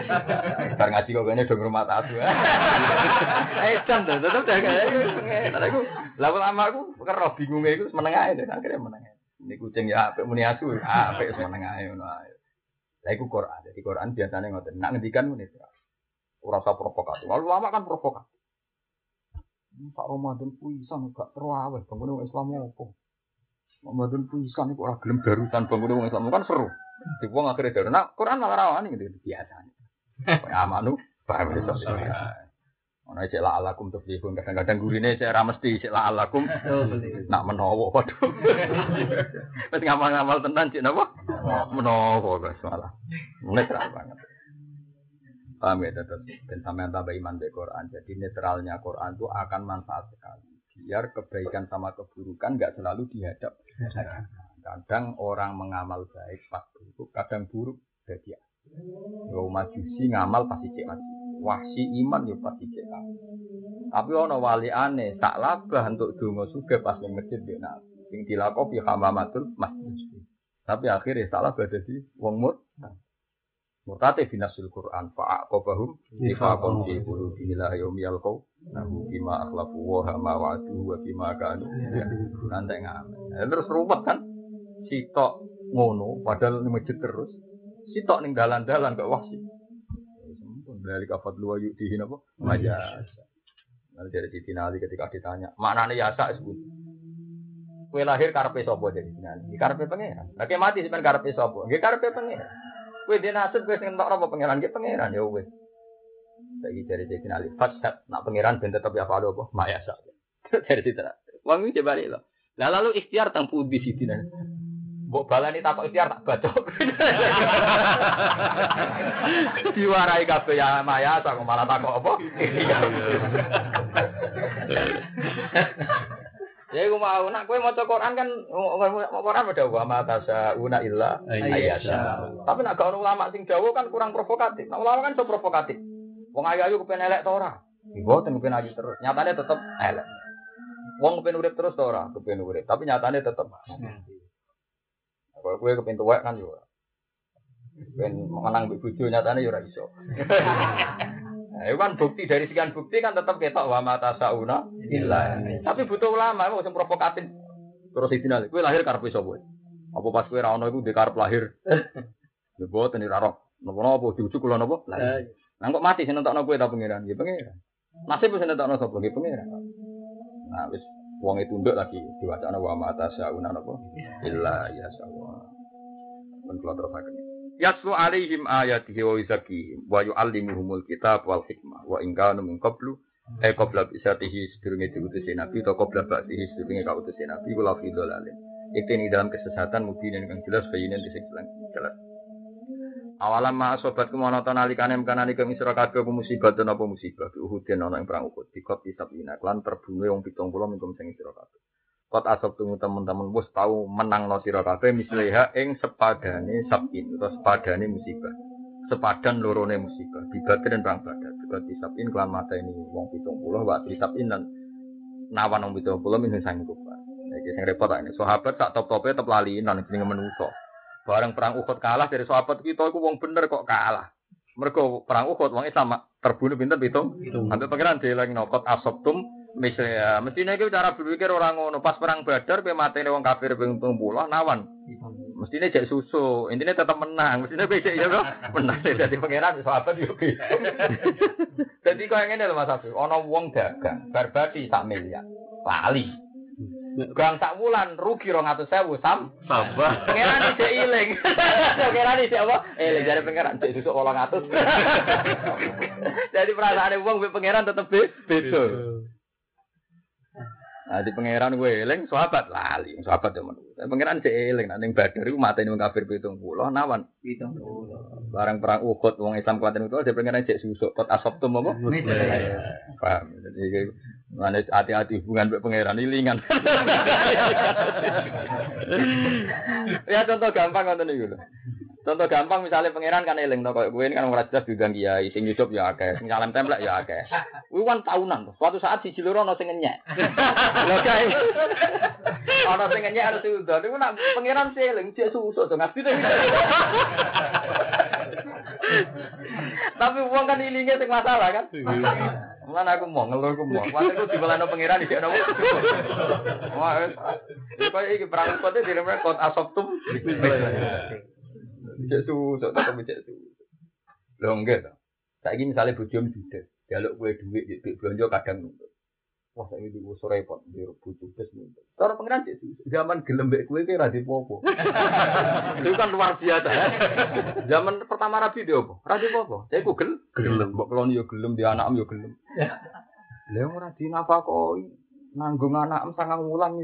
A: Ntar ngaji kok kayaknya dong rumah asu. Eh, can tuh, tetep. Tapi aku, lalu lama aku kerap bingungnya itu menengah itu, akhirnya menengah. Ini kucing ya, apa muni asu, apa menengah itu. Lah iku Quran. Jadi Quran biasanya ngoten. Nak ngendikan menit. Ora usah provokatif. Lalu lama kan provokatif. Pak Ramadan puisan gak terawih, bangun Islam apa? Ramadan puisan itu orang gelem darutan bangun wong Islam kan seru. Di wong akhirnya daru. Nah, Quran malah rawani gitu biasa. Kayak amanu Paham ya sok. Ono cek la alakum tuflihun kadang-kadang gurine cek ra mesti cek la alakum nak menawa waduh. Wis ngamal-ngamal tenan cek napa? Menawa guys malah. Netral banget. Paham ya tetap dan sampean tambah iman be Quran. Jadi netralnya Quran itu akan manfaat sekali. Biar kebaikan sama keburukan nggak selalu dihadap. Kadang orang mengamal baik pas buruk, kadang buruk jadi Yo majusi ngamal pasti cek maju. Wahsi iman yo pasti cek Tapi ono wali aneh, tak labah untuk donga suge pas ning masjid dia nak. Sing dilakopi hamamatul masjid. Tapi akhirnya salah dadi wong mur. Murtate binasul Quran fa'aqabahum nifaqan fi qulubihim ila yaumi yalqau nahu bima akhlafu wa ma wa'adu wa bima kanu nanti ngamen. Terus ruwet kan sitok ngono padahal masjid terus sitok ning dalan-dalan kok wahsi. Dari kafat luar yuk dihin apa? Majas. Nanti dari Siti Nali ketika ditanya, mana nih yasa sebut? Kue lahir karpe sopo jadi Di karpe pengiran. Lagi mati sebenarnya karpe sopo. Gak karpe pengiran. Kue dia nasib kue sing apa pengiran? Gak pengiran ya kue. Lagi dari Siti Nali. Fasad nak pengiran ben tetap ya apa apa? Mayasa. dari Siti Nali. Wangi coba lo. Lah lalu ikhtiar tang pudi Siti Nali. Mbok balani takok ikhtiar tak baca. Diwarai kabeh ya maya tak malah takok apa? Ya aku mau nak kowe maca Quran kan mau Quran pada wa ma una illa ayyasha. Tapi nak gak ulama sing dawa kan kurang provokatif. Nah, ulama kan so provokatif. Wong ayu-ayu kepen elek ta ora? Mboten kepen ayu terus. Nyatane tetep elek. Wong kepen urip terus ta ora? Kepen urip, tapi nyatane tetep. Kalau gue kepintu tuwek kan juga. Ben menang bojo nyatane yo ora iso. Nah, itu kan bukti dari sekian bukti kan tetap ketok wa mata sauna illa. Tapi butuh ulama mau sing provokatif. Terus final, gue lahir karep sapa? Apa pas gue ra ono iku karep lahir. Ya boten ora roh. Napa-napa diujuk kula napa? Lah kok mati sing nentokno kowe ta pangeran? Ya pangeran. Nasib sing nentokno sapa? Ya pangeran. Nah wis wong itu tunduk lagi diwacana wa mata sauna napa? Illa ya sawwa. Men kula terusaken. Yaslu alaihim ayatihi wa yuzakihim wa yu'allimuhumul kitab wal hikmah wa in kanu min qablu eh qabla bisatihi sedurunge diutusi nabi atau qabla ba'dihi sedurunge kautusi nabi kula fi dhalalin. Itu ini dalam kesesatan mungkin yang jelas bayinan di jelas. Awalam ma sobat kemono to nalikane mkanani ke misra kabeh apa musibah apa musibah di Uhud ana ing perang Uhud dikot isabina lan terbunuh wong 70 minkum sing sira kabeh. Kot asap tunggu teman-teman bos tahu menang no sira kabeh misliha ing sepadane sabin atau sepadane musibah. Sepadan lorone musibah di dan perang badar. Juga disabin kelan mata ini wong 70 wa disabin dan nawan wong 70 min sing kufar. Iki sing repot ini. Sahabat tak top-tope tetep lali nang jenenge menungso. Bareng perang Uhud kalah dari sahabat kita itu wong bener kok kalah. Mereka perang Uhud wong Islam terbunuh pinter pitung. Sampai pangeran dieling nokot asoptum misalnya mestinya itu cara berpikir orang ngono pas perang Badar pe matene wong kafir ping 30 nawan. Mestinya jadi susu, intinya tetap menang. Mestinya beda ya kok menang dari pangeran sahabat yo. Jadi kau yang ini loh Mas Abi, ono wong dagang barbadi sak miliar. Lali. Gang sak wulan rugi rong atus sewu sam. Sabar. Pangeran ijek iling. Pangeran ijek apa? Eling dari pangeran ijek susuk wolong atus. Jadi perasaan wong be pangeran tetep beda. Nah, di pangeran gue eling, sahabat lali, sahabat zaman dulu. Pangeran cek eling, nanti badar itu mata ini kafir pitung pulau, nawan. Pitung pulau. Barang perang ukut, wong Islam kuatin itu, dia pangeran cek susuk, kot asop tuh mau. Paham? Jadi mana hati-hati hubungan dengan pangeran ilingan. ya contoh gampang nonton itu. Contoh gampang misalnya pangeran kan eling toko gue ini kan ora jelas juga kiai, sing hidup ya akeh, sing salam templek ya akeh. Kuwi kan tahunan. Suatu saat si Ciloro ono sing ngenyek. Lho kae. Sing ngenyek harus udah. Niku nak pangeran sih eling cek susu to ngerti Tapi uang kan ilingnya sing masalah kan. Mana aku mau ngeluh aku mau. Mana aku dibelano pangeran di sana. Wah, kaya iki perang kote diremeh kot asoptum. Cek susuk tetep cek susuk. Lho enggak to. Saiki misale bojom judes, jaluk kowe dhuwit di belanja kadang nuntut. Wah, saya di usur repot, di bojo des nuntut. Cara pengiran cek susuk. zaman gelem mbek kowe ki ra dipopo. Itu kan luar biasa. Zaman pertama Rabi dia apa? Ra dipopo. Saya ku gel gelem, mbok kelon yo gelem, di anakmu yo gelem. Lah ora dinafakoi. Nanggung anakmu sangang wulan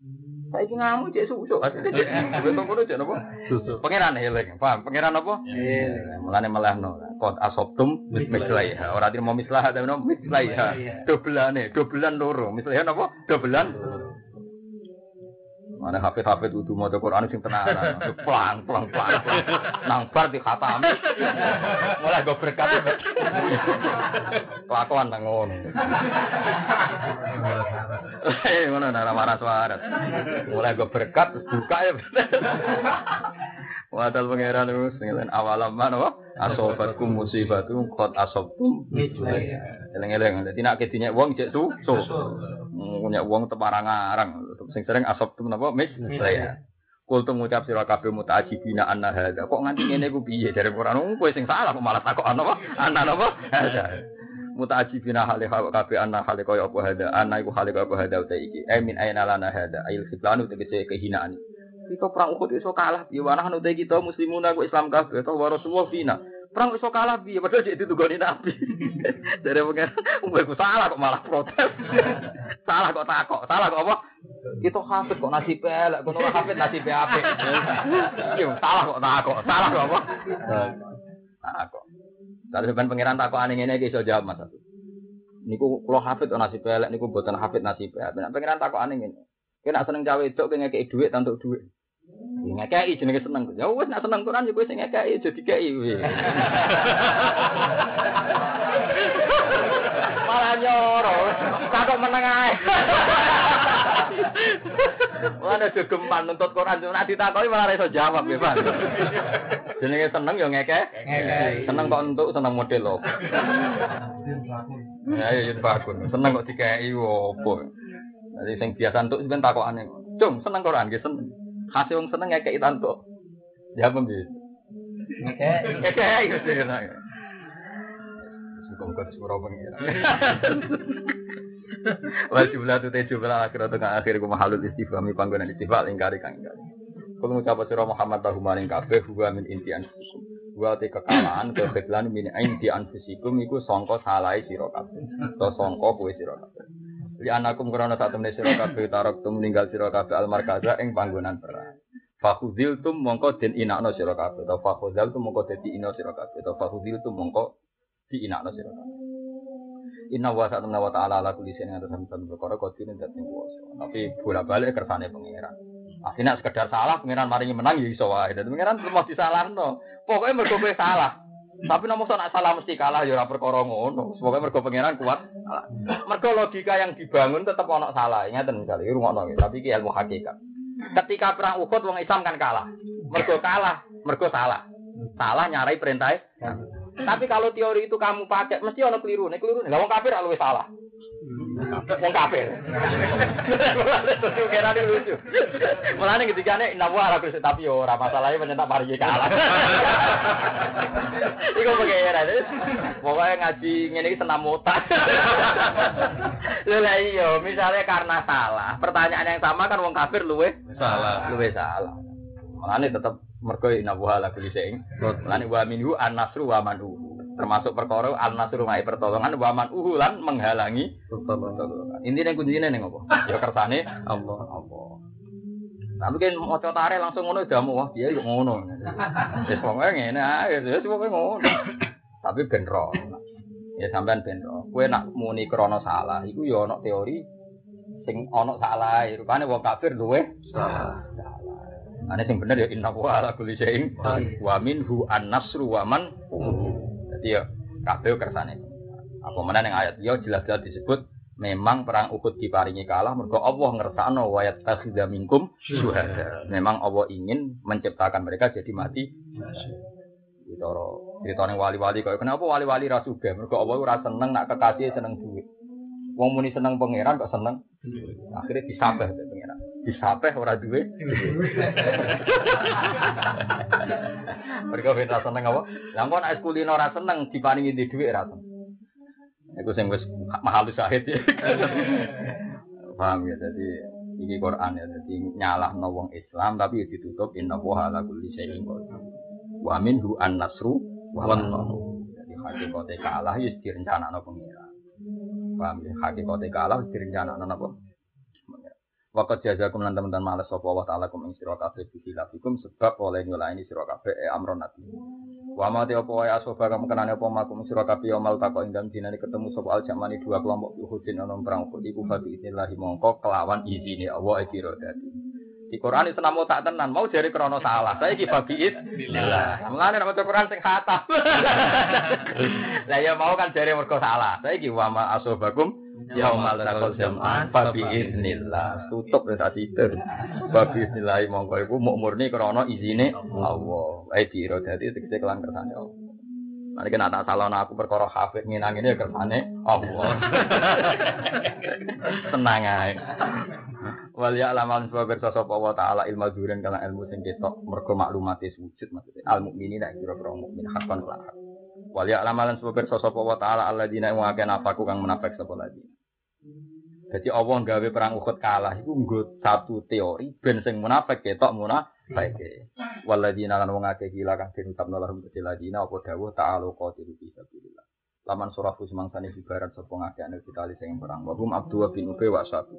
A: misoni. Saiki ngamu cek susu. Asline cek kowe ngono cek napa? Susu. Pangeran eling, paham? Pangeran apa? Eling. Mulane melehno. Qad asabtum mislaiha. Ora dite mau mislah tapi no mislaiha. Dobelane, dobelan loro. Mislaiha napa? Dobelan. Mana hafid hafid udah mau Quran sing tenanan, pelang pelang pelang pelang, nang bar di khatam, mulai gue berkat, kelakuan nang ngono. Eh, mana nara marah suara, mulai gue berkat, buka ya. Wadal pangeran itu ngelen awalam mana wah asobatkum musibatu kot asobtum eleng-eleng dadi nek kedine wong cek su so punya wong teparang-arang sing sering asobtum napa? Mis? Saya Kul tu ngucap sira kabeh mutaajibina anna hadza. Kok nganti ngene ku piye? Dari Quran kowe sing salah kok malah takok ana apa? Ana napa hadza mutaajibina hale kabeh anna hale kaya apa hadza ana iku hale kaya apa hadza uta iki? Eh min aina lana hadza ail khitlanu tegese kehinaan. Kita perang Uhud iso kalah piye? Wanah uta kita muslimun aku Islam kabeh. To wa Rasulullah fina. Perang iso kalah piye? Padahal cek ditugoni nabi. Dari pengen umbe ku salah kok malah protes. Salah kok takok. Salah kok apa? Itu hafid kok nasib elek. Kono hafid nasib apik. Salah kok takok. Salah kok apa? Takok kalau sampean pangeran takok ane ngene iki iso jawab Mas. Niku kula hafid kok nasib elek niku mboten hafid nasib apik nek pangeran takok ane ngene kena seneng cawe itu kene ngekeki dhuwit tantuk dhuwit. Ngekeki jenenge seneng. Ya wis nek seneng Quran ya kowe sing ngekeki aja dikeki malah nyoro. Takok meneng ae Mana gegeman nuntut Quran cuma ditakoki malah ora iso jawab ya, Pak. Jenenge seneng ya ngeke. Seneng kok entuk seneng model lho. Ya ya yen bakun. Seneng kok dikeki opo. Jadi sing biasa entuk sampean takokane. Cung, seneng Quran nggih seneng. Kasih wong seneng ngekeki tantuk. Ya apa nggih? Ngekeki. Ngekeki wis enak. Muga-muga disepuro pengira. Wal jumlah tu te jumlah akhirat tengah akhir ku mahalul istifhami panggonan istifal ingkari kang ingkari. Kulo ngucap sira Muhammad tahu maring kabeh huwa min inti anfusikum. Wa te kekalahan kebetlan min inti anfusikum iku sangka salahe sira kabeh. To sangka kowe sira kabeh. Li anakum krana sak temene sira kabeh tarok tum ninggal sira kabeh al markaza ing panggonan perang. Fakhudil tum mongko den inakno sira kabeh. To fakhudil tum mongko dadi ina sira kabeh. To fakhudil tum mongko di inakno sira kabeh. Inna wa ta'ala wa ta'ala ala kulli shay'in ngatas sampeyan perkara kodine dadi kuwasa. Tapi bola-balik kersane pangeran. Akhirnya sekedar salah pangeran maringi menang ya iso wae. Dadi pangeran terus mau disalahno. Pokoknya mergo kowe salah. Tapi nomor nak salah mesti kalah ya ora perkara ngono. Pokoknya mergo pangeran kuat. Mergo logika yang dibangun tetap ono salah. Ingatan sekali rungokno Tapi iki ilmu hakikat. Ketika perang Uhud wong Islam kan kalah. Mergo kalah, mergo salah. Salah nyarai perintah. Tapi kalau teori itu kamu pakai, mesti ono keliru. Nek keliru, nggak wong kafir luwih salah. Wong kafir. Kira ini lucu. Mulane ketika nek nawa ora kuwi tapi yo ora masalahnya menyentak mari kalah. Iku pengira. Pokoknya ngaji ngene iki senam otak. Lha iya, misalnya karena salah, pertanyaan yang sama kan wong kafir luwih salah, luwih salah. Mulane tetep mergo inabuha la kulli syai'in. Lan wa minhu an-nasru wa manhu. Termasuk perkara an-nasru mai pertolongan wa manhu lan menghalangi pertolongan. Intine kuncine ning apa? Ya kersane Allah. Allah. Tapi kan maca tare langsung ngono damu wah dia yo ngono. Wis pokoke ngene ae, wis pokoke ngono. Tapi ben ro. Ya sampean ben ro. Kowe nak muni krana salah, iku yo ana teori sing ana salah. Rupane wong kafir luwe salah. Ane sing bener ya inna wa ala kulli syai'in wa minhu an-nasru wa man Jadi ya kabeh kersane. Apa mana yang ayat ya jelas-jelas disebut memang perang Uhud diparingi kalah mergo Allah ngersakno wa yattakhidha minkum syuhada. Memang Allah ingin menciptakan mereka jadi mati. Ditoro ceritane wali-wali kaya kenapa wali-wali ra sugih? Mergo Allah ora seneng nak kekasih seneng duit. Wong muni seneng pangeran kok seneng. Akhirnya disabeh pangeran. Disabeh ora duwe. Mereka ben seneng apa? Lah kok nek kulino ora seneng diparingi di dhuwit ra seneng. Iku sing wis mahal syahid ya. Paham ya, jadi Iki Quran ya, jadi nyalah wong Islam tapi ditutup inna wa ala kulli syai'in qadir. Wa minhu an-nasru wallahu. Jadi hakikate kalah ya direncanakno pengira. Paham ya? Hakikate kalah direncanakno napa? Wakat jazakum lan teman-teman males sapa wa taala kum ing sira kabeh bihilafikum sebab oleh nyulaini sira kabeh e amron nabi. Wa ma te apa wae asoba kamu kenane apa makum sira kabeh yaumul taqa ing dinane ketemu sapa al jamani dua kelompok Uhudin ana perang Uhud iku babi inillahi mongko kelawan izine Allah e kira dadi. Di Quran itu namo tak tenan, mau jadi krono salah. Saya ki babi Bismillah. Mulane nek maca Quran sing khatam. Lah ya mau kan jare mergo salah. Saya ki wa ma asobakum Yaumal taqal jam'an fa bi idznillah. Tutup ya tak sider. Fa bi idznillah mongko iku murni krana izine Allah. Ae dira dadi tegese kelan kersane Allah. Nanti kena tak salah aku perkara hafid nginang ini ya kersane Allah. Tenang ae. Wal ya lamal sebab bersa sapa wa taala ilmu duren kana ilmu sing ketok mergo maklumate wujud maksudnya al mukminina kira-kira mukmin hakon hak. Wal ya lamalan sebab bersa sapa wa taala alladzina wa kana nafaku kang munafik sapa lagi. Jadi Allah gawe perang Uhud kalah iku nggo satu teori ben sing munafik ketok munafik. Waladina lan wong akeh gila kang den utabna lahum keciladina apa dawuh ta'alu qatilu fi sabilillah. Laman surah fusimangsane bibarat sapa ngakeh ane kitali sing perang. Wa hum abdu bin ubay wa sabu.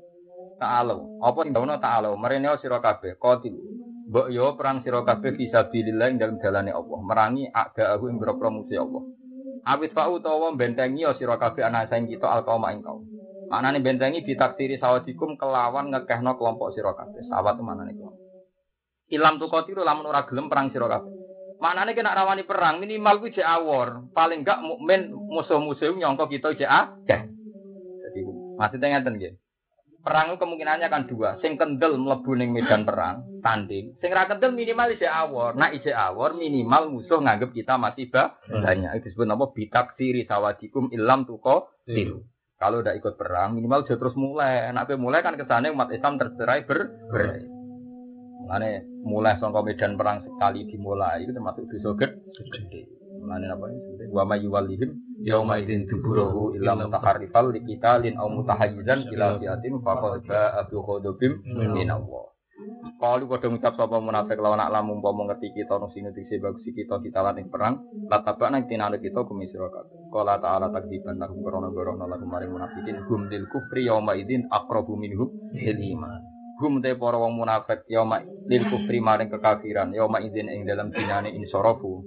A: Ta'alu. Apa dawuhna ta'alu? Merene sira kabeh qatilu. Mbok yo perang sira kabeh fi sabilillah ing dalem dalane Allah. Merangi ada aku ing boro Allah. Awit fa'u utawa bentengi sira kabeh ana saing kita alqauma ing kaum. Manane bentengi ditaksiri sawadikum kelawan ngekehno kelompok sira kabeh. Sawat manane kelompok. Ilam tu kotiru lamun ora gelem perang sira kabeh. Manane kena rawani perang minimal kuwi jek awor. Paling enggak mukmin musuh-musuh nyongko kita jek. Jadi maksudnya ngeten nggih. Perang kemungkinannya kan dua. Sing kendel mlebu ning medan perang, tanding. Sing ra kendel minimal isih awor. Nah isih awor minimal musuh nganggep kita masih banyak. Itu disebut apa? Bitaksiri sawadikum ilam tuko tiru. Kalau udah ikut perang, minimal sudah terus mulai. Enak mulai kan kesannya umat Islam tercerai ber berai. Mulane mulai songko medan perang sekali dimulai itu termasuk dosa gede. Mulane apa ini? Wa may yuwallihim yauma idzin duburahu illa mutaharrifal liqitalin aw mutahayyizan ila fiatin faqad ba'a bi ghadabim min Allah. Kalau kau ngucap sapa munafik lawan nak lamun umpama ngerti kita nang sing dikse bagus kita kita lan perang, latabak nang tinane kita kumisira kabeh. Qala ta'ala takdiban lahum korona korona lahum maring munafikin hum lil kufri yauma idzin aqrabu minhum lil iman. Hum te para wong munafik yauma lil kufri maring kekafiran yauma idzin ing dalam dinane insarafu.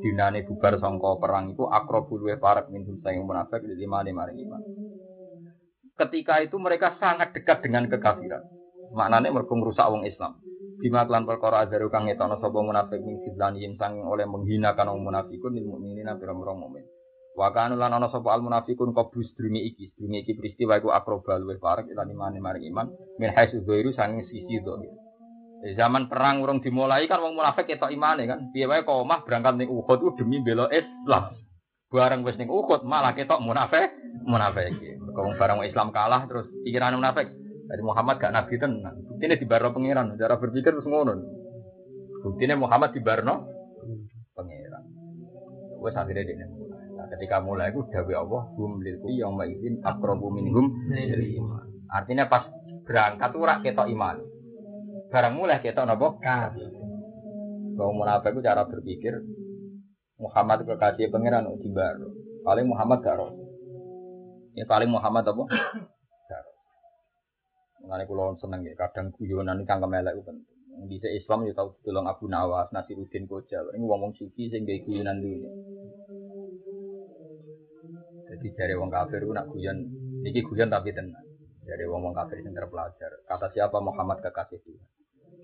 A: Dinane bubar sangka perang iku aqrabu luwe parek minhum sayang munafik lil iman maring iman. Ketika itu mereka sangat dekat dengan kekafiran. Maknane mergo ngrusak wong Islam. Bima klan perkara azaru kang ngetono sapa munafik min sidlanihim sang oleh menghinakan wong munafikun lil mukminina pira-pira mukmin. Wa kana lan ana sapa al munafikun qabus drungi iki, drungi iki peristiwa iku akroba luwih parek lan imane maring iman min haitsu dhairu sanging sisi dhahir. E zaman perang urung dimulai kan wong munafik ketok imane kan. Piye wae kok omah berangkat ning Uhud ku demi bela Islam. Bareng wis ning Uhud malah ketok munafik, munafik. Kok barang Islam kalah terus pikiran munafik dari Muhammad gak nabi tenan. Ini di barno pangeran. Cara berpikir terus ngono. Buktinya Muhammad di barno pangeran. Wes akhirnya dia. Nah, ketika mulai itu dawe Allah hum lil yang maizin akrobu minhum. Artinya pas berangkat tuh rak ketok iman. Barang mulai ketok nopo kafir. Kalau munafik itu cara berpikir Muhammad kekasih pangeran di barno. Paling Muhammad gak roh. Ya paling Muhammad apa? Mengenai kulo seneng ya, kadang guyonan ini kangkem elek itu penting. Di Islam ya tahu tolong Abu Nawas, Nasiruddin Koja. Ini ngomong suci sehingga guyonan dulu. Jadi dari wong kafir itu nak guyon, ini guyon tapi tenang. Dari wong wong kafir yang terpelajar. Kata siapa Muhammad kekasih Tuhan.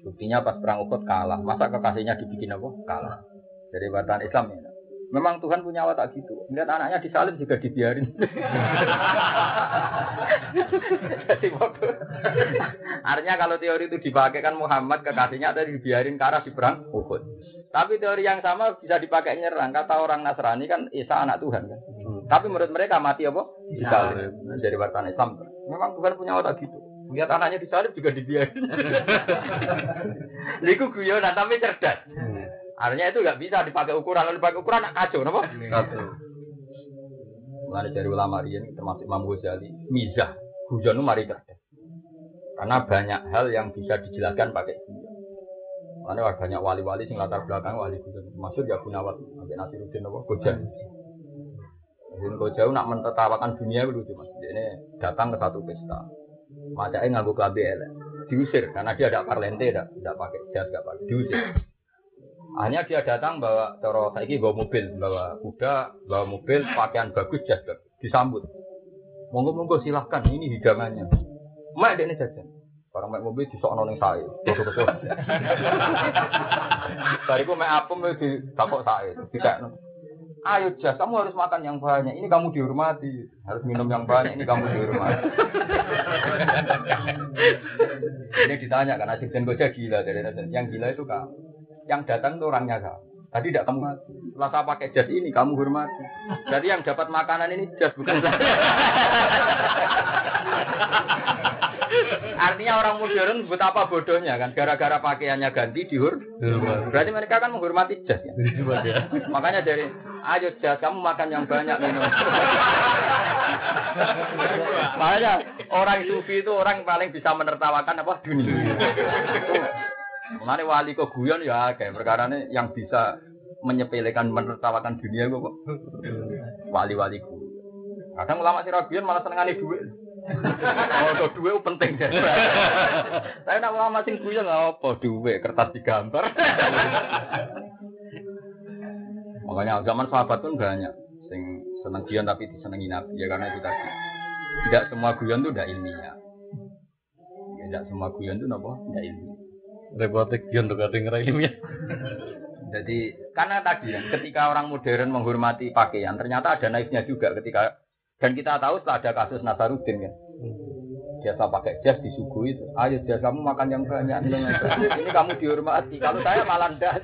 A: Buktinya pas perang Uhud kalah. Masa kekasihnya dibikin apa? Kalah. Dari batan Islam ya. Memang Tuhan punya watak gitu. Melihat anaknya disalib juga dibiarin. Jadi waktu artinya kalau teori itu dipakai kan Muhammad kekasihnya ada dibiarin ke arah di perang Uhud. Tapi teori yang sama bisa dipakai nyerang. Kata orang Nasrani kan Isa anak Tuhan kan. Hmm. Tapi menurut mereka mati apa? Disalib. Dari batan Islam. Memang Tuhan punya watak gitu. Lihat anaknya disalib juga dibiarin. Liku guyonan tapi cerdas. Artinya itu nggak bisa dipakai ukuran, kalau dipakai ukuran kacau, apa? Kacau. Mulai dari ulama rian termasuk Imam Ghazali, mizah, itu mari cerdas. Karena banyak hal yang bisa dijelaskan pakai guyon. Karena banyak wali-wali sing latar belakang wali guyon. Maksud ya Gunawat, sampai Nasiruddin apa? Gojan. Jadi Gojan nak mentertawakan dunia itu mas. Ini datang ke satu pesta. Macanya nganggu kelambi elek. Diusir karena dia ada parlente, tidak tidak pakai jas, tidak pakai diusir. Hanya dia datang bawa coro saiki bawa mobil, bawa kuda, bawa mobil, pakaian bagus, jas bagus, disambut. Monggo monggo silahkan, ini hidangannya. Mak ini jajan. Barang mek mobil disok ning sae. Dodo-dodo. Bariku mek apem di takok sae, tidak. Ayo jas, kamu harus makan yang banyak. Ini kamu dihormati. Harus minum yang banyak. Ini kamu dihormati. ini ditanya kan asisten gojek gila dari yang gila itu kamu. Yang datang itu orangnya kamu. Tadi tidak kamu setelah saya pakai jas ini kamu hormati. Jadi yang dapat makanan ini jas bukan saya. Artinya orang modern betapa bodohnya kan gara-gara pakaiannya ganti dihur. Berarti mereka kan menghormati jas ya. Makanya dari ayo jas kamu makan yang banyak minum. Makanya orang sufi itu orang paling bisa menertawakan apa dunia. Mengenai wali kok guyon ya kayak perkara ini yang bisa menyepelekan menertawakan dunia kok wali-wali guyon. Kadang ulama sirabian malah senengane duit. Oh, kok duit penting deh. Saya nak ulama sing guyon apa duit kertas digambar. Makanya zaman sahabat pun banyak sing seneng guyon tapi disenengi Nabi ya karena itu tadi. Tidak semua guyon itu tidak ilmiah. Tidak semua guyon itu apa? Tidak ilmiah
C: repotnya gion tuh kadang ilmiah.
A: Jadi karena tadi ya, ketika orang modern menghormati pakaian, ternyata ada naifnya juga ketika dan kita tahu setelah ada kasus Nasaruddin kan. Biasa pakai jas disuguhi itu. Ayo jas kamu makan yang banyak. Ini kamu dihormati. Kalau saya malah ndak.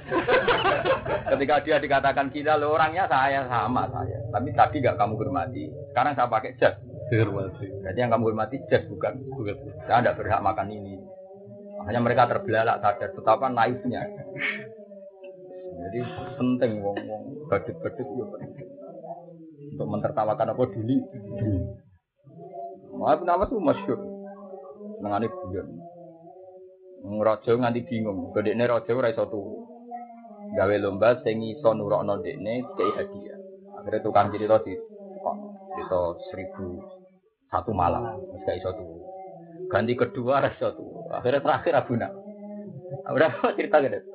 A: ketika dia dikatakan kita lo orangnya saya sama saya. Tapi tadi gak kamu hormati. Sekarang saya pakai jas.
C: Dihormati.
A: Jadi yang kamu hormati jas bukan.
C: Bukan.
A: Saya tidak berhak makan ini. Makanya mereka terbelalak sadar betapa naifnya. Jadi penting wong wong badut-badut itu penting. Untuk mentertawakan apa dulu. Maaf nama tuh masyur. Nengani bulan. Ngerojo nganti bingung. Gede rojo ora iso tuh. Gawe lomba sing iso nurokno dekne kei hadiah. Akhirnya tukang cerita di cerita seribu satu malam. Wis gak iso tuh. Ganti kedua rasa tuh. Akhirnya terakhir Abu Nak. Udah cerita gede.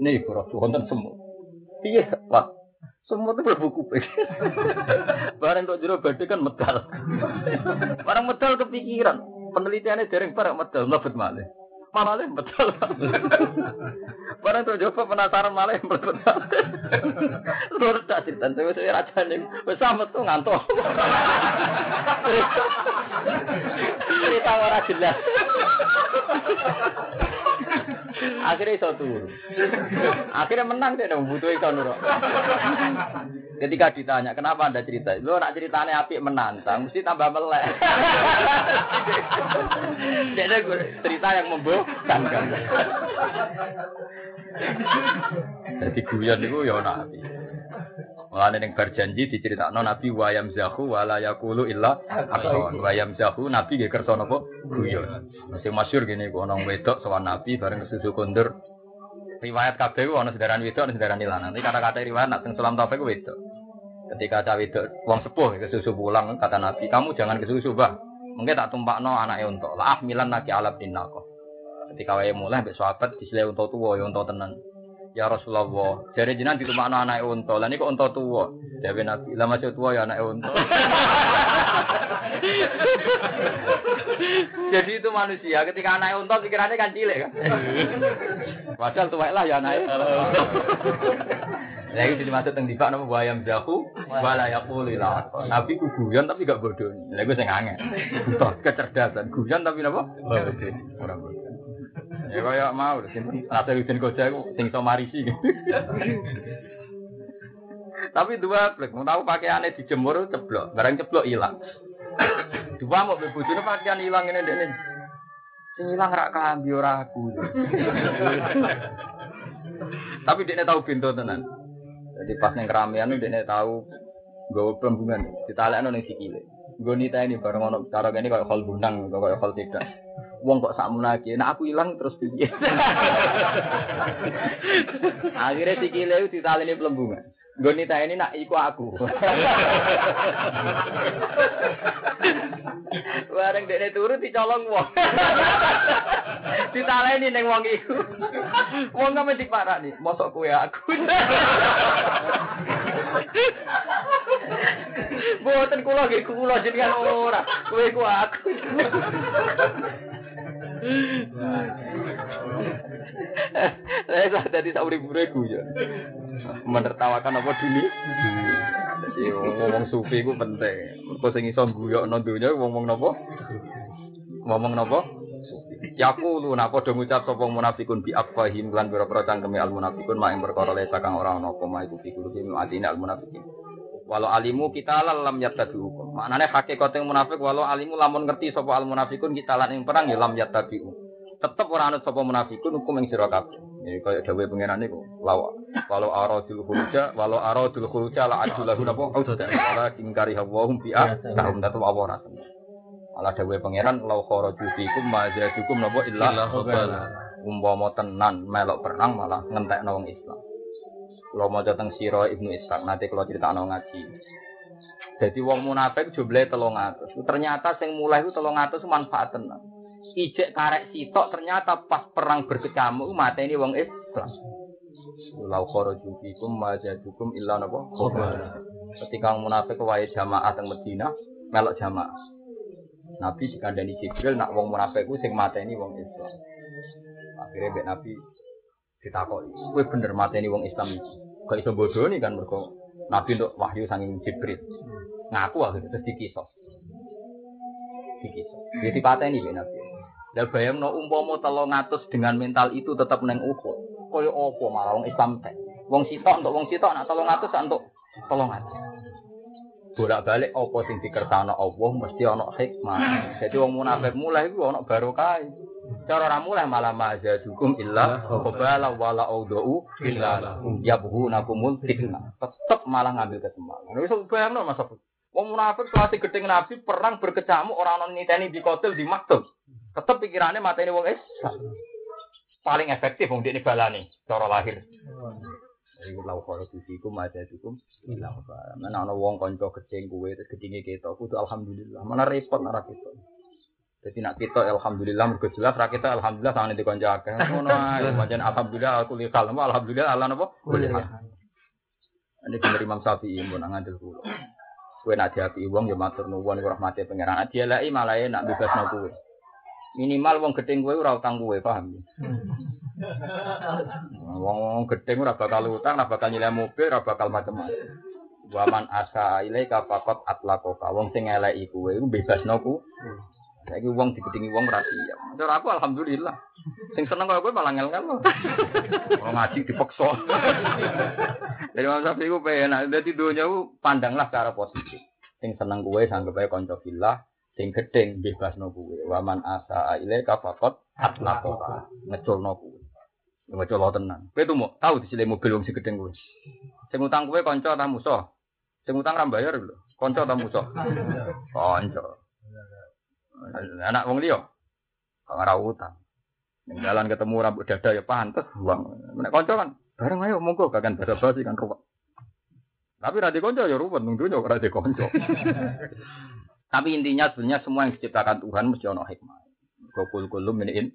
A: Nih ibu roh wonten semua. Iya, Pak. Semua itu berbuku kuping. Barang kok jero badhe kan medal. Barang medal kepikiran. Penelitiannya dereng barang medal mlebet malih. Malah betul. Barang tuh jawab penasaran malah betul. Lurus tak cerita, saya saya raja nih, bersama tuh ngantuk. Cerita orang jelas. Akhirnya iso turu. Akhirnya menang deh dong butuh iso nurut. Ketika ditanya kenapa anda cerita, lo nak ceritanya api menantang, mesti tambah melek. Jadi cerita yang membosankan. Jadi guyon itu ya nabi. Mulane ning berjanji diceritakno Nabi wayam zahu wala yaqulu illa akson. Wayam zahu Nabi nggih kersa napa guyon. Masih masyhur gini ku ana wedok sowan Nabi bareng kesusu kondur. Riwayat kabeh ku ana sedaran wedok ana sedaran lanang. Nanti kata-kata riwayat nak teng Sulam Taufik wedok. Ketika cah wedok wong sepuh kesusu pulang kata Nabi, "Kamu jangan kesusu, Bah. Mungkin tak tumpakno anake unta. Lah milan naki alab dinako." Ketika wae mulai mbek sahabat disile unta tuwa ya unta tenan. Ya Rasulullah, jare jenengan ditumakno anake unta. Lah niku unta tuwa. Dewe Nabi, lah masih tuwa ya anake unta. Jadi itu manusia, ketika anake unta pikirannya kan cilik kan. Padahal tuwa lah ya anake. Lah itu dimaksud teng dibak nama wayam jahu wala yaqulu la. Nabi ku guyon tapi gak bodoh. Lah iku sing angel. Kecerdasan guyon tapi napa? Ora bodoh. Ya kaya mau, Nasiruddin Koja itu sing iso. Tapi dua plek, mau tahu pakaiannya dijemur ceblok, barang ceblok hilang. Dua mau bebojone pakaian hilang ini ini. Sing hilang rak kambi ora aku. Tapi dia tahu pintu tenan. Jadi pas neng keramaian dia tahu gue pembungan, ditalekno ning sikile. Gue nita ini bareng ono cara gini kayak hal bunang, kayak hal tidak. Wong kok sakmono lagi. Nah aku hilang terus piye? Akhirnya sikile ditaleni pelembungan. Nggo ini nak iku aku. Bareng dekne turu dicolong wong. Ditaleni ning wong iku. Wong kok mesti parani, mosok kowe aku. Boten kula nggih kula jenengan ora. Kowe ku aku. Saya tadi tak urip-uriku ya. Menertawakan apa dulu? Jadi ngomong sufi ku penting. Mergo sing iso guyokno donya ngomong napa? Ngomong napa? Yaku lu nak padha ngucap sapa munafikun bi afahim lan pira-pira cangkeme al munafikun mak ing perkara le kang ora ana apa mak iku fikul fi atine al munafikin. Walau alimu kita lam yattabi'u. Maknane hakikat yang munafik walau alimu lamun ngerti sapa al munafikun kita lan ing perang ya lam yattabi'u. Tetep ora anut sapa munafikun hukum ing sira kabeh. Ini kaya dawuh pangeran niku. Lawa. Walau aradul khuruja walau aradul khuruja la ajulahu napa auda. Wala ingkari hawahum bi'a kaum datu awara. Malah dawuh pangeran lau kharaju fikum ma jadukum napa illa. Umpama tenan melok perang malah ngentekno wong Islam. Kalau mau datang siro ibnu Ishaq nanti kalau cerita ngaji. Jadi wong munafik jumlahnya telung atus. Ternyata sing mulai itu telung atus manfaat tenang. Ijek karek sitok ternyata pas perang berkecamuk mata ini wong Islam. Lau kharaju fikum ma jadukum illa napa Ketika munafik wae jamaah teng Medina melok jamaah. Nabi dikandani Jibril nak wong munafik ku sing mateni wong Islam. Akhirnya Mbak Nabi ditakoki, kowe bener mateni wong Islam iki. Kok iso bodoni kan mergo Nabi untuk wahyu sanging Jibril. Ngaku akhirnya terus dikisos. Dikisos. Jadi pateni Mbak Nabi. Lah bayangno umpama 300 dengan mental itu tetap neng Uhud. Kaya apa malah wong Islam teh. Wong sitok untuk wong sitok nak 300 untuk 300. Bolak-balik apa sing dikersano Allah mesti ana hikmah. Jadi wong munafik mulai iku ana barokah. Cara ora mulai malah majadukum illa qabala wala audau illa yabhunakumul fitnah. Tetep malah ngambil kesempatan. Wis bayangno Mas Wong munafik selasi gedeng Nabi perang berkecamuk orang non niteni di kotel di maktub. Tetep pikirannya mata ini wong Islam. Paling efektif wong ini balani cara lahir. Iku lau kalau fikum aja fikum bilang apa? Mana ana wong kanca gedeng kuwe terus gedenge ketok kudu alhamdulillah. Mana repot nara ketok. Jadi nak kita alhamdulillah mergo jelas ra kita alhamdulillah sangat di kanca akeh. Ngono ae pancen alhamdulillah aku li kalem alhamdulillah Allah napa? Boleh. Ini bener Imam Syafi'i mun ngandel kula. Kowe nak diapi wong ya matur nuwun iku rahmate pangeran. Dia lagi malah nak bebasno kowe. Minimal wong gedeng kowe ora utang kowe, paham? Wong gedeng ora bakal utang, ora bakal nyileh mobil, ora bakal macam-macam. Waman asa ilaika faqat atlaqaka. Wong sing eleki kowe iku bebasno ku. Saiki wong digedingi wong ra siap. Cara aku alhamdulillah. Sing seneng kaya kowe malah ngel-ngel. Wong ngaji dipaksa. Jadi Imam Syafi'i ku penak. Dadi donya ku pandanglah secara positif. Sing seneng kowe sanggep ae kanca fillah, sing gedeng bebasno kowe. Waman asa ilaika faqat atlaqaka. Ngeculno kowe. Ngecul tenan. Kowe tuh mau tahu disile mobil wong sing gedeng kowe. Sing utang kowe kanca ta musuh? Sing utang ra bayar lho. Kanca ta musuh? Kanca. Anak wong liya kok ora utang. Ning jalan ketemu rambut dada ya pantes uang. Nek kanca kan bareng ayo monggo kakan basa-basi kan ruwet. Tapi ra kanca ya ruwet nung dunya ora kanca. Tapi intinya sebenarnya semua yang diciptakan Tuhan mesti ono hikmah. Gokul kulum ini in.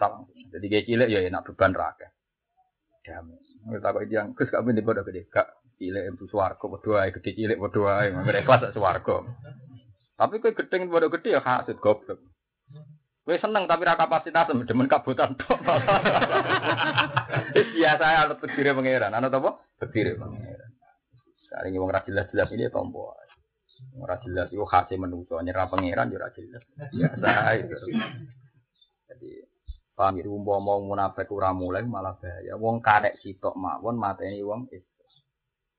A: salah. Jadi kayak cilik ya enak beban rakyat. Damai. Kita kok yang kus kami di bodoh gede. Kak cilik itu suwargo berdoa, gede cilik berdoa, mereka kelas suwargo. Tapi kue gedeng bodoh gede ya hasud goblok. Kue seneng tapi ra kapasitas demen kabutan tok. Biasa alat tegire pangeran. Ana apa? Tegire pangeran. Sekarang wong ra jelas-jelas ini tombo. Ora jelas iku khase menungso nyerah pangeran yo ora jelas. Biasa itu. Jadi paham ya umpama munafik ora mulai malah bahaya. Wong karek sitok mawon mateni wong Islam.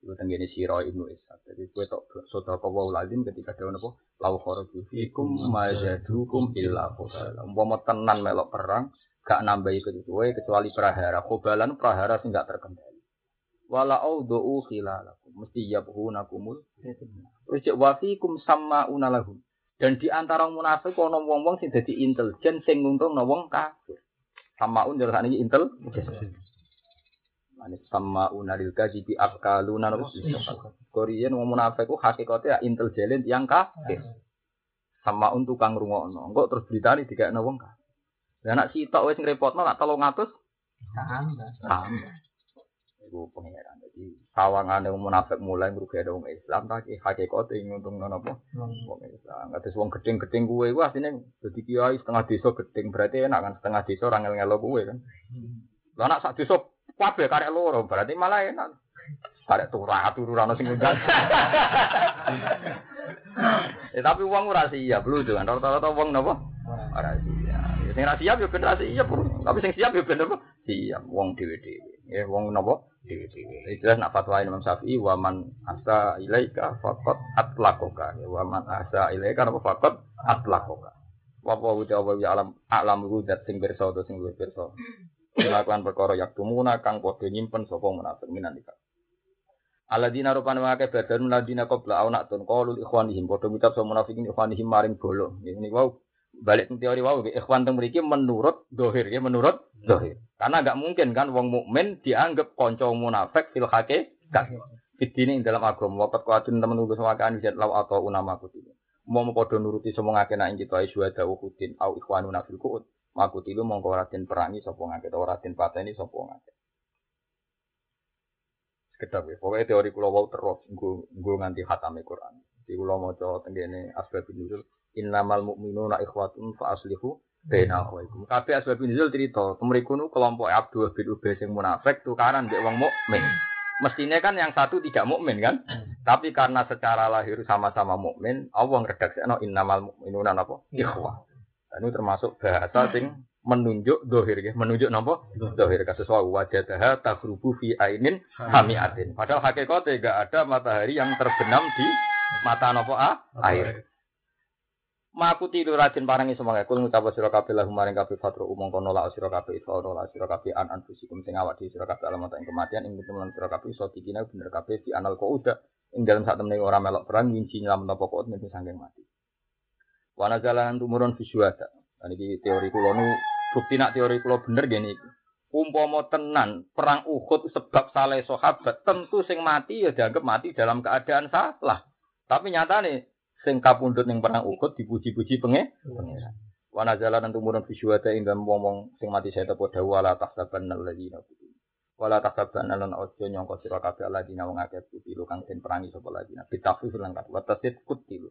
A: Iku tenggene sira Ibnu Ishaq. Jadi kowe tok sedekah wa lazim ketika ada napa lau kharaju fikum majadukum illa qala. Umpama tenan melok perang gak nambahi kowe kecuali prahara. Khobalan prahara sing gak terkendali. Wala audhu khilalakum mesti yabhunakumul Terus wa fikum sama unalahum. Dan di antara munafik ana wong-wong sing dadi intelijen sing nguntungno wong kafir. Samaun jalur sakniki intel. Manis sama unalil kajibi akaluna nopo. Korean wong munafik ku hakikate ya intelijen yang kafir. Sama untuk kang rungokno. Engko terus beritani dikekno wong kafir. Lah anak sitok wis ngrepotno lak 300
B: Tambah.
A: tambah. Iku pengeran. Jadi sawangane wong munafik mulai ngrugekno wong Islam tak hakikate nguntungno napa? Wong Islam. Kados wong gedeng-gedeng kuwe iku asline dadi kiai setengah desa gedeng berarti enak kan setengah desa ora ngel-ngelo kuwe kan. Lah anak sak desa kabeh karek loro berarti malah enak. Karek turah turu ora ono sing ngundang. Eh tapi wong ora siap lho kan rata-rata wong napa? Ora siap. Ya, Sing ora siap ya ben ora siap. Tapi sing siap ya ben apa? Siap wong dhewe-dhewe. Ya wong napa? Dhewe-dhewe. Itu nak fatwa Imam Syafi'i wa man asa ilaika faqat atlaqaka. Ya wa man asa ilaika napa faqat atlaqaka. Wa wa wa ya alam alam rudat sing pirsa utawa sing luwih pirsa. Melakukan perkara yak tumuna kang padha nyimpen sapa munafik minan ikak. Aladina rupane wae badan ladina qabla au tun qalu ikhwanihim padha ngucap sapa munafikin ikhwanihim maring bolo. Ini wau balik ke teori wau ikhwan teng mriki menurut dohir ya menurut dohir. Karena nggak mungkin kan wong mukmin dianggap kanca munafik fil haqiqat. Fitini ing dalam agama waqt kuatin temen nulis wakaan jat law atau unama kutilu. Mau padha nuruti semua ngake nak kita isu ada ukudin au ikhwanuna fil kuut. Makutilu mongko ora den perangi sapa ngake ora den pateni sapa ngake. Sekedap ya. Pokoknya teori kula wau terus nggo nganti khatame Quran. Di kula maca tengene asbabun nuzul innamal mu'minuna ikhwatun fa aslihu baina akhwaikum. Kabeh asbabun nuzul cerita, temriku nu kelompok Abdullah bin Ubay sing munafik tukaran mbek wong mukmin. Mestinya kan yang satu tidak mukmin kan? Tapi karena secara lahir sama-sama mukmin, Allah ngredaksekno innamal mu'minuna napa? Ikhwah. Dan itu termasuk bahasa sing menunjuk dohir ya, menunjuk napa? Dohir kasus wa wajadaha tagrubu fi ainin hamiatin. Padahal hakikatnya enggak ada matahari yang terbenam di mata napa ah? air. Maku tidur rajin parangi semoga kul ngucap sira kabeh lahum maring kabeh fatru umong kono la sira kabeh iso la sira kabeh an anfusikum sing awak di sira kabeh alamat ing kematian ing temen sira kabeh iso dikina bener kabeh di anal kok udah ing dalam saat temene ora melok perang winci nyelam napa kok mesti sangking mati. Wana jalan tumurun visuada. Dan iki teori kula nu bukti nak teori kula bener gini iki. Umpama tenan perang Uhud sebab salah sahabat, tentu sing mati ya dianggap mati dalam keadaan salah. Tapi nyatane sing kapundhut ning perang Uhud dipuji-puji penge pengiran. Wa nazala lan tumurun fi syuhada ing dalem wong sing mati saya tepo dawa la tahsaban alladzina qutilu. Wala tahsaban lan ojo nyangka sira kabeh alladzina wong akeh qutilu kang den perangi sapa alladzina. Bitafsir lan kat wa tasid qutilu.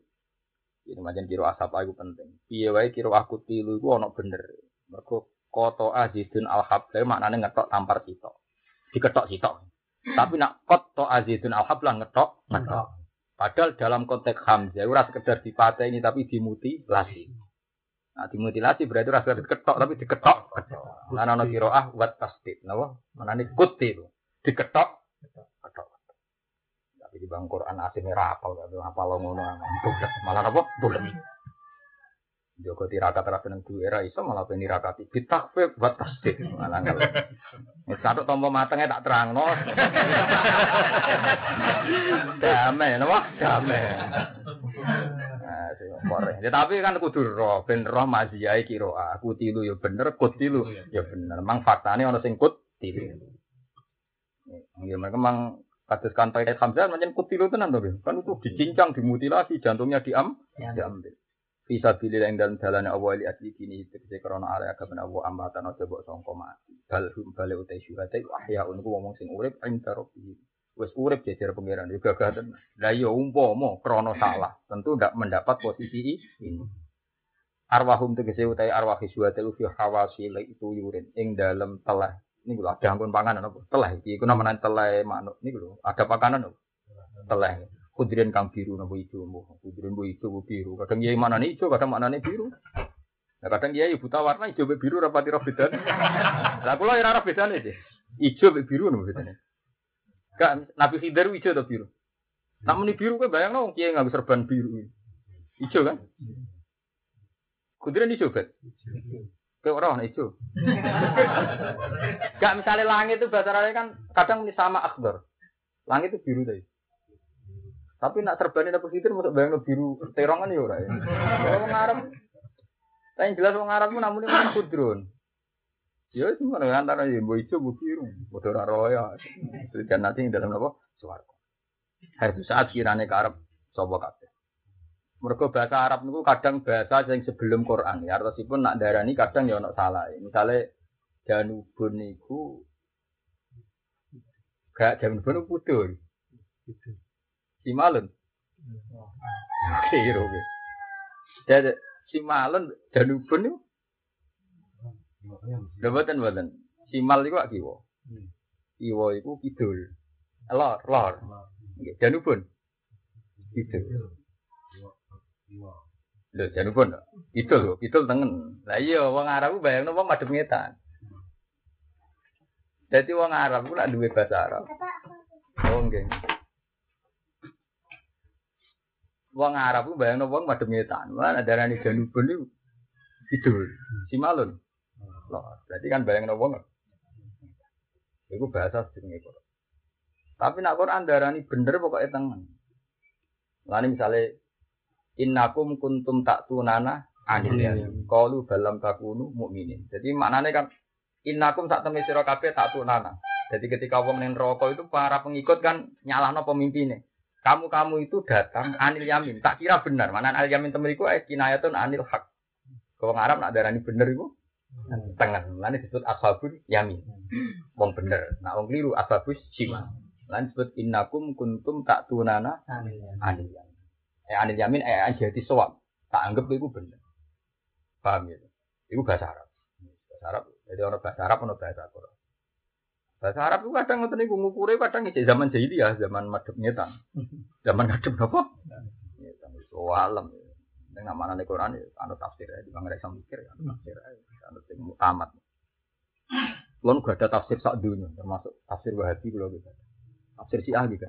A: Ini macam kiro asap aku penting. Piye wae kiro aku tilu iku ana bener. Mergo koto azidun al habla maknane ngetok tampar sitok. Diketok sitok. Tapi nak koto azidun al habla ngetok ngetok. Padahal dalam konteks Hamzah ora sekedar dipateni tapi dimutilasi. Nah, dimutilasi berarti ora sekedar diketok tapi diketok. Lan ana qiraah wat tasdid. Napa? Manane kutil. Diketok ketok. Tapi di bang Quran asine apal tapi apal ngono. Malah apa? Bulet. Joko tirakat ra seneng duwe ra iso malah ben nirakati bitakfif wat tasdid. Malah ngel. Wis katok tompo matenge tak terangno. Damai, napa? Damai. Nah, sing kore. Ya, tapi kan kudu roh, ben roh maziyai kiro aku tilu ya bener, kut tilu ya bener. Mang faktane ana sing kut tilu. Ya mereka mang kados kantai Hamzah macam kut tilu tenan to, kan itu dicincang, dimutilasi, jantungnya diam, diambil. Bisa pilih yang dalam jalannya Allah li asli kini tegese krana area agama Allah ambatan aja mbok sangka mati. Bal hum bale utai syuhada ahya unku ngomong sing urip ing rabbih. Wis urip jejer pangeran juga gak Lah ya umpama krana salah, tentu ndak mendapat posisi ini. Arwahum tegese utai arwah syuhada fi hawasil itu yurin ing dalam telah ini lho ada angkun panganan apa? Telah iki iku namanya telah manuk niku lho, ada pakanan lho. Telah. Kudirin kang biru nopo ijo mo. Kudirin bu ijo bu biru. Kadang kiai mana nih ijo, kadang mana nih biru. Nah, kadang kiai buta warna ijo be biru rapati roh bedane. Lah kula ora roh bedane deh. Ijo be biru nopo bedane. Kak Nabi Khidir ijo atau biru? Namun ini biru kan bayang dong kiai nggak serban biru. Ijo kan? Kudirin ijo bet. Kayak orang ijo. Gak misalnya langit itu bahasa kan kadang ini sama akbar. Langit itu biru tadi. Tapi nak terbani apa sitir masuk bayang biru terongan ya ora. ya. Kalau wong Arab tapi jelas wong Arab ku namune wong kudrun. Ya semua dengan antara ya mbok ijo mbok biru, padha roya. Dan nanti dalam apa? Swarga. Hari saat kirane karep sapa kabeh. Mergo bahasa Arab niku kadang bahasa yang sebelum Quran. Ya artosipun nak darani kadang ya ono salah. Misale Danubun niku gak Danubun pudul. Simalun. Oke. Jadi Simalun Danubun niku lho mboten mboten. Simal iku kiwa. Kiwa iku kidul. Lor, lor. Nggih, Danubun. Kidul. Lho, Danubun. Kidul kidul tengen. Lah iya wong Arab bayangno wong madhep ngetan. Jadi wong Arab ku lak duwe bahasa Arab. Oh nggih. Wong Arab ku bayangno wong madhep ngetan. Lah darani Danubun niku kidul. Simalun. Loh, berarti kan bayangno wong. Iku bahasa jenenge Quran. Tapi nak Quran darani bener pokoknya tengen. Lani misalnya innakum kuntum tak tunana anil yamin. Qalu balam takunu mukminin. Jadi maknanya kan innakum sak temen sira kabeh tak tunana. Jadi ketika wong ning neraka itu para pengikut kan nyalahno pemimpinnya. Kamu-kamu itu datang anil yamin. Tak kira benar. Mana anil yamin temen iku eh kinayatun anil hak. Wong Arab nak darani bener iku tengen. Lan disebut ashabul yamin. Wong bener. Nak wong keliru ashabus shimal. Lan disebut innakum kuntum tak tunana anil yamin. Eh anil yamin eh jadi sowab. Tak anggap itu bener. Paham ya? Itu bahasa Arab. Bahasa Arab. Jadi orang bahasa Arab, orang bahasa Quran. Bahasa Arab itu kadang ngoten niku ngukure kadang iki zaman jahiliyah, zaman madhep ngetan. Zaman madhep napa? Ngetan iso alam. Ning nak manane Quran ya ana tafsir ya, di mangre iso mikir ya, ana tafsir ya, ana sing mutamat. Kulon gak ada tafsir sak dunia, termasuk tafsir Wahabi kula gitu. Tafsir Syiah juga.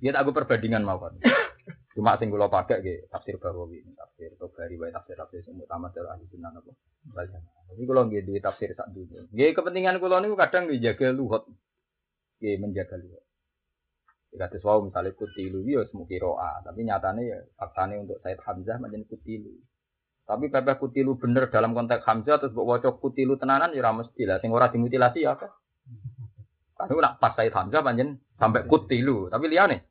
A: Dia tak aku perbandingan mau kan. Cuma sing kula pakai ge tafsir Bawawi, tafsir Tobari, wae tafsir tafsir sing utama dari ahli sunnah apa. Banyak. Tapi kula nggih duwe tafsir sak dunia. Nggih kepentingan kula niku kadang dijaga luhut. Nggih menjaga luhut. Ya kados wau misale kutilu ya wis roa, tapi nyatane ya faktane untuk Said Hamzah menjadi kutilu. Tapi pepeh kutilu bener dalam konteks Hamzah terus mbok waca kutilu tenanan ya ora mesti lah. Sing ora dimutilasi ya apa? Kan nak pas Said Hamzah panjen sampai kutilu, tapi liane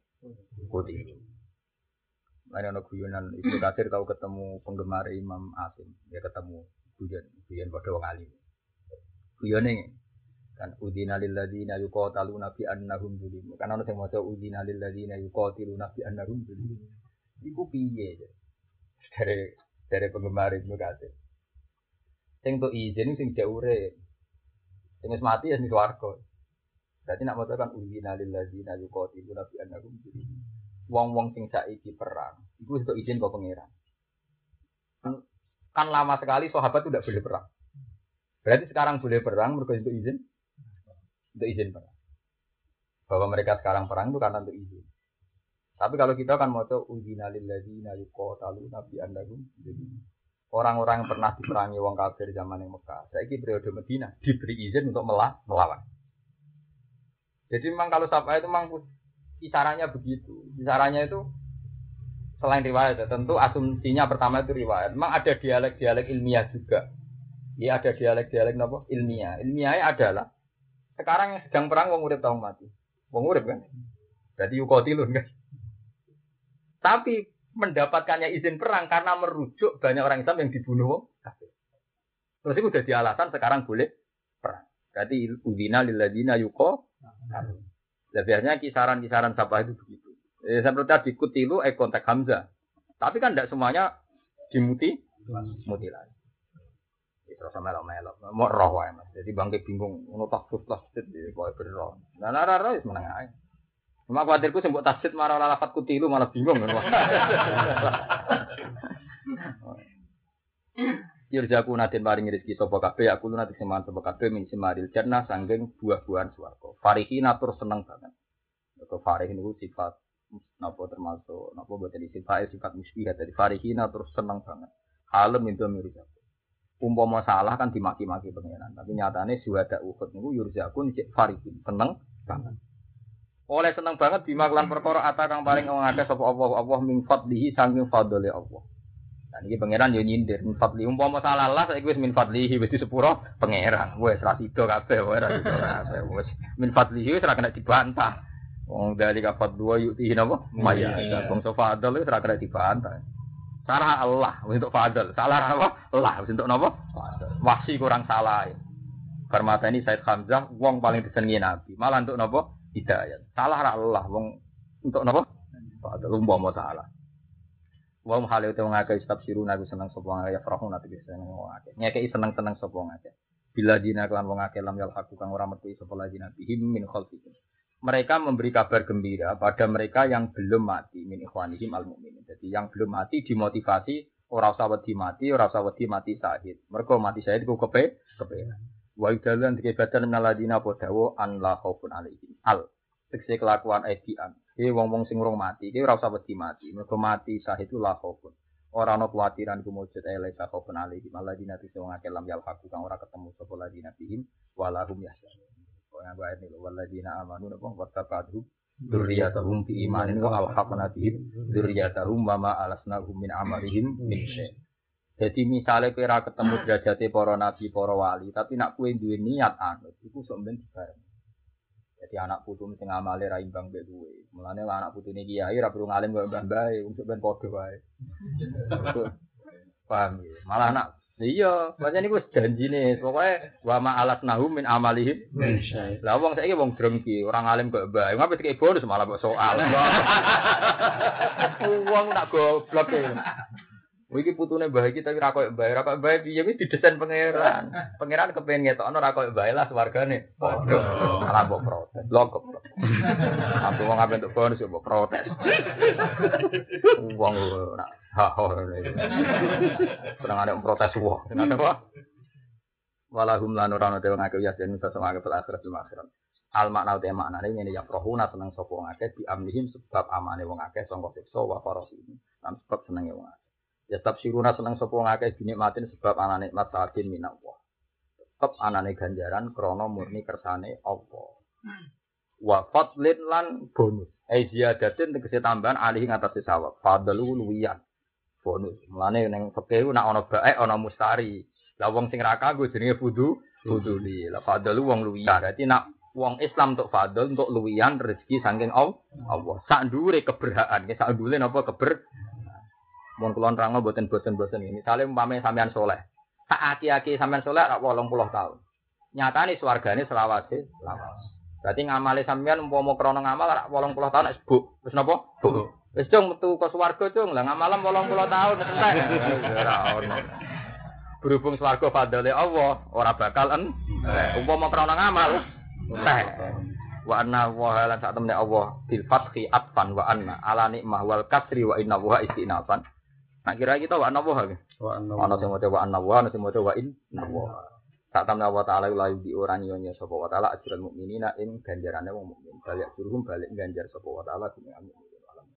A: kutilu. Lain ada guyonan Ibnu Katsir tahu ketemu penggemar Imam Asim, dia ketemu guyon, guyon pada wong alim. Guyone kan udina lil ladzina yuqataluna bi annahum zulim. Kan ana sing maca udina lil ladzina yuqatiluna bi annahum zulim. Iku piye? Dari dari penggemar Ibnu Katsir. Sing tuh izin sing jauh urip. Sing wis mati ya sing swarga. Berarti nak maca kan udina lil ladzina yuqatiluna bi annahum zulim. Wong-wong sing saiki perang, itu itu izin kok pangeran. Kan, kan lama sekali sahabat tidak boleh perang. Berarti sekarang boleh perang mereka itu izin, untuk izin perang. Bahwa mereka sekarang perang itu karena untuk izin. Tapi kalau kita kan mau tahu udina lilladzina yuqatalu nabi andagum. Jadi orang-orang yang pernah diperangi wong kafir zaman yang Mekah, saya periode Medina diberi izin untuk melah, melawan. Jadi memang kalau siapa itu memang kisarannya begitu. Kisarannya itu selain riwayat, ya, tentu asumsinya pertama itu riwayat. Memang ada dialek-dialek ilmiah juga. Ya ada dialek-dialek apa? Ilmiah. Ilmiahnya adalah sekarang yang sedang perang wong urip tahu mati. Wong urip kan? Berarti yukotilun kan? Tapi mendapatkannya izin perang karena merujuk banyak orang Islam yang dibunuh wong kafir. Terus itu jadi alasan sekarang boleh perang. Berarti udina lilladina yuko. Nah, biasanya kisaran-kisaran siapa itu begitu. Eh, seperti tadi kutilu eh kontak Hamzah. Tapi kan tidak semuanya dimuti mutilasi. Terus sama melok mau roh wae mas. Jadi bangke bingung, ngono takut tasdid di boy berroh. Nah nara roh is menang aja. Cuma khawatirku buat tasdid marah lafat kutilu malah bingung kan. Yurjaku natin paring rezeki sapa kabeh aku lu nanti semangat sapa kabeh min simaril jannah sanggeng buah-buahan swarga. Farihi natur seneng banget. Kau farih niku sifat napa termasuk napa boten sifat sifat musbihah dari farihi natur seneng banget. Halem itu mirip Umpama salah kan dimaki-maki pengiran, tapi nyatane suwada uhud niku yurzakun cek farihin seneng banget. Oleh seneng banget bima kelan perkara ata kang paling wong akeh sapa Allah Allah min fadlihi saking fadli Allah. Nah iki pangeran yo nyindir min fadli umpama salah lah saiki wis min fadlihi wis sepuro pangeran. Wis ra sida kabeh wae ra sida kabeh wis min fadlihi wis kena dibantah. Wong dari kapat dua yukti napa? Maya. Wong so fadl ra kena dibantah. Salah Allah untuk fadl. Salah apa? Allah untuk napa? Fadl. Wahsi kurang salah. Permata ini Said Hamzah wong paling disenengi Nabi. Malah untuk napa? Hidayat. Salah Allah wong untuk napa? Fadl umpama salah. Wa hale te wong akeh stab siru nabi seneng sapa wong akeh farahu nabi seneng wong akeh. Ngekeki seneng-seneng sapa wong akeh. Bila dina kelan wong akeh lam yal haku kang ora metu sapa ladina bihim min khalfihim. Mereka memberi kabar gembira pada mereka yang belum mati min ikhwanihim al mukminin. Jadi yang belum mati dimotivasi ora usah wedi mati, ora usah wedi mati syahid. Mergo mati syahid ku kepe kepe. Wa idalan dikebatan menaladina podawo an la khaufun alaihim. Al tekse kelakuan edian. Iki wong-wong sing urung mati, iki ora usah wedi mati. Mergo mati syahid itu la khaufun. Ora ana kuwatiran kumujud ele sa khaufun alaihim. Allah dina tise wong akeh lam yal haku kang ora ketemu sapa ladina bihim walahum yahzanun. Kok yang ayat ini waladina amanu napa wattaqadhum dzurriyyatahum bi imanin wa alhaqna bihim dzurriyyatahum wa ma alasnahum min amalihim min syai'. Jadi misalnya kira ketemu derajate para nabi, para wali, tapi nak kue duwe niat anut, iku sok ben dibareng. Jadi anak putu sing amale ra imbang mbek duwe. Mulane anak putune kiai ra perlu ngalim kaya mbah bae, wong ben padha wae. Paham ya? Malah anak Iya, macam ini wis janjine, pokoknya wa ma alasnahum min amalihim. Lah wong saiki wong drengki, orang alim kok bae. Ngapa dikei bonus malah kok soal. Wong nak goblok e. Wih, iki putune mbah iki tapi ra koyo mbah, ra koyo mbah piye wis didesain pangeran. Pangeran kepengen ngetokno ra koyo mbah lah swargane. Padha. Malah mbok protes. Lho goblok. Aku wong ape entuk bonus yo mbok protes. Wong nak ha ha. Seneng ada protes wong. Kenapa apa? Walahum lan ora ana dewe ngake ya den iso sama akeh akhirat bil akhirat. Al makna uta maknane ngene ya rohuna seneng sapa wong akeh di amlihim sebab amane wong akeh sangka siksa wa farasi. Lan sebab senenge wong akeh. Ya tafsiruna seneng sapa wong akeh dinikmatin sebab ana nikmat sakin minallah. Tetep anane ganjaran krana murni kersane Allah. Wa fadlin lan bonus. Eh ziyadatin tegese tambahan alih ngatasi sawab. Fadlu luwiyan. Bonus. Mulane ning fikih nak ana baik ana mustari. Lah wong sing ra kanggo jenenge fudu fuduli. Lah fadlu wong luwiyan. Dadi nak wong Islam untuk fadl untuk luwiyan rezeki saking Allah. Sak ndure keberhaan, sak ndure napa keber Mun kula nerangno boten boten-boten ini. Misale umpame sampean soleh. Tak aki-aki sampean soleh rak 80 tahun. Nyatane swargane selawase lawas. Berarti ngamale sampean umpama krana ngamal rak 80 tahun wis buk. Wis napa? Buk. Wis cung metu ke swarga cung. Lah ngamalem 80 tahun entek. Ora ono. Berhubung swarga Allah, ora bakal en. Umpama krana ngamal entek. wa anna wa lan sak temne Allah bil fathi atfan wa anna ala nikmah wal kasri wa inna wa istinafan Nah kira kita wa anna wa
C: Wa anna
A: ana sing maca wa anna wa ana sing maca wa inna wa. Sak temne Allah taala la di ora nyonya sapa wa taala ajrul mukminina ing ganjarane wong mukmin. Balik suruhum balik ganjar sapa wa taala